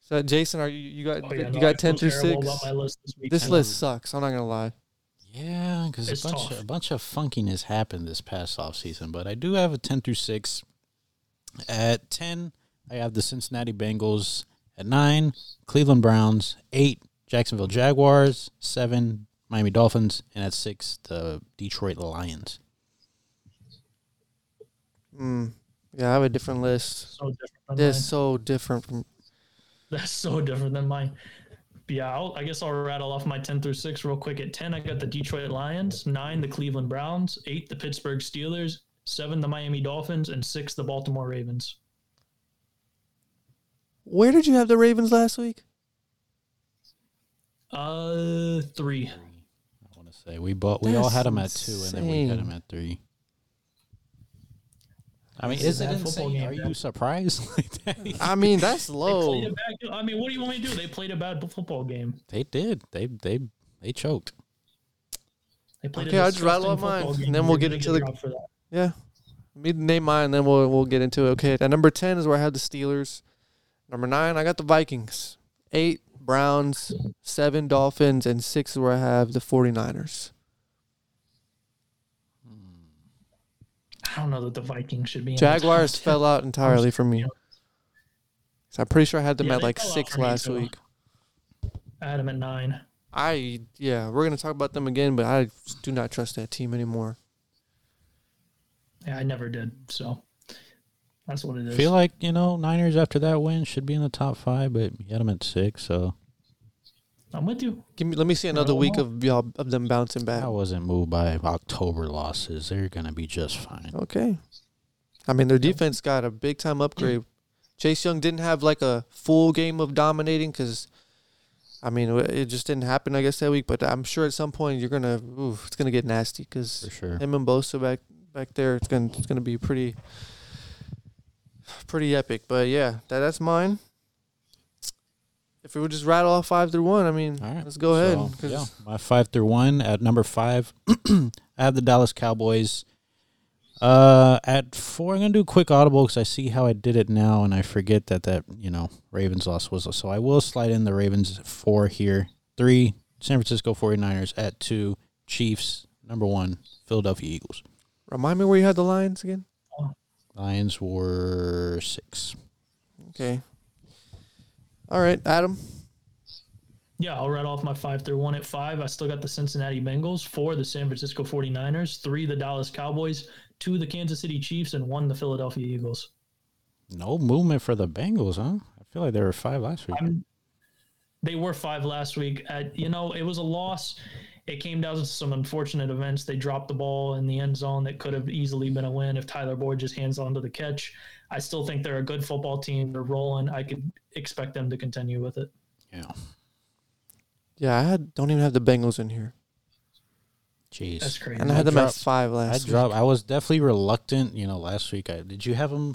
S1: So, Jason, are you you got
S2: Oh, yeah,
S1: you
S2: no, I
S1: got ten through six?
S2: list this week.
S1: This list sucks. I'm not gonna lie.
S3: Yeah, because a bunch,
S2: tough.
S3: of, a bunch of funkiness happened this past offseason, but I do have a 10 through 6. At 10, I have the Cincinnati Bengals. At 9, Cleveland Browns. 8, Jacksonville Jaguars. 7, Miami Dolphins. And at 6, the Detroit Lions.
S1: Mm. Yeah, I have a different list.
S2: so different than
S1: This
S2: mine.
S1: so different from.
S2: That's so different than mine. Yeah, I'll, I guess I'll rattle off my 10 through 6 real quick. At 10, I got the Detroit Lions, 9, the Cleveland Browns, 8, the Pittsburgh Steelers, 7, the Miami Dolphins, and 6, the Baltimore Ravens.
S1: Where did you have the Ravens last week?
S2: Uh, 3.
S3: I want to say we both we all had them at 2 and then we had them at 3. I mean,
S2: is
S3: is it
S2: bad football
S3: insane?
S2: game,
S3: Are you surprised *laughs* like that?
S1: I mean, that's
S2: They
S1: low.
S2: played a bad, I mean, what do you want me to do? They played a bad football game.
S3: They did. They they they choked.
S2: They played
S1: Okay,
S2: a
S1: I'll just rattle
S2: disgusting
S1: off mine, and then we'll get into the-
S2: dropped.
S1: Yeah. Me name mine, and then we'll we'll get into it. Okay, at number ten is where I have the Steelers. Number nine, I got the Vikings. Eight, Browns. Seven, Dolphins, and six is where I have the 49ers. Hmm.
S2: I don't know that the Vikings should be. in
S1: Jaguars
S2: top 10.
S1: fell out entirely for me. So I'm pretty sure I had them
S2: Yeah,
S1: at like six
S2: me,
S1: last week.
S2: I had them at nine.
S1: I yeah, we're gonna talk about them again, but I do not trust that team anymore.
S2: Yeah, I never did. So that's what it is.
S3: feel like you know Niners after that win should be in the top five, but you had them at six, so
S2: I'm with you.
S1: Give me let me see another
S2: don't
S1: week of y'all of them bouncing back.
S3: I wasn't moved by October losses. They're gonna be just fine.
S1: Okay. I mean, their defense got a big time upgrade. Chase Young didn't have like a full game of dominating because, I mean, it just didn't happen, I guess, that week. But I'm sure at some point you're gonna, ooh, it's gonna get nasty because
S3: sure.
S1: him and Bosa back back there, it's gonna it's gonna be pretty, pretty epic. But yeah, that that's mine. If we would just rattle off five through one, I mean,
S3: right.
S1: let's go ahead.
S3: So,
S1: 'cause-
S3: yeah, my five through one at number five, *clears throat* I have the Dallas Cowboys. Uh, at four, I'm gonna do a quick audible because I see how I did it now, and I forget that that you know Ravens loss was. So I will slide in the Ravens at four here. Three, San Francisco 49ers at two. Chiefs number one, Philadelphia Eagles.
S1: Remind me where you had the Lions again.
S3: Lions were six.
S1: Okay. All right, Adam.
S2: Yeah, I'll write off my five through one. At five, I still got the Cincinnati Bengals, four, the San Francisco 49ers, three, the Dallas Cowboys, two, the Kansas City Chiefs, and one, the Philadelphia Eagles.
S3: No movement for the Bengals, huh? I feel like there were five last week.
S2: I'm, they were five last week. At, you know, it was a loss. It came down to some unfortunate events. They dropped the ball in the end zone that could have easily been a win if Tyler Boyd just hands on to the catch. I still think they're a good football team. They're rolling. I could expect them to continue with it.
S3: Yeah.
S1: Yeah, I had don't even have the Bengals in here,
S3: Jeez.
S2: That's crazy.
S1: and I
S3: I
S1: had them at
S3: dropped-
S1: five
S3: I
S1: last week.
S3: dropped. I was definitely reluctant. You know, last week. I did you have them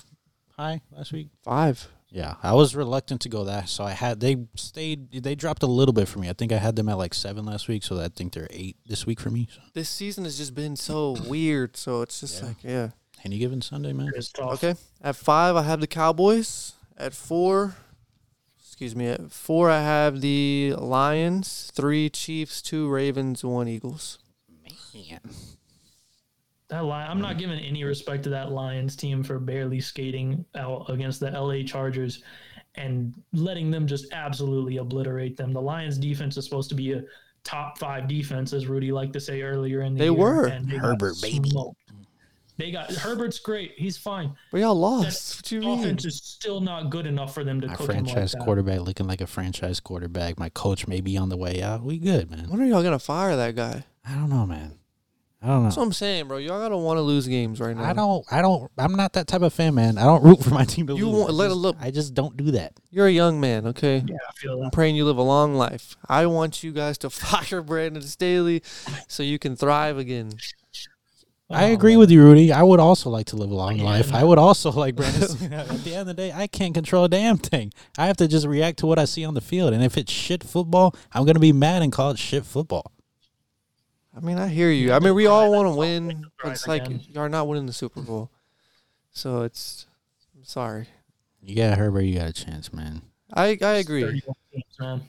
S3: high last week?
S1: Five.
S3: Yeah, I was reluctant to go that. So I had they stayed. They dropped a little bit for me. I think I had them at like seven last week. So I think they're eight this week for me. So,
S1: This season has just been so *laughs* weird. So it's just
S3: Yeah.
S1: like, yeah.
S3: any given Sunday, man.
S1: Okay. At five, I have the Cowboys. At four, excuse me. At four, I have the Lions. Three Chiefs. Two Ravens. One Eagles.
S3: Man.
S2: That line, I'm not giving any respect to that Lions team for barely skating out against the LA Chargers and letting them just absolutely obliterate them. The Lions defense is supposed to be a top five defense, as Rudy liked to say earlier in the
S1: They
S2: year.
S1: were.
S2: and they got
S3: Herbert, baby.
S2: They got Herbert's great. He's fine.
S1: But y'all lost. What you mean?
S2: Offense is still not good enough for them to
S3: My
S2: cook him like
S3: franchise
S2: that.
S3: quarterback looking like a franchise quarterback. My coach may be on the way out. We good, man.
S1: When are y'all gonna fire that guy?
S3: I don't know, man. I don't know.
S1: That's what I'm saying, bro. Y'all gotta want to lose games right now.
S3: I don't. I don't. I'm not that type of fan, man. I don't root for my team to
S1: You
S3: lose.
S1: want-
S3: I
S1: let it
S3: just-
S1: look-
S3: I just don't do that.
S1: You're a young man, okay?
S2: Yeah, I feel
S1: I'm
S2: that.
S1: praying you live a long life. I want you guys to *laughs* fire Brandon Staley so you can thrive again.
S3: I
S2: Oh,
S3: agree with you, Rudy. I would also like to live a long life. I would also *laughs* like Brandon. *laughs* At the end of the day, I can't control a damn thing. I have to just react to what I see on the field. And if it's shit football, I'm gonna be mad and call it shit football.
S1: I mean, I hear you. I mean, we all want to win, but it's like
S2: again.
S1: you're not winning the Super Bowl. So it's. I'm sorry.
S3: You got Herbert, you got a chance, man.
S1: I I agree.
S2: 31 games, man.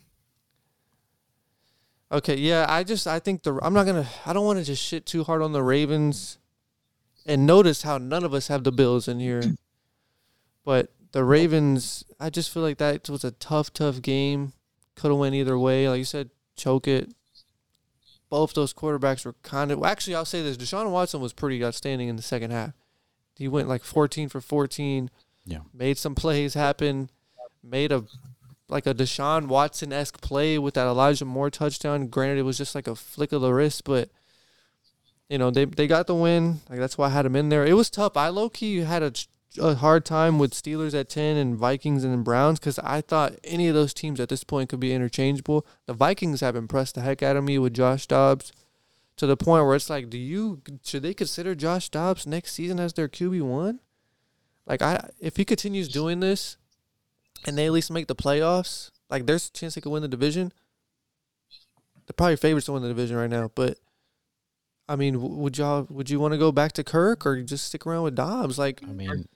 S1: Okay, yeah, I just I think the I'm not gonna I don't want to just shit too hard on the Ravens, and notice how none of us have the Bills in here, but the Ravens I just feel like that was a tough tough game, could have went either way. Like you said, choke it. Both those quarterbacks were kind of well, actually I'll say this: Deshaun Watson was pretty outstanding in the second half. He went like 14 for 14.
S3: Yeah.
S1: made some plays happen, made a like a Deshaun Watson esque play with that Elijah Moore touchdown. Granted, it was just like a flick of the wrist, but you know they they got the win. Like that's why I had him in there. It was tough. I low key had a, a hard time with Steelers at ten and Vikings and Browns because I thought any of those teams at this point could be interchangeable. The Vikings have impressed the heck out of me with Josh Dobbs. To the point where it's like, do you should they consider Josh Dobbs next season as their QB one? Like I, if he continues doing this, and they at least make the playoffs, like there's a chance they could win the division. They're probably favorites to win the division right now, but I mean, would y'all would you want to go back to Kirk or just stick around with Dobbs? Like
S3: I mean,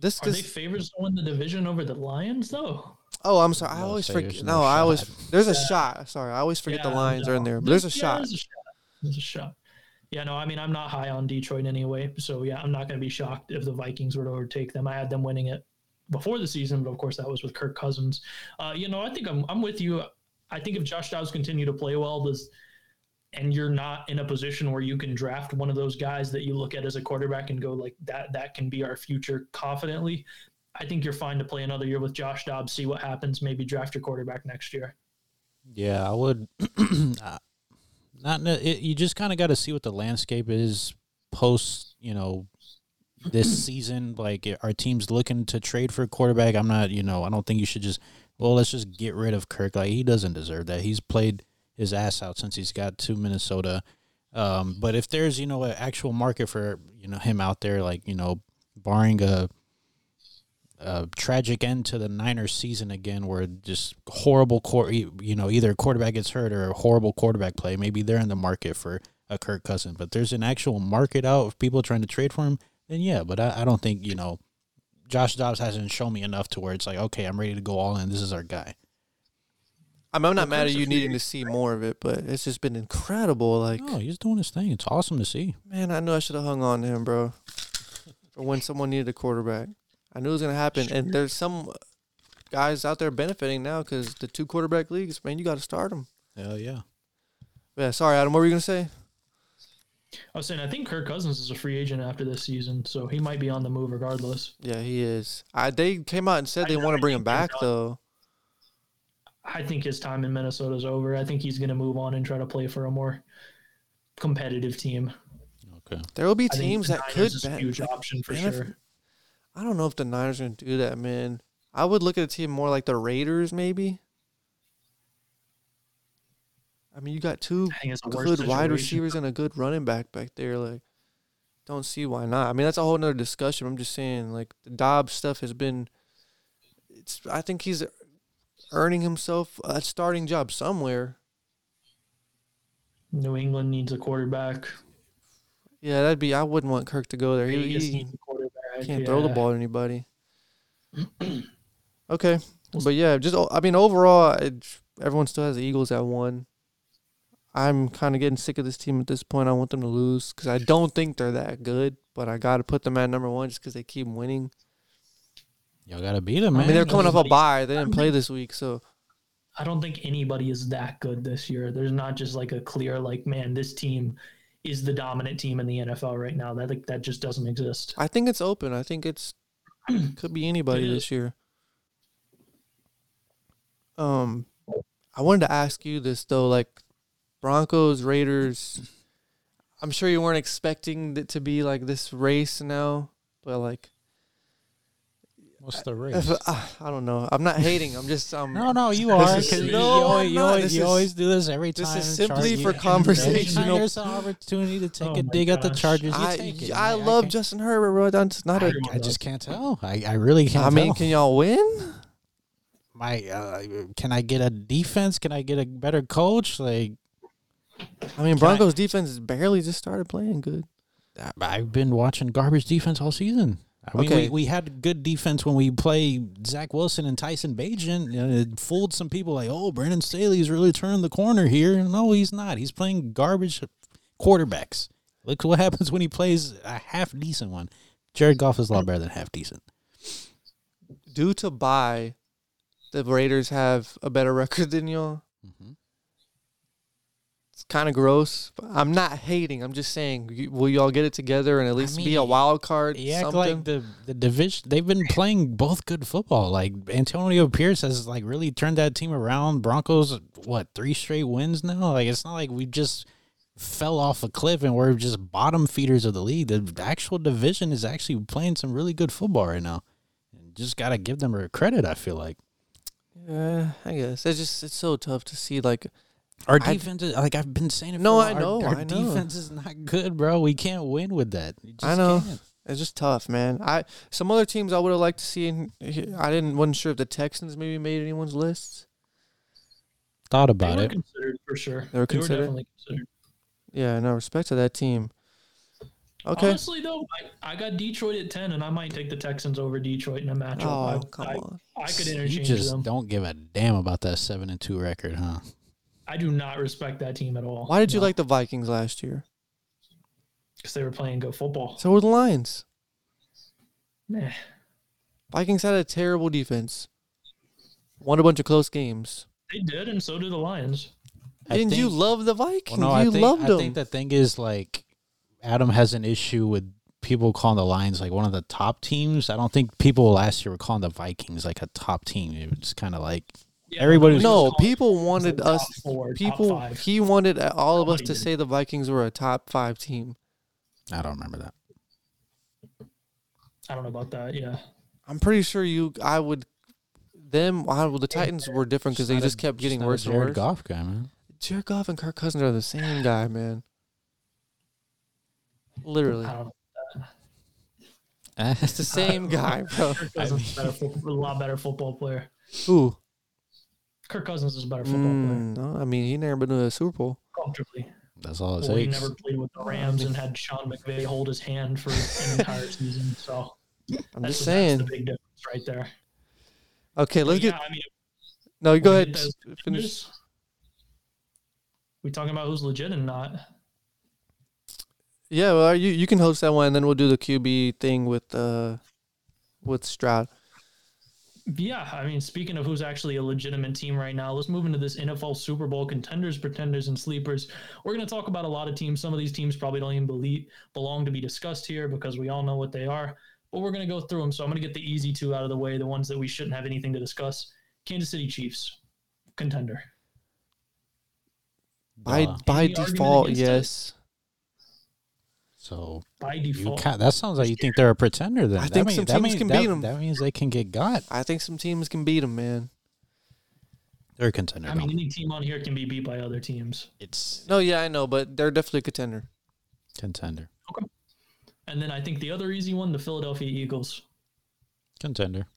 S1: this,
S2: Are they
S1: this
S2: favorites to win the division over the Lions, though?
S1: oh, I'm sorry, I
S3: No,
S1: always forget. No,
S3: no
S1: I always there's a
S2: Yeah.
S1: shot. Sorry, I always forget the
S2: Yeah,
S1: Lions are in there, but there's a
S2: Yeah,
S1: shot.
S2: There's a shot. There's a shot. Yeah, no, I mean, I'm not high on Detroit anyway. So, yeah, I'm not going to be shocked if the Vikings were to overtake them. I had them winning it before the season, but of course, that was with Kirk Cousins. Uh, you know, I think I'm, I'm with you. I think if Josh Dobbs continue to play well, this, and you're not in a position where you can draft one of those guys that you look at as a quarterback and go like that, that can be our future confidently. I think you're fine to play another year with Josh Dobbs, see what happens, maybe draft your quarterback next year.
S3: yeah, I would. *clears throat* not it, you just kind of got to see what the landscape is post. You know, this *clears throat* season. Like, our team's looking to trade for a quarterback. I'm not. You know, I don't think you should just. Well, let's just get rid of Kirk. Like, he doesn't deserve that. He's played his ass out since he's got to Minnesota. Um, but if there's you know an actual market for you know him out there, like you know, barring a a tragic end to the Niners season again, where just horrible, quar- you know, either quarterback gets hurt or a horrible quarterback play. Maybe they're in the market for a Kirk Cousin, but there's an actual market out of people trying to trade for him. Then yeah, but I, I don't think you know, Josh Dobbs hasn't shown me enough to where it's like, okay, I'm ready to go all in. This is our guy.
S1: I mean, I'm not mad at you
S2: free
S1: needing to see more of it, but it's just been incredible. Like,
S3: Oh, he's doing his thing. It's awesome to see.
S1: man, I knew I should have hung on to him, bro. For when someone needed a quarterback, I knew it was gonna happen. And there's some guys out there benefiting now because the two quarterback leagues, man, you got to start them.
S3: Hell yeah.
S1: Yeah, sorry, Adam. What were you gonna say?
S2: I was saying, I think Kirk Cousins is a free agent after this season, so he might be on the move regardless.
S1: Yeah, he is. I they came out and said
S2: I
S1: they
S2: know,
S1: want
S2: I
S1: to bring him
S2: think they're
S1: back
S2: done.
S1: though.
S2: I think his time in Minnesota is over. I think he's going to move on and try to play for a more competitive team.
S3: Okay.
S1: There will be
S2: I think
S1: teams
S2: the
S1: that
S2: Niners
S1: could
S2: is a huge option for
S1: benefit-
S2: sure.
S1: I don't know if the Niners are gonna do that, man. I would look at a team more like the Raiders, maybe. I mean, you got two
S2: I think it's a worse
S1: good wide receivers and a good running back back there. Like, don't see why not. I mean, that's a whole nother discussion. I'm just saying, like, the Dobbs stuff has been. It's. I think he's earning himself a starting job somewhere.
S2: New England needs a quarterback.
S1: Yeah, that'd be. I wouldn't want Kirk to go there. He, he
S2: needs a quarterback.
S1: can't throw the ball at anybody. *clears throat* okay, but yeah, just I mean, overall, it, everyone still has the Eagles at one. I'm kind of getting sick of this team at this point. I want them to lose because I don't think they're that good. But I got to put them at number one just because they keep winning.
S3: Y'all gotta beat them. man.
S1: I mean, they're coming off a
S2: everybody-
S1: bye. They didn't play this week, so
S2: I don't think anybody is that good this year. There's not just like a clear like, man, this team is the dominant team in the NFL right now. That like, that just doesn't exist.
S1: I think it's open. I think it's *clears throat* could be anybody this year. Um, I wanted to ask you this though, like Broncos, Raiders. I'm sure you weren't expecting it to be like this race now, but like
S3: What's the race?
S1: if, uh, I don't know. I'm not hating. I'm just um.
S3: No, no, you *laughs* are.
S1: is-
S3: 'cause you,
S1: no,
S3: always, you, always, you
S1: is-
S3: always do this every time.
S1: this is simply
S3: Char-
S1: for
S3: you-
S1: conversation.
S3: Anytime
S1: You know-
S3: there's an opportunity to take
S2: Oh
S3: a
S2: my
S3: dig at the. Chargers, you
S1: I,
S3: take it.
S1: I
S3: man.
S1: love
S3: can't-
S1: Justin Herbert, bro. That's not a.
S2: Everyone
S3: I just can't tell. I, I really can't.
S1: I mean,
S3: tell.
S1: can y'all win?
S3: my uh, can I get a defense? Can I get a better coach? Like
S1: I mean,
S2: Can I-
S1: Broncos defense has barely just started playing good.
S3: I've been watching garbage defense all season. I mean,
S1: Okay.
S3: we, we had good defense when we play Zach Wilson and Tyson Bagent. You know, it fooled some people like, oh, Brandon Staley's really turning the corner here. No, he's not. He's playing garbage quarterbacks. Look what happens when he plays a half decent one. Jared Goff is a lot better than half decent.
S1: Due to buy, the Raiders have a better record than y'all.
S3: Mhm.
S1: Kind of gross. I'm not hating. I'm just saying, will y'all get it together and at least be a wild card?
S3: Act like the the division. They've been playing both good football. Like Antonio Pierce has like really turned that team around. Broncos, what three straight wins now? Like it's not like we just fell off a cliff and we're just bottom feeders of the league. The actual division is actually playing some really good football right now. And just gotta give them a credit. I feel like
S1: Yeah, I guess it's just it's so tough to see. Like,
S3: our
S1: I-
S3: defense. is, like I've been saying it.
S1: No,
S3: a
S1: I
S3: while,
S1: know,
S3: Our, our
S1: I know.
S3: defense is not *laughs* good, bro. We can't win with that. You
S1: I know.
S3: can't.
S1: it's just tough, man. I some other teams I would have liked to see. In, I didn't wasn't sure if the Texans maybe made anyone's lists.
S3: Thought
S2: They
S3: about
S2: were
S3: it.
S2: considered for sure.
S1: They were considered?
S2: definitely considered.
S1: Yeah, no respect to that team. Okay.
S2: Honestly, though, I, I got Detroit at ten, and I might take the Texans over Detroit in a matchup.
S1: Oh,
S2: I,
S1: come
S2: I,
S1: on.
S2: I could
S3: You just
S2: them.
S3: don't give a damn about that seven and two record, huh?
S2: I do not respect that team at all.
S1: Why did you like the Vikings last year?
S2: Because they were playing good football.
S1: So were the Lions.
S2: Nah.
S1: Vikings had a terrible defense. Won a bunch of close games.
S2: They did, and so did the Lions.
S3: I
S1: Didn't you love the Vikings?
S3: Well, no,
S1: you
S3: I think,
S1: loved
S3: I think the thing is like Adam has an issue with people calling the Lions like one of the top teams. I don't think people last year were calling the Vikings like a top team. It was kind of like
S2: Yeah,
S3: Everybody was-
S1: no,
S2: just
S1: people wanted us.
S2: top four,
S1: People, he wanted all of us to say the Vikings were a top five team.
S3: I don't remember that.
S2: I don't know about that. Yeah.
S1: I'm pretty sure you. I would. Them. I, well, the Titans were different because they
S3: Not a-
S1: just kept getting
S3: not a
S1: worse and
S3: Jared
S1: worse.
S3: Goff guy, man.
S1: Jared Goff and Kirk Cousins are the same guy, man. Literally,
S2: I don't know. *laughs*
S1: it's the same guy, bro.
S2: Kirk Cousins a better a lot better football player.
S1: Who?
S2: Kirk Cousins is a better football player
S1: Mm, no, I mean he never been to a Super Bowl.
S2: comfortably.
S3: That's all it
S2: Or he never played with the Rams and had Sean McVay hold his hand for an entire *laughs* season. So
S1: I'm
S2: that's,
S1: just
S2: that's
S1: saying.
S2: the big difference right there.
S1: Okay, let's
S2: But
S1: get.
S2: I mean,
S1: No, you go ahead. Finish.
S2: We talking about who's legit and not.
S1: Yeah, well, you you can host that one, and then we'll do the QB thing with uh with Stroud.
S2: Yeah, I mean, speaking of who's actually a legitimate team right now, let's move into this NFL Super Bowl contenders, pretenders, and sleepers. We're going to talk about a lot of teams. Some of these teams probably don't even believe, belong to be discussed here because we all know what they are. But we're going to go through them. So I'm going to get the easy two out of the way, the ones that we shouldn't have anything to discuss. Kansas City Chiefs, contender.
S1: By
S3: Duh.
S1: by default,
S2: against it?
S1: yes.
S3: So
S2: By default,
S3: that sounds like you think they're a pretender. Then
S1: I
S3: That
S1: think
S3: mean-
S1: some teams
S3: mean-
S1: can
S3: that-
S1: them.
S3: That means they can get got.
S1: I think some teams can beat them, man.
S3: They're a contender.
S2: I mean,
S3: though.
S2: any team on here can be beat by other teams.
S3: it's
S1: No, yeah, I know, but they're definitely a contender.
S3: contender. Okay.
S2: And then I think the other easy one, the Philadelphia Eagles,
S3: Contender.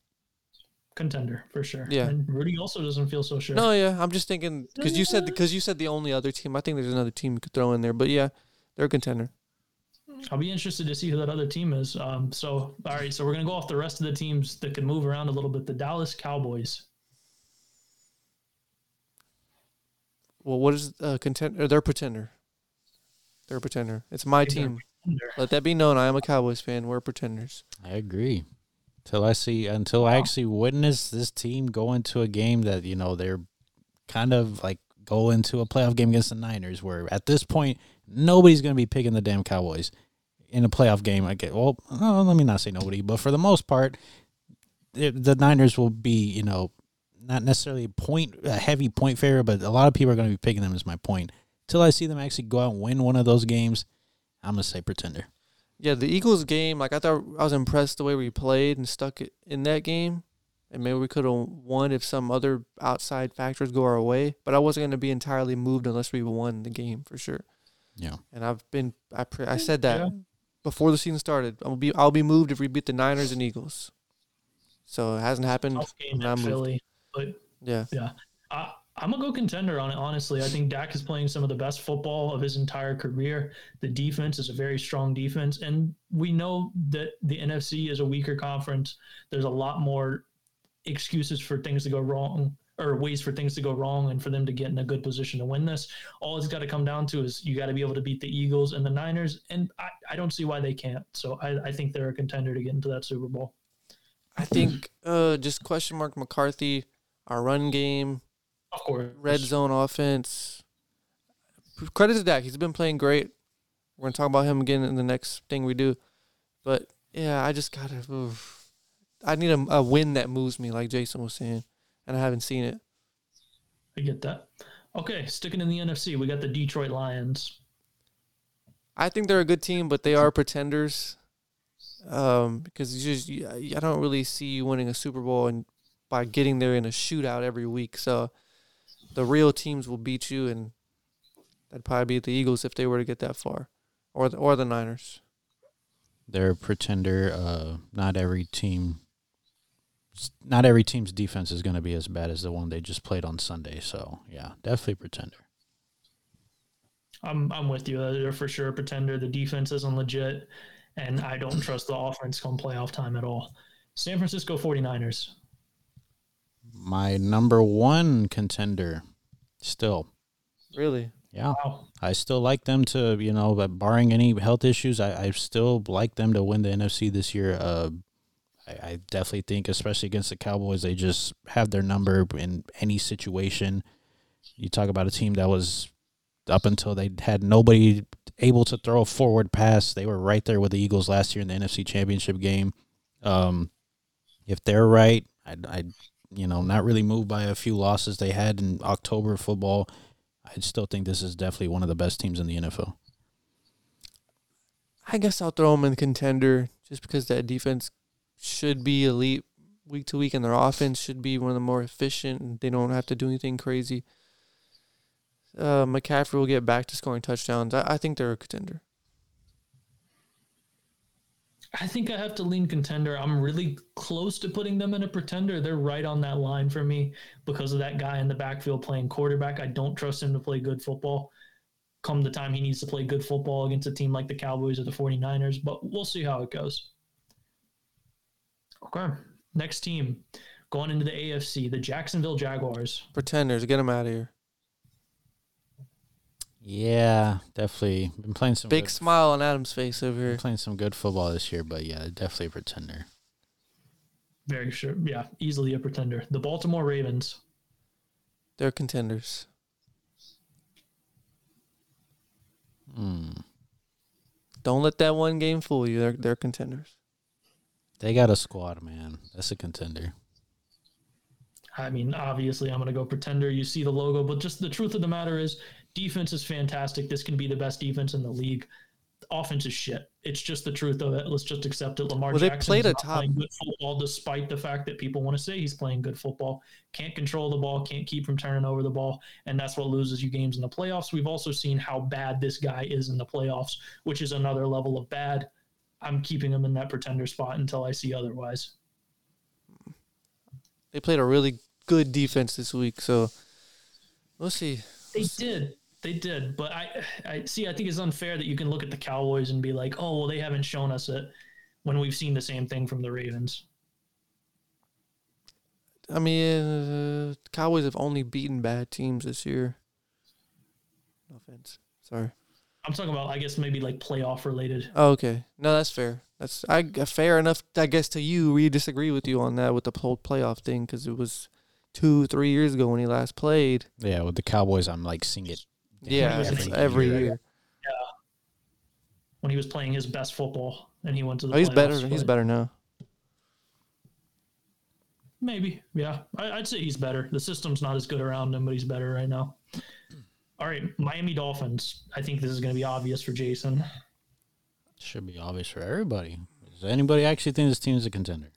S2: contender for sure.
S1: Yeah.
S2: And Rudy also doesn't feel so sure.
S1: No, yeah, I'm just thinking because you said because you said the only other team. I think there's another team you could throw in there, but yeah, they're a contender.
S2: I'll be interested to see who that other team is. Um, so, all right, so we're gonna go off the rest of the teams that can move around a little bit. The Dallas Cowboys.
S1: Well, what is uh, contender? They're pretender. They're a pretender. It's my
S2: They're
S1: team. Let that be known. I am a Cowboys fan. We're pretenders.
S3: I agree. Till I see, until I actually witness this team go into a game that you know they're kind of like go into a playoff game against the Niners, where at this point nobody's going to be picking the damn Cowboys in a playoff game. I get well, uh, let me not say nobody, but for the most part, the, the Niners will be you know not necessarily a point a heavy point favorite, but a lot of people are going to be picking them. as my point. Till I see them actually go out and win one of those games, I'm gonna say pretender.
S1: Yeah, the Eagles game. Like I thought, I was impressed the way we played and stuck it in that game. And maybe we could have won if some other outside factors go our way. But I wasn't going to be entirely moved unless we won the game for sure.
S3: Yeah.
S1: And I've been, I, pre- I said that
S2: Yeah.
S1: Before the season started. I'll be, I'll be moved if we beat the Niners and Eagles. So it hasn't happened.
S2: Tough game at
S1: moved.
S2: Philly, but
S1: Yeah.
S2: I, I'm gonna go contender on it. Honestly, I think Dak is playing some of the best football of his entire career. The defense is a very strong defense, and we know that the NFC is a weaker conference. There's a lot more excuses for things to go wrong or ways for things to go wrong and for them to get in a good position to win this. All it's got to come down to is you got to be able to beat the Eagles and the Niners, and I, I don't see why they can't. So I, I think they're a contender to get into that Super Bowl.
S1: I think uh, just question mark McCarthy, our run game,
S2: Of course,
S1: red zone offense. Credit to Dak. He's been playing great. We're gonna talk about him again in the next thing we do. But yeah, I just gotta. oof. I need a, a win that moves me, like Jason was saying, and I haven't seen it.
S2: I get that. Okay, sticking in the NFC, we got the Detroit Lions.
S1: I think they're a good team, but they are pretenders. Um, because you just you, I don't really see you winning a Super Bowl and by getting there in a shootout every week. So the real teams will beat you, and that'd probably be the Eagles if they were to get that far, or the, or the Niners.
S3: They're a pretender. Uh, not every team, not every team's defense is going to be as bad as the one they just played on Sunday. So yeah, definitely pretender.
S2: I'm I'm with you. They're for sure a pretender. The defense isn't legit, and I don't *clears throat* trust the offense come playoff time at all. San Francisco 49ers.
S3: My number one contender, still.
S1: Really?
S3: Yeah,
S2: Wow.
S3: I still like them to, you know, but barring any health issues, I, I still like them to win the NFC this year. Uh, I, I definitely think, especially against the Cowboys, they just have their number in any situation. You talk about a team that was up until they had nobody able to throw a forward pass. They were right there with the Eagles last year in the NFC Championship game. Um, if they're right, I, you know, not really moved by a few losses they had in October football. I still think this is definitely one of the best teams in the NFL.
S1: I guess I'll throw them in contender just because that defense should be elite week to week, and their offense should be one of the more efficient. They don't have to do anything crazy. Uh, McCaffrey will get back to scoring touchdowns. I, I think they're a contender.
S2: I think I have to lean contender. I'm really close to putting them in a pretender. They're right on that line for me because of that guy in the backfield playing quarterback. I don't trust him to play good football. Come the time he needs to play good football against a team like the Cowboys or the 49ers, but we'll see how it goes. Okay. Next team going into the AFC, the Jacksonville Jaguars.
S1: Pretenders, get them out of here.
S3: Yeah, definitely been playing some
S1: Big
S3: good,
S1: smile on Adam's face over here.
S3: playing some good football this year, but yeah, definitely a pretender.
S2: Very sure. Yeah, easily a pretender. The Baltimore Ravens.
S1: They're contenders.
S3: Hmm.
S1: Don't let that one game fool you. They're they're contenders.
S3: They got a squad, man. That's a contender.
S2: I mean, obviously, I'm going to go pretender. You see the logo, but just the truth of the matter is, defense is fantastic. This can be the best defense in the league. Offense is shit. It's just the truth of it. Let's just accept it. Lamar
S1: Well, they
S2: Jackson
S1: played
S2: is
S1: a
S2: not
S1: top-
S2: playing good football, despite the fact that people want to say he's playing good football. Can't control the ball. Can't keep from turning over the ball, and that's what loses you games in the playoffs. We've also seen how bad this guy is in the playoffs, which is another level of bad. I'm keeping him in that pretender spot until I see otherwise.
S1: They played a really good defense this week, so we'll see.
S2: They did. They did. But I, I see, I think it's unfair that you can look at the Cowboys and be like, oh, well, they haven't shown us it when we've seen the same thing from the Ravens.
S1: I mean, uh, Cowboys have only beaten bad teams this year. No offense. Sorry.
S2: I'm talking about, I guess, maybe like playoff related.
S1: Oh, okay. No, that's fair. That's I fair enough. I guess to you, we disagree with you on that with the whole playoff thing because it was two, three years ago when he last played.
S3: Yeah, with the Cowboys, I'm like seeing it.
S1: Yeah,
S2: was
S1: it's every
S2: year.
S1: year.
S2: when he was playing his best football and he went to the
S1: Oh, he's better. He's better now.
S2: Maybe. Yeah. I, I'd say he's better. The system's not as good around him, but he's better right now. All right. Miami Dolphins. I think this is going to be obvious for Jason.
S3: Should be obvious for everybody. Does anybody actually think this team is a contender?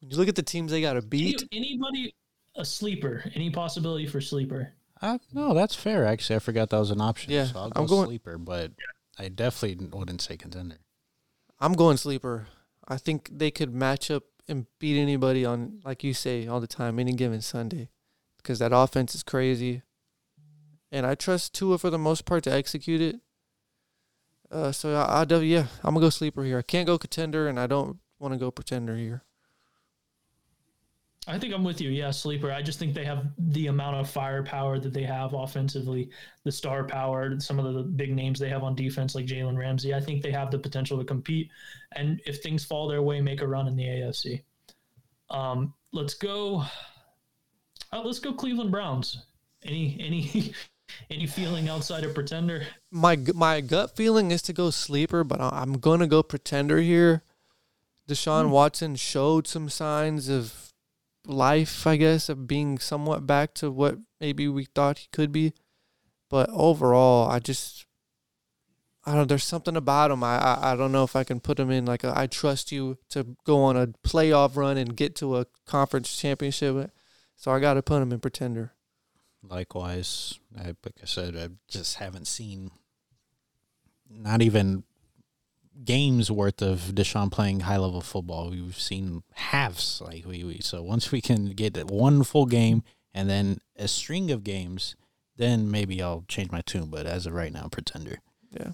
S1: When you look at the teams they got to
S2: Any,
S1: beat,
S2: anybody a sleeper? Any possibility for sleeper?
S3: Uh, no, that's fair. Actually, I forgot that was an option.
S1: Yeah,
S3: so I'll go
S1: I'm going-
S3: sleeper, but I definitely wouldn't say contender.
S1: I'm going sleeper. I think they could match up and beat anybody on, like you say all the time, any given Sunday. because that offense is crazy, and I trust Tua for the most part to execute it. Uh, so I, I yeah, I'm gonna go sleeper here. I can't go contender, and I don't want to go pretender here.
S2: I think I'm with you. Yeah, sleeper. I just think they have the amount of firepower that they have offensively, the star power, some of the big names they have on defense, like Jalen Ramsey. I think they have the potential to compete, and if things fall their way, make a run in the AFC. Um, let's go. Uh, let's go Cleveland Browns. Any any *laughs* any feeling outside of pretender?
S1: My my gut feeling is to go sleeper, but I'm gonna go pretender here. Deshaun hmm. Watson showed some signs of life, I guess, of being somewhat back to what maybe we thought he could be. But overall, I just I don't know. There's something about him. I, I I don't know if I can put him in like a, I trust you to go on a playoff run and get to a conference championship. So I got to put him in pretender.
S3: Likewise, I, like I said, I just haven't seen not even games worth of Deshaun playing high level football. We've seen halves like we, we so once we can get one full game and then a string of games, then maybe I'll change my tune. But as of right now, pretender.
S1: Yeah.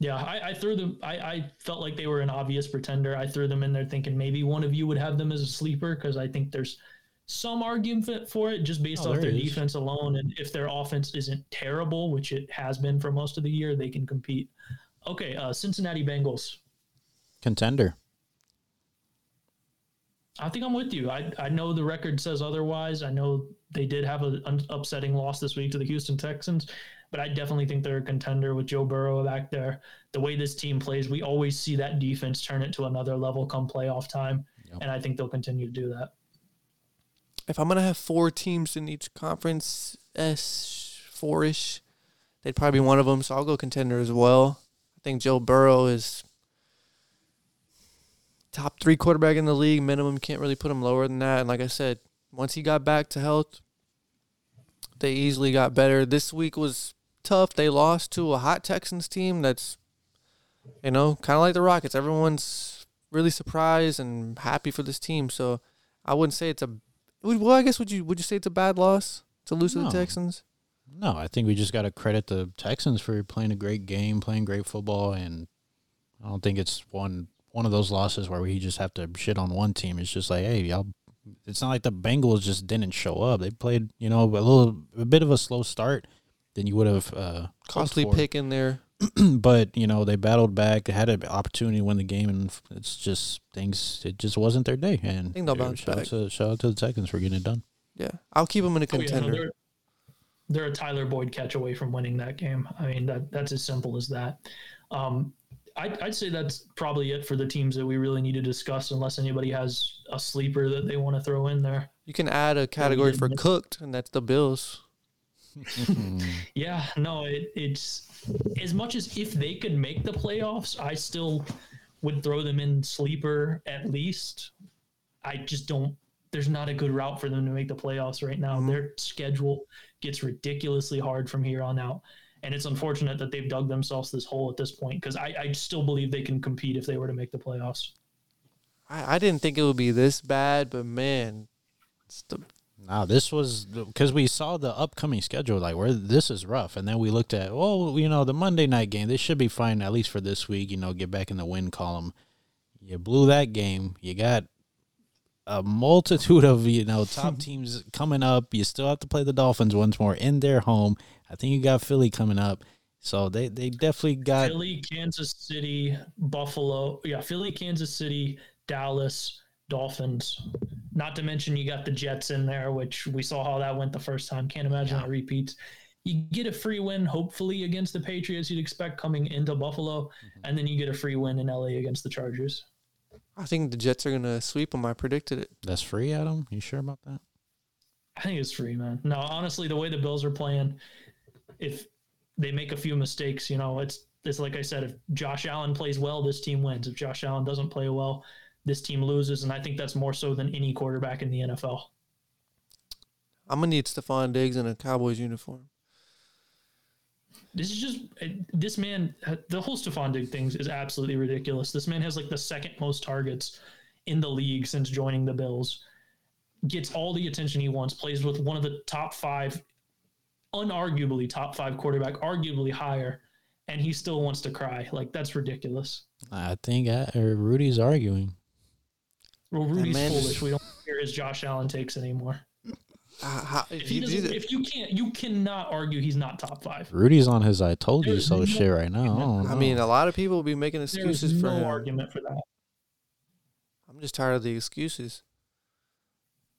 S2: Yeah, I, I threw them. I, I felt like they were an obvious pretender. I threw them in there thinking maybe one of you would have them as a sleeper because I think there's some argument for it just based oh, off their is. defense alone. And if their offense isn't terrible, which it has been for most of the year, they can compete. Okay, uh, Cincinnati Bengals.
S3: Contender.
S2: I think I'm with you. I, I know the record says otherwise. I know they did have an upsetting loss this week to the Houston Texans, but I definitely think they're a contender with Joe Burrow back there. The way this team plays, we always see that defense turn it to another level come playoff time, yep. and I think they'll continue to do that.
S1: If I'm gonna have four teams in each conference, s four ish, they'd probably be one of them. So I'll go contender as well I think Joe Burrow is top three quarterback in the league minimum. Can't really put him lower than that. And like I said, once he got back to health, they easily got better. This week was tough. They lost to a hot Texans team that's, you know, kind of like the Rockets. Everyone's really surprised and happy for this team. So I wouldn't say it's a. Well, I guess would you would you say it's a bad loss to lose no. to the Texans?
S3: No, I think we just got to credit the Texans for playing a great game, playing great football, and I don't think it's one one of those losses where we just have to shit on one team. It's just like, hey, y'all. It's not like the Bengals just didn't show up. They played, you know, a little, a bit of a slow start than you would have. Uh,
S1: Costly pick in there, *clears throat*
S3: but you know they battled back. They had an opportunity to win the game, and it's just things. It just wasn't their day. And I
S1: think they'll bounce
S3: shout
S1: back.
S3: Out to, shout out to the Texans for getting it done.
S1: Yeah, I'll keep them in a contender. Oh, yeah, no,
S2: they're a Tyler Boyd catch away from winning that game. I mean, that that's as simple as that. Um, I'd, I'd say that's probably it for the teams that we really need to discuss, unless anybody has a sleeper that they want to throw in there.
S1: You can add a category for cooked, and that's the Bills. *laughs*
S2: yeah, no, it, it's as much as if they could make the playoffs, I still would throw them in sleeper at least. I just don't. There's not a good route for them to make the playoffs right now. Mm-hmm. Their schedule gets ridiculously hard from here on out. And it's unfortunate that they've dug themselves this hole at this point because I, I still believe they can compete if they were to make the playoffs.
S1: I, I didn't think it would be this bad, but man, it's
S3: the Now this was because we saw the upcoming schedule, like where this is rough, and then we looked at, well, you know, the Monday night game. This should be fine at least for this week. You know, get back in the win column. You blew that game. You got a multitude of you know top *laughs* teams coming up. You still have to play the Dolphins once more in their home. I think you got Philly coming up, so they they definitely got
S2: Philly, Kansas City, Buffalo. Yeah, Philly, Kansas City, Dallas, Dolphins. Not to mention you got the Jets in there, which we saw how that went the first time. Can't imagine yeah. it repeats. You get a free win, hopefully against the Patriots. You'd expect coming into Buffalo, mm-hmm. and then you get a free win in LA against the Chargers.
S1: I think the Jets are gonna sweep them. I predicted it.
S3: That's free, Adam. You sure about that?
S2: I think it's free, man. No, honestly, the way the Bills are playing, if they make a few mistakes, you know, it's it's like I said. If Josh Allen plays well, this team wins. If Josh Allen doesn't play well, this team loses. And I think that's more so than any quarterback in the NFL.
S1: I'm gonna need Stefon Diggs in a Cowboys uniform.
S2: This is just this man. The whole Stefon Diggs thing is absolutely ridiculous. This man has like the second most targets in the league since joining the Bills. gets all the attention he wants, plays with one of the top five, unarguably top five quarterback, arguably higher, and he still wants to cry. Like that's ridiculous.
S3: I think uh, Rudy's arguing.
S2: Well, Rudy's
S1: man
S2: foolish.
S1: just-
S2: We don't hear his Josh Allen takes anymore.
S1: Uh, how-
S2: If,
S1: if
S2: he
S1: you do that-
S2: if you can't, you cannot argue he's not top five.
S3: Rudy's on his "I told you so"
S2: no
S3: shit right now. I, don't
S1: I mean, a lot of people will be making
S2: There is
S1: excuses for
S2: no
S1: him.
S2: argument for that.
S1: I'm just tired of the excuses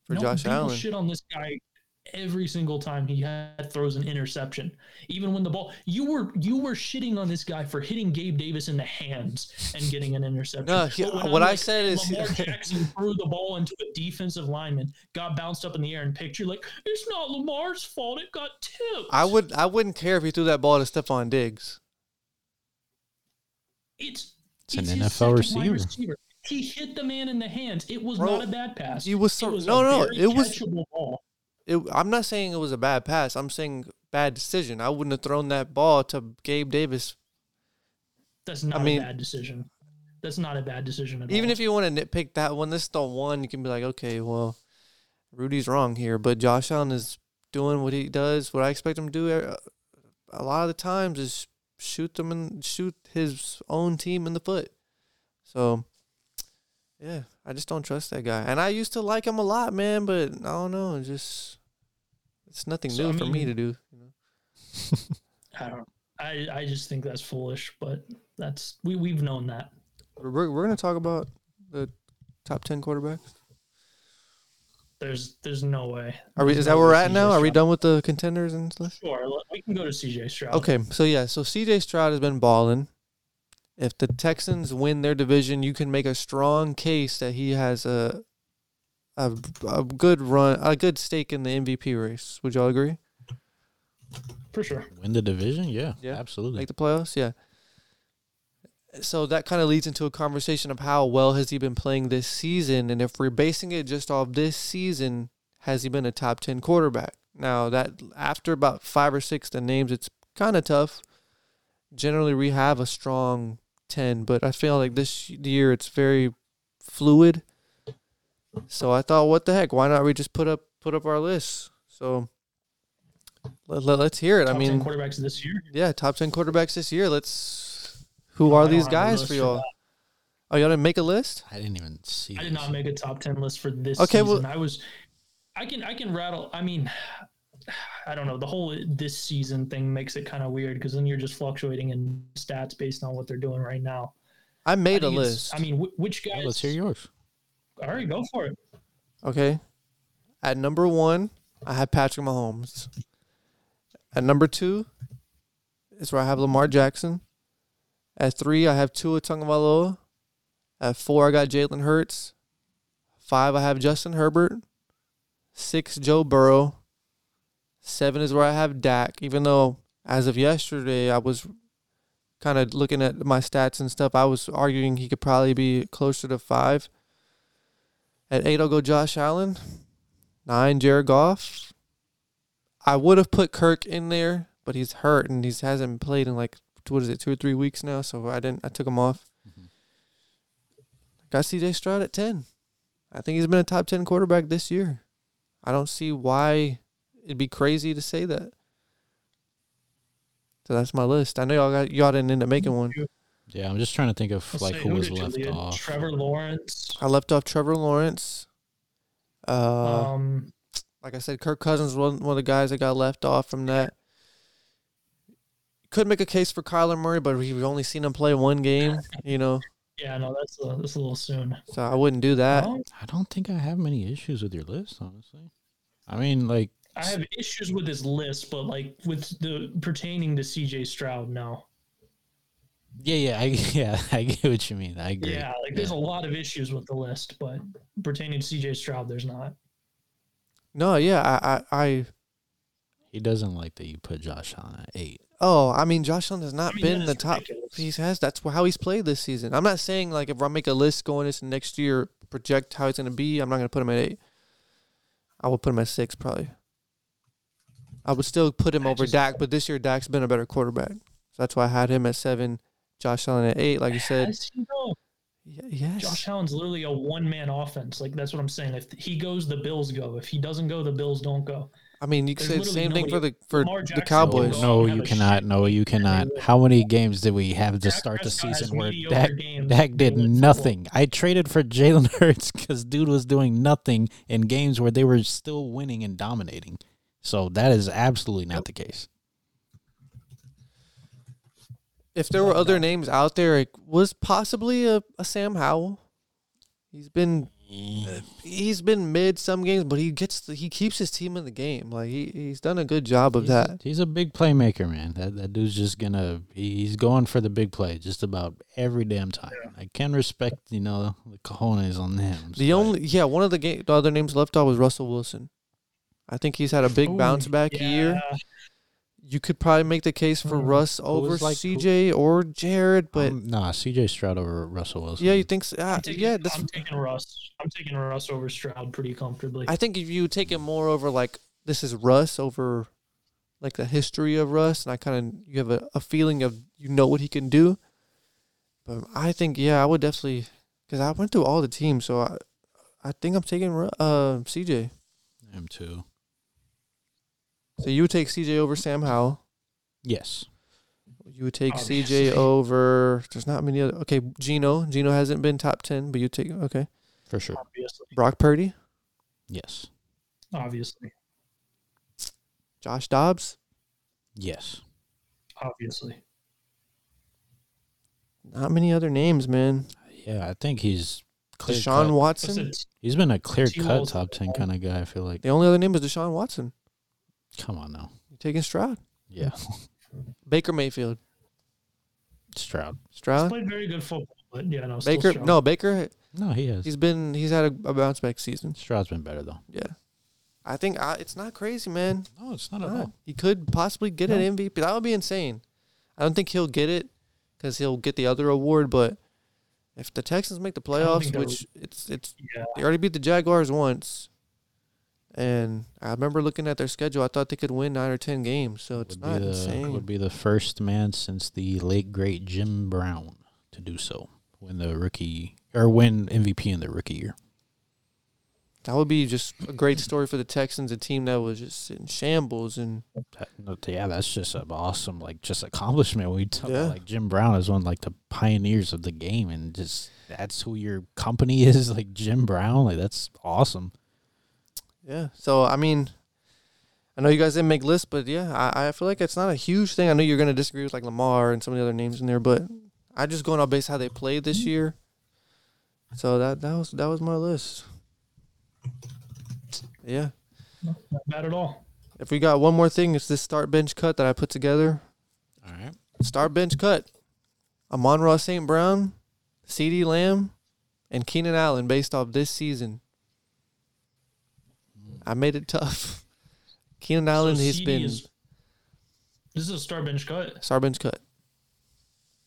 S1: for
S2: No,
S1: Josh Allen.
S2: shit on this guy every single time he had throws an interception. Even when the ball, you were you were shitting on this guy for hitting Gabe Davis in the hands and getting an interception.
S1: No, he- what
S2: I'm
S1: I said is-
S2: Lamar *laughs* Jackson threw the ball into a defensive lineman, got bounced up in the air and picked. You're like, it's not Lamar's fault. It got tipped.
S1: I would I wouldn't care if he threw that ball to Stefon Diggs.
S2: It's
S3: It's an
S2: his
S3: NFL
S2: second
S3: receiver.
S2: He hit the man in the hands. It was
S1: Bro,
S2: not a bad pass.
S1: he was
S2: It
S1: so-
S2: was
S1: no, no, it was-
S2: ball.
S1: It, I'm not saying it was a bad pass. I'm saying bad decision. I wouldn't have thrown that ball to Gabe Davis.
S2: That's not
S1: mean-
S2: a bad decision. That's not a bad decision at
S1: Even
S2: all.
S1: if you want to nitpick that one, this is the one you can be like, okay, well, Rudy's wrong here, but Josh Allen is doing what he does. What I expect him to do uh, a lot of the times is shoot them and shoot his own team in the foot. So, yeah, I just don't trust that guy. And I used to like him a lot, man, but I don't know, it's just it's nothing
S2: So,
S1: new
S2: I
S1: for me to do. You know? *laughs*
S2: I don't. I I just think that's foolish, but that's we we've known that.
S1: We're we're gonna talk about the top ten quarterbacks.
S2: There's there's no way.
S1: Are we?
S2: There's
S1: Is that where we're at
S2: CJ
S1: now? Are we done with the contenders and stuff?
S2: Sure, we can go to CJ Stroud.
S1: Okay, so yeah, so CJ Stroud has been balling. If the Texans win their division, you can make a strong case that he has a a, a good run, a good stake in the MVP race. Would y'all agree?
S2: for sure.
S3: Win the division? Yeah,
S1: Yeah.
S3: absolutely.
S1: Make the playoffs, yeah. So that kind of leads into a conversation of how well has he been playing this season, and if we're basing it just off this season, has he been a top ten quarterback? Now that after about five or six the names, it's kind of tough. Generally, we have a strong ten, but I feel like this year it's very fluid. So I thought, what the heck? Why not we just put up put up our list? So let, let, us hear it.
S2: Top
S1: I
S2: 10
S1: mean,
S2: quarterbacks this year.
S1: yeah, top ten quarterbacks this year. Let's. Who
S2: I
S1: are these guys for
S2: for
S1: y'all?
S2: that.
S1: Oh, y'all didn't make a list?
S3: I didn't even see.
S2: I did not make a top ten list for this
S1: Okay, well-
S2: season. I was, I can I can rattle. I mean, *sighs* I don't know. The whole this season thing makes it kind of weird because then you're just fluctuating in stats based on what they're doing right now.
S1: I
S2: I
S1: made a list.
S2: I mean, wh- which guys?
S3: Let's hear yours.
S2: All right, go for it.
S1: Okay. At number one, I have Patrick Mahomes. At number two is where I have Lamar Jackson. At three, I have Tua Tagovailoa. At four, I got Jalen Hurts. Five, I have Justin Herbert. Six, Joe Burrow. Seven is where I have Dak. Even though as of yesterday, I was kind of looking at my stats and stuff, I was arguing he could probably be closer to five. At eight, I'll go Josh Allen. Nine, Jared Goff. I would have put Kirk in there, but he's hurt and he hasn't played in like what is it, two or three weeks now. So I didn't. I took him off.
S3: Mhm.
S1: Got C.J. Stroud at ten. I think he's been a top ten quarterback this year. I don't see why it'd be crazy to say that. So that's my list. I know y'all got y'all didn't end up making one.
S3: Yeah, I'm just trying to think of
S2: Let's
S3: like
S2: say,
S3: who was left
S2: leave?
S3: off.
S2: Trevor Lawrence.
S1: I left off Trevor Lawrence. Uh,
S2: um,
S1: like I said, Kirk Cousins was one of the guys that got left off from that. Could make a case for Kyler Murray, but we've only seen him play one game, *laughs* you know,
S2: yeah, no, that's a, that's a little soon.
S1: so I wouldn't do that.
S2: Well,
S3: I don't think I have many issues with your list, honestly. I mean, like,
S2: I have issues with his list, but like with the pertaining to CJ Stroud, no.
S3: yeah, yeah, I, *laughs* yeah, I get what you mean. I agree.
S2: Yeah, like there's a lot of issues with the list, but pertaining to CJ Stroud, there's not.
S1: No, yeah, I, I, I,
S3: He doesn't like that you put Josh Allen at eight.
S1: oh, I mean, Josh Allen has not
S2: I mean,
S1: been the top.
S2: ridiculous.
S1: He has. That's how he's played this season. I'm not saying like if I make a list going into next year, project how he's going to be. I'm not going to put him at eight. I would put him at six probably. I would still put him
S2: I
S1: over
S2: just-
S1: Dak, but this year Dak's been a better quarterback. So that's why I had him at seven, Josh Allen at eight. Like you said,
S2: Has he, though?
S1: Yes.
S2: Josh Allen's literally a one man offense. Like that's what I'm saying. If he goes, the Bills go. If he doesn't go, the Bills don't go.
S1: I mean, you could say the
S2: literally
S1: same thing for the for
S2: Lamar
S1: the Cowboys.
S3: No, you cannot. No, you cannot. How many games did we have to
S2: Dak
S3: start the season where
S2: mediocre
S3: Dak, Dak did nothing? I traded for *laughs* Jalen Hurts because dude was doing nothing in games where they were still winning and dominating. So that is absolutely not the case.
S1: If there were other names out there, it was possibly a, a Sam Howell. He's been he's been mid some games, but he gets the, he keeps his team in the game. Like he he's done a good job of
S3: He's
S1: that.
S3: He's a big playmaker, man. That that dude's just gonna he's going for the big play just about every damn time. I can respect you know the cojones on him.
S1: The only yeah, one of the game the other names left off was Russell Wilson. I think he's had a big
S2: Ooh,
S1: bounce back year. You could probably make the case for
S2: Mm.
S1: Russ over
S3: was like- who-
S1: CJ or Jared, but
S3: um, nah, CJ Stroud over Russell Wilson.
S1: yeah, you think so? Ah,
S2: I'm taking,
S1: yeah, that's,
S2: I'm taking Russ. I'm taking Russ over Stroud pretty comfortably.
S1: I think if you take it more over like this is Russ over like the history of Russ, and I kind of you have a, a feeling of you know what he can do. But I think yeah, I would definitely because I went through all the teams, so I I think I'm taking Ru- uh CJ.
S3: him too.
S1: So you would take CJ over Sam Howell.
S3: Yes,
S1: You would take
S2: Obviously.
S1: CJ over. There's not many other. Okay, Geno. Geno hasn't been top ten, but you take okay.
S3: for sure.
S2: obviously,
S1: Brock Purdy,
S3: Yes,
S2: obviously,
S1: Josh Dobbs.
S3: yes.
S2: obviously.
S1: Not many other names, man.
S3: Yeah, I think he's clear
S1: Deshaun
S3: cut.
S1: Watson.
S3: He's been a clear cut top ten kind of guy. I feel like.
S1: The only other name is Deshaun Watson.
S3: Come on now.
S1: You taking Stroud?
S3: Yeah, *laughs*
S1: Baker Mayfield.
S3: Stroud.
S2: he's
S1: Stroud.
S2: played very good football, but yeah, no,
S1: Baker.
S2: Stroud.
S1: No, Baker.
S3: No, he has.
S1: He's been. He's had a, a bounce back season.
S3: Stroud's been better though.
S1: Yeah. I think I, it's not crazy, man.
S3: No, it's not at all.
S1: He could possibly get
S2: No.
S1: an MVP. That would be insane. I don't think he'll get it because he'll get the other award. But if the Texans make the playoffs, which it's it's
S2: Yeah,
S1: they already beat the Jaguars once, and I remember looking at their schedule. I thought they could win nine or ten games. So it's
S3: Would be
S1: not
S3: the
S1: insane.
S3: would be the first man since the late great Jim Brown to do so. Win the rookie or win MVP in the rookie year.
S1: That would be just a great story for the Texans, a team that was just in shambles and
S3: That- yeah, that's just an awesome like just accomplishment. We talk
S1: Yeah.
S3: about like Jim Brown is one of, like the pioneers of the game, and just that's who your company *laughs* is. Like Jim Brown, like that's awesome.
S1: Yeah. So I mean, I know you guys didn't make lists, but yeah, I, I feel like it's not a huge thing. I know you're gonna disagree with like Lamar and some of the other names in there, but I just going on base how they played this year. So that that was that was my list. Yeah.
S2: not bad at all.
S1: If we got one more thing, it's this start bench cut that I put together.
S3: All right.
S1: Start bench cut. Amon Ra St. Brown, CeeDee Lamb, and Keenan Allen based off this season. I made it tough. *laughs* Keenan Allen,
S2: So
S1: he's
S2: CeeDee
S1: been
S2: is- this is a star bench cut.
S1: start bench cut.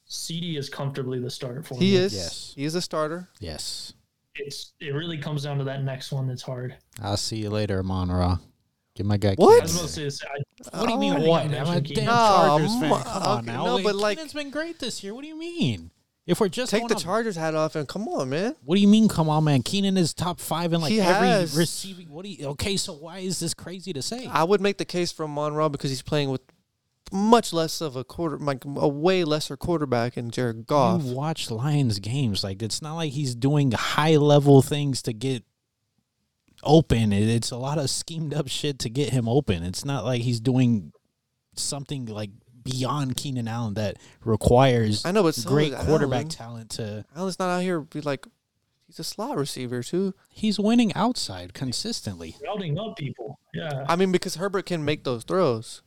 S2: CeeDee is comfortably the start for
S1: He
S2: me.
S1: is.
S3: Yes.
S1: He is a starter.
S3: Yes.
S2: It's it really comes down to that next one that's hard.
S3: I'll see you later, Amon Ra. Get my guy.
S1: What?
S2: I was about to say, this, I,
S3: What do you oh, mean?
S2: I
S3: what?
S2: I
S3: I'm a damn
S2: Keenan.
S1: No,
S3: Chargers fan.
S1: I'm-
S3: Come on now.
S1: no, but, like-
S3: Keenan's been great this year. What do you mean? If we're just
S1: Take the Chargers hat off and come on, man.
S3: What do you mean? Come on, man. Keenan is top five in like
S1: He
S3: every
S1: has.
S3: receiving. What do you? Okay, so why is this crazy to say?
S1: I would make the case for Amon Ra because he's playing with much less of a quarter, like a way lesser quarterback in Jared Goff.
S3: You watch Lions games. Like it's not like he's doing high level things to get open. It's a lot of schemed up shit to get him open. It's not like he's doing something like beyond Keenan Allen that requires
S1: I know, but so
S3: great
S1: is
S3: quarterback
S1: Allen.
S3: talent to.
S1: Allen's not out here be like he's a slot receiver too.
S3: He's winning outside consistently.
S2: routing up people. Yeah.
S1: I mean, because Herbert can make those throws.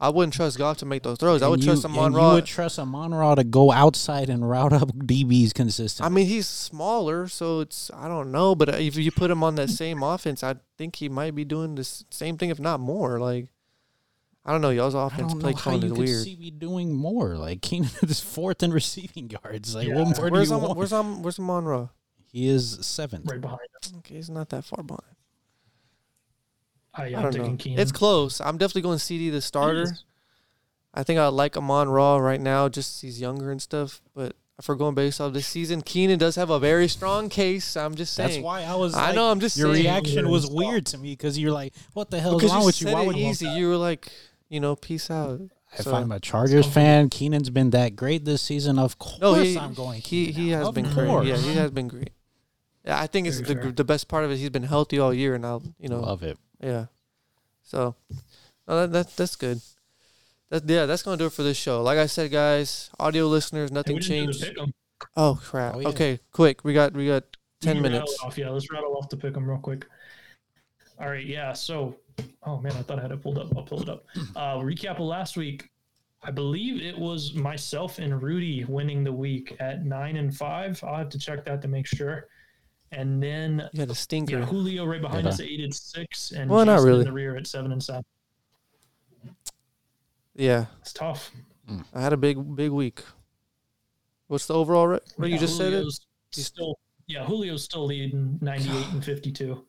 S1: I wouldn't trust Goff to make those throws. I would
S3: you-
S1: trust
S3: and
S1: Amon
S3: You would trust Amon Ra to go outside and route up DBs consistently.
S1: I mean, he's smaller, so it's I don't know, but if you put him on that same *laughs* offense, I think he might be doing the same thing, if not more. Like, I don't know, y'all's offense
S3: don't
S1: play
S3: know how
S1: calling
S3: you
S1: is
S3: could
S1: weird.
S3: see me doing more. Like *laughs* Keenan is fourth in receiving yards. Like
S2: Yeah.
S3: what more do
S1: Where's
S3: you
S1: Am-
S3: want?
S1: where's Am- where's Amon Ra?
S3: he is seventh.
S2: right behind him.
S1: Okay, he's not that far behind.
S2: I,
S1: I
S2: I'm
S1: don't know.
S2: Keenan.
S1: It's close. I'm definitely going CeeDee the starter. I think I like Amon Ra right now, just he's younger and stuff. But if we're going based off this season, Keenan does have a very strong case. I'm just saying.
S3: That's why I was.
S1: I
S3: like-
S1: know, I'm just
S3: Your
S1: saying.
S3: reaction was weird to me because you're like, "What the hell is
S1: because
S3: wrong with you? Why
S1: it
S3: would
S1: easy. You were like, you know, peace out.
S3: If
S1: So-
S3: I'm a Chargers fan, Keenan's been that great this season. Of course,
S1: No, he,
S3: I'm going.
S1: He
S3: Keenan
S1: he has
S3: Of
S1: been
S3: course.
S1: great. Yeah, he has been great. Yeah, I think it's the
S2: fair.
S1: the best part of it. He's been healthy all year, and I'll you know
S3: Love it.
S1: yeah. So, no, that, that that's good. That yeah, that's gonna do it for this show. Like I said, guys, audio listeners, nothing
S2: we didn't do the
S1: changed. Oh crap!
S3: Oh, yeah.
S1: Okay, quick. We got we got ten
S2: can
S1: minutes.
S2: Off. Yeah, let's rattle off the pick 'em real quick. All right, yeah. So, oh man, I thought I had it pulled up. I'll pull it up. *clears throat* Uh, recap of last week. I believe it was myself and Rudy winning the week at nine and five. I'll have to check that to make sure. And then
S1: You had a stinker.
S2: yeah, Julio right behind
S3: Did
S2: us at eight and six, and
S1: Well, not really.
S2: in the rear at seven and seven.
S1: Yeah,
S2: It's tough.
S1: I had a big big week. What's the overall rate? What you
S2: Yeah,
S1: just said it.
S2: Still, yeah, Julio's still leading ninety-eight and fifty-two.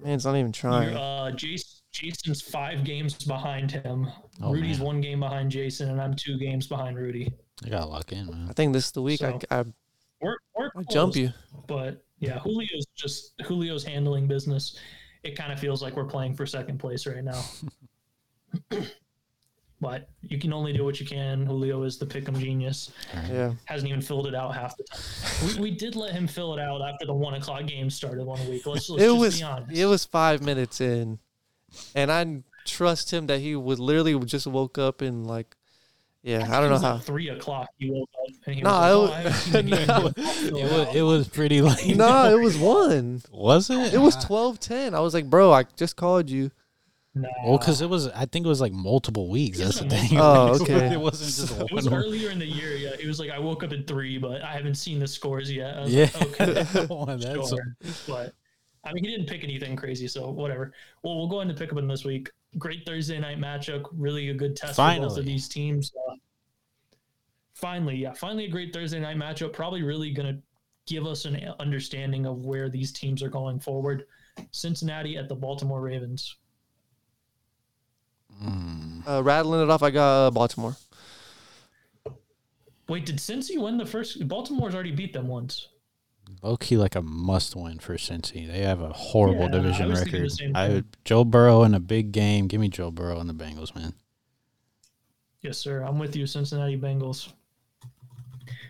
S1: Man, it's not even trying.
S2: uh, Jason, Jason's five games behind him.
S3: Oh,
S2: Rudy's
S3: man.
S2: one game behind Jason, and I'm two games behind Rudy.
S3: I gotta lock in, man.
S1: I think this is the week
S2: So-
S1: I I,
S2: We're, we're
S1: I jump you.
S2: but yeah, Julio's just Julio's handling business. It kind of feels like we're playing for second place right now. *laughs* but you can only do what you can. Julio is the pick'em genius.
S1: Yeah.
S2: Hasn't even filled it out half the time. We, we did let him fill it out after the one o'clock game started one week. Let's, let's
S1: it
S2: just
S1: was
S2: be honest.
S1: it was five minutes in, and I trust him that he would literally just woke up and like, yeah, I don't
S2: It
S1: know
S2: was
S1: how.
S2: like three o'clock. He woke up and he
S1: No,
S2: was like, "Oh, I haven't seen the game
S1: no,
S2: yet. I'll fill
S3: It
S2: it
S3: was, it was pretty late.
S1: No, it was *laughs* one.
S3: was it?
S1: It was 12-10. I was like, bro, I just called you.
S2: Nah.
S3: Well, because it was, I think it was like multiple weeks. That's the
S2: Isn't *laughs*
S3: thing.
S1: Oh, *laughs* okay.
S3: It wasn't just *laughs*
S2: It was earlier in the year. Yeah, it was like, I woke up at three, but I haven't seen the scores yet. I was
S3: Yeah.
S2: like, okay,
S3: Well, that's-
S2: sure. But I mean, he didn't pick anything crazy, so whatever. Well, we'll go into pick up in this week. Great Thursday night matchup. Really a good test for both of these teams. Uh, finally, yeah, finally a great Thursday night matchup. Probably really going to give us an understanding of where these teams are going forward. Cincinnati at the Baltimore Ravens.
S3: Mm.
S1: Uh, rattling it off, I got uh, Baltimore.
S2: Wait, did Cincy win the first? Baltimore's already beat them once.
S3: Low key, like a must win for Cincy. They have a horrible
S2: Yeah,
S3: division
S2: was
S3: record. I
S2: thing.
S3: Joe Burrow in a big game. Give me Joe Burrow and the Bengals, man.
S2: Yes, sir. I'm with you, Cincinnati Bengals.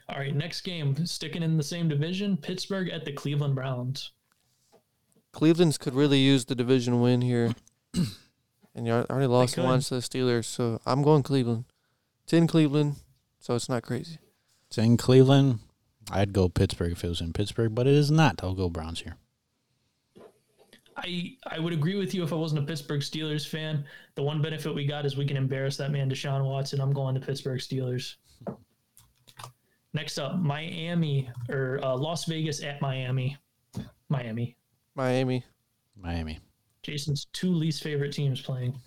S2: All right, next game, sticking in the same division, Pittsburgh at the Cleveland Browns.
S1: Cleveland's could really use the division win here, *clears throat* and you already lost
S2: could.
S1: once to the Steelers, so I'm going Cleveland. It's in Cleveland, so it's not crazy.
S3: It's in Cleveland. I'd go Pittsburgh if it was in Pittsburgh, but it is not. I'll go Browns here.
S2: I I would agree with you if I wasn't a Pittsburgh Steelers fan. The one benefit we got is we can embarrass that man Deshaun Watson. I'm going to Pittsburgh Steelers. Next up, Miami or uh, Las Vegas at Miami. Miami.
S1: Miami.
S3: Miami.
S2: Jason's two least favorite teams playing.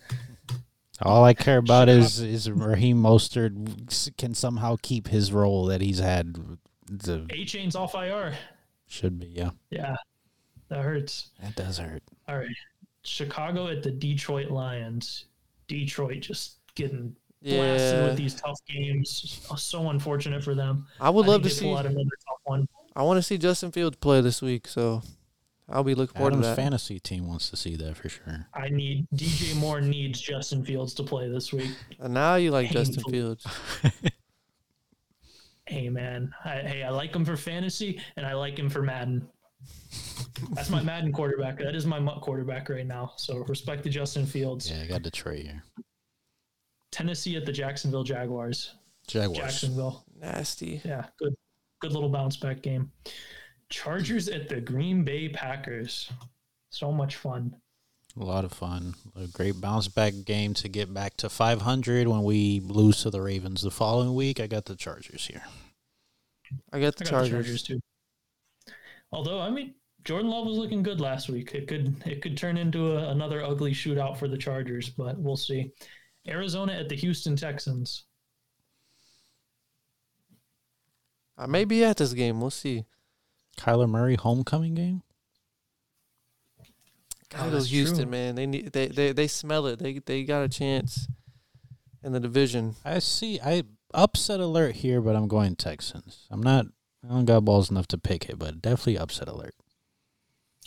S3: All I care about is is Raheem Mostert can somehow keep his role that he's had. The
S2: Achane's off IR.
S3: should be yeah.
S2: Yeah, that hurts.
S3: That does hurt.
S2: All right. Chicago at the Detroit Lions. Detroit just getting blasted
S1: Yeah,
S2: with these tough games. So unfortunate for them.
S1: I would
S2: I
S1: love to
S2: think they
S1: see.
S2: pull out another tough one.
S1: I want to see Justin Fields play this week, so I'll be looking forward
S3: Adam's
S1: to that.
S3: fantasy team wants to see that for sure.
S2: I need DJ Moore needs Justin Fields to play this week.
S1: And now you like Justin Fields. *laughs*
S2: Hey man, I, hey, I like him for fantasy and I like him for Madden. That's my Madden quarterback. That is my mutt quarterback right now. So respect to Justin Fields.
S3: Yeah, I got Detroit here.
S2: Tennessee at the Jacksonville Jaguars.
S3: Jaguars.
S2: Jacksonville.
S1: Nasty.
S2: Yeah, good good little bounce back game. Chargers at the Green Bay Packers. So much fun.
S3: A lot of fun. A great bounce back game to get back to 500 when we lose to the Ravens the following week. I got the Chargers here.
S1: I got the
S2: I got
S1: Chargers.
S2: the Chargers too. Although I mean Jordan Love was looking good last week. It could it could turn into a, another ugly shootout for the Chargers, but we'll see. Arizona at the Houston Texans.
S1: I may be at this game. We'll see.
S3: Kyler Murray homecoming game?
S1: Gotta
S2: Oh,
S1: go Houston,
S2: true.
S1: man. They need they, they they smell it. They they got a chance. in the division.
S3: I see. I upset alert here, but I'm going Texans. I'm not. I don't got balls enough to pick it, but definitely upset alert.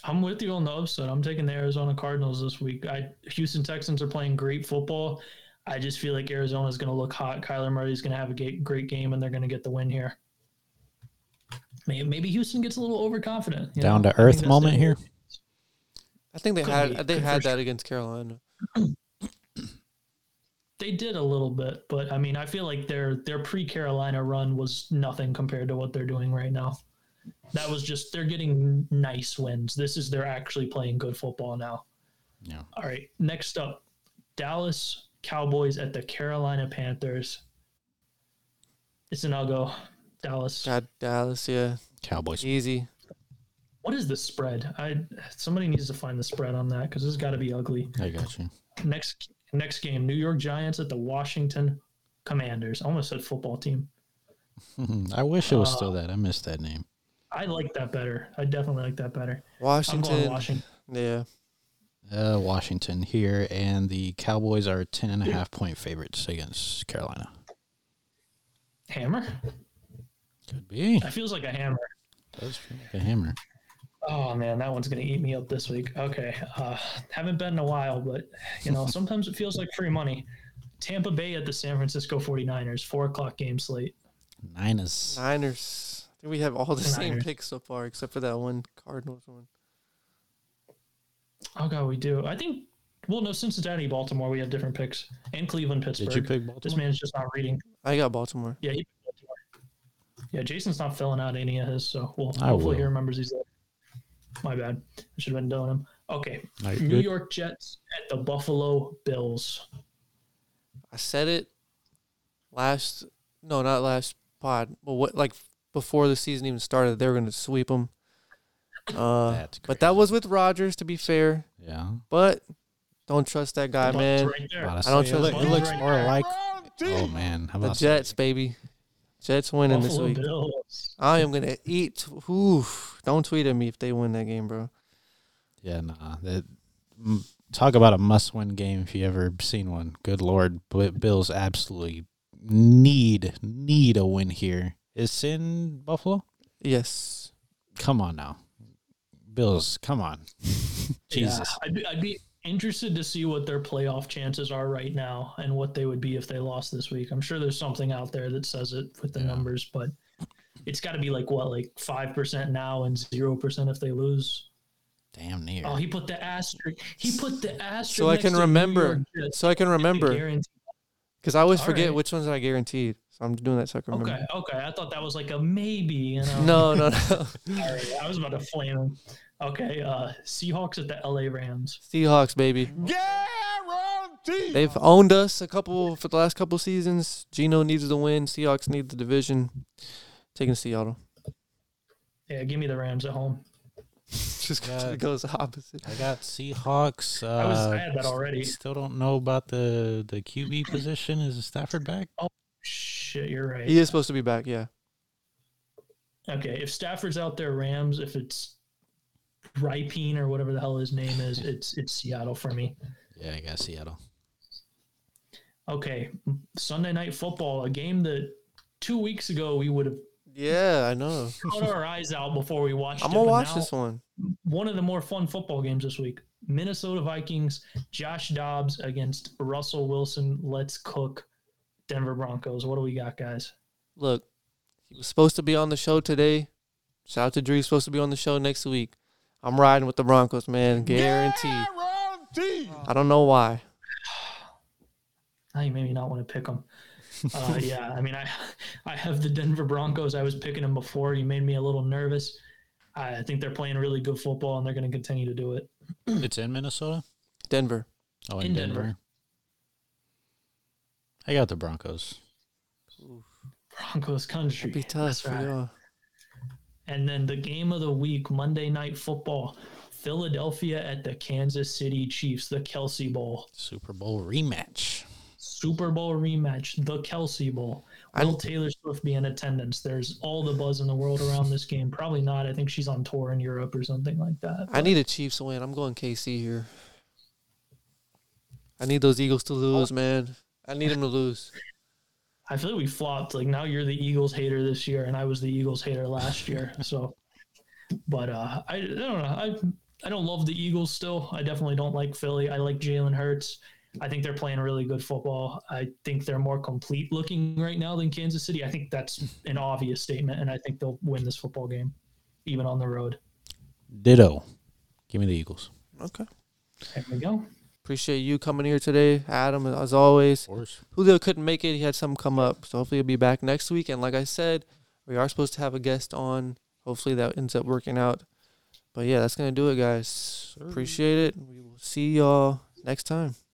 S2: I'm with you on the upset. I'm taking the Arizona Cardinals this week. I Houston Texans are playing great football. I just feel like Arizona's going to look hot. Kyler Murray's going to have a great game, and they're going to get the win here. Maybe, maybe Houston gets a little overconfident. you
S3: Down
S2: know?
S3: to earth moment here.
S1: I think they
S2: Could
S1: had
S2: be.
S1: they
S2: Could
S1: had
S2: for
S1: that against Carolina. *clears throat*
S2: They did a little bit, but I mean, I feel like their their pre Carolina run was nothing compared to what they're doing right now. That was just they're getting nice wins. This is they're actually playing good football now.
S3: Yeah.
S2: All right, next up, Dallas Cowboys at the Carolina Panthers. It's an I'll go Dallas.
S1: God, Dallas, yeah,
S3: Cowboys.
S1: easy.
S2: What is the spread? I somebody needs to find the spread on that because this has got to be ugly.
S3: I got you.
S2: Next next game, New York Giants at the Washington Commanders. I almost said football team. *laughs*
S3: I wish it was
S2: Uh,
S3: still that. I missed that name.
S2: I like that better. I definitely like that better. I'm
S1: Washington,
S2: going Washington.
S1: yeah.
S3: Uh, Washington here, and the Cowboys are ten and a half point favorites against Carolina.
S2: Hammer?
S3: Could be.
S2: That feels like a hammer.
S3: Does feel like a hammer.
S2: Oh man, that one's gonna eat me up this week. Okay, uh, haven't been in a while, but you know *laughs* sometimes it feels like free money. Tampa Bay at the San Francisco 49ers, four o'clock game slate.
S3: Niners.
S1: Niners. I think we have all the same picks so far, except for that one Cardinals one.
S2: Oh god, we do. I think. Well, no, Cincinnati, Baltimore, we have different picks, and Cleveland, Pittsburgh.
S3: Did you pick Baltimore?
S2: This
S3: Baltimore?
S2: man's just not reading.
S1: I got Baltimore.
S2: Yeah, he picked Baltimore. Yeah, Jason's not filling out any of his, so we'll
S3: I
S2: hopefully he remembers he's there. My bad. I should have been doing him. Okay,
S3: Are you
S2: New
S3: good?
S2: York Jets at the Buffalo Bills.
S1: I said it last, no, not last pod, but what like before the season even started, they were going to sweep them. Uh, but that was with Rodgers, to be fair.
S3: Yeah.
S1: But don't trust that guy, man.
S2: right there.
S3: About to
S1: I don't
S3: say,
S1: trust
S3: it, look- it looks
S2: right
S3: more
S2: there.
S3: like. Oh man, how
S1: The
S3: about
S1: Jets, baby. Jets winning this week.
S2: Bills.
S1: I am gonna eat. Oof. Don't tweet at me if they win that game, bro.
S3: Yeah, nah. That, m- talk about a must-win game if you ever seen one. Good lord, but Bills absolutely need need a win here. Is in Buffalo?
S1: Yes.
S3: Come on now, Bills. Come on, *laughs* Jesus.
S2: Yeah, I'd be, I'd be interested to see what their playoff chances are right now and what they would be if they lost this week. I'm sure there's something out there that says it with the
S3: Yeah.
S2: numbers, but it's got to be like what, like five percent now and zero percent if they lose.
S3: Damn near.
S2: Oh, he put the asterisk. He put the asterisk.
S1: So I can remember. So I can remember because I always
S2: All
S1: forget
S2: right.
S1: which ones I guaranteed. So I'm doing that so I can remember.
S2: Okay, okay. I thought that was like a maybe. You know.
S1: No, no, no. *laughs*
S2: All right, I was about to flame him. Okay, uh, Seahawks at the LA Rams.
S1: Seahawks, baby.
S4: Guaranteed.
S1: They've owned us a couple for the last couple seasons. Geno needs the win. Seahawks need the division. Taking Seattle.
S2: Yeah, give me the Rams at home. *laughs*
S1: Just 'cause
S3: Yeah.
S1: it goes opposite.
S3: I got Seahawks. Uh,
S2: I was I had that already.
S3: Still don't know about the the QB position. Is Stafford back?
S2: Oh shit, you're right.
S1: He is supposed to be back. Yeah.
S2: Okay, if Stafford's out there, Rams. If it's Rypien or whatever the hell his name is, it's it's Seattle for me.
S3: Yeah, I got Seattle.
S2: Okay, Sunday night football, a game that two weeks ago we would have
S1: Yeah, I know.
S2: cut our eyes out before we watched.
S1: I'm gonna
S2: but
S1: watch
S2: now
S1: this one.
S2: One of the more fun football games this week. Minnesota Vikings, Josh Dobbs against Russell Wilson. Let's cook. Denver Broncos. What do we got, guys?
S1: Look, he was supposed to be on the show today. Shout out to Drew. He's supposed to be on the show next week. I'm riding with the Broncos, man. Guaranteed.
S4: Guaranteed.
S1: I don't know why.
S2: Now you made me not want to pick them. Uh, *laughs* yeah, I mean, I I have the Denver Broncos. I was picking them before. You made me a little nervous. I I think they're playing really good football, and they're going to continue to do it. *clears throat*
S3: It's in Minnesota.
S1: Denver.
S3: Oh,
S2: In Denver.
S3: I got the Broncos.
S2: Broncos country.
S1: It'd be tough
S2: That's
S1: for
S2: right. And then the game of the week, Monday Night Football, Philadelphia at the Kansas City Chiefs, the Kelce Bowl,
S3: Super Bowl rematch.
S2: Super Bowl rematch, the Kelce Bowl. Will Taylor Swift be in attendance? There's all the buzz in the world around this game. Probably not. I think she's on tour in Europe or something like that.
S1: I need a Chiefs win. I'm going KC here. I need those Eagles to lose, oh. man. I need them to lose. *laughs*
S2: I feel like we flopped. Like now you're the Eagles hater this year, and I was the Eagles hater last year. *laughs* So, but uh, I, I don't know. I I don't love the Eagles still. I definitely don't like Philly. I like Jalen Hurts. I think they're playing really good football. I think they're more complete looking right now than Kansas City. I think that's an obvious statement, and I think they'll win this football game, even on the road.
S3: Ditto. Give me the Eagles.
S1: Okay.
S2: There we go.
S1: Appreciate you coming here today, Adam. As always,
S3: Of course.
S1: Julio couldn't make it. He had something come up, so hopefully he'll be back next week. And like I said, we are supposed to have a guest on. Hopefully that ends up working out. But yeah, that's gonna do it, guys. Appreciate it. We will see y'all next time.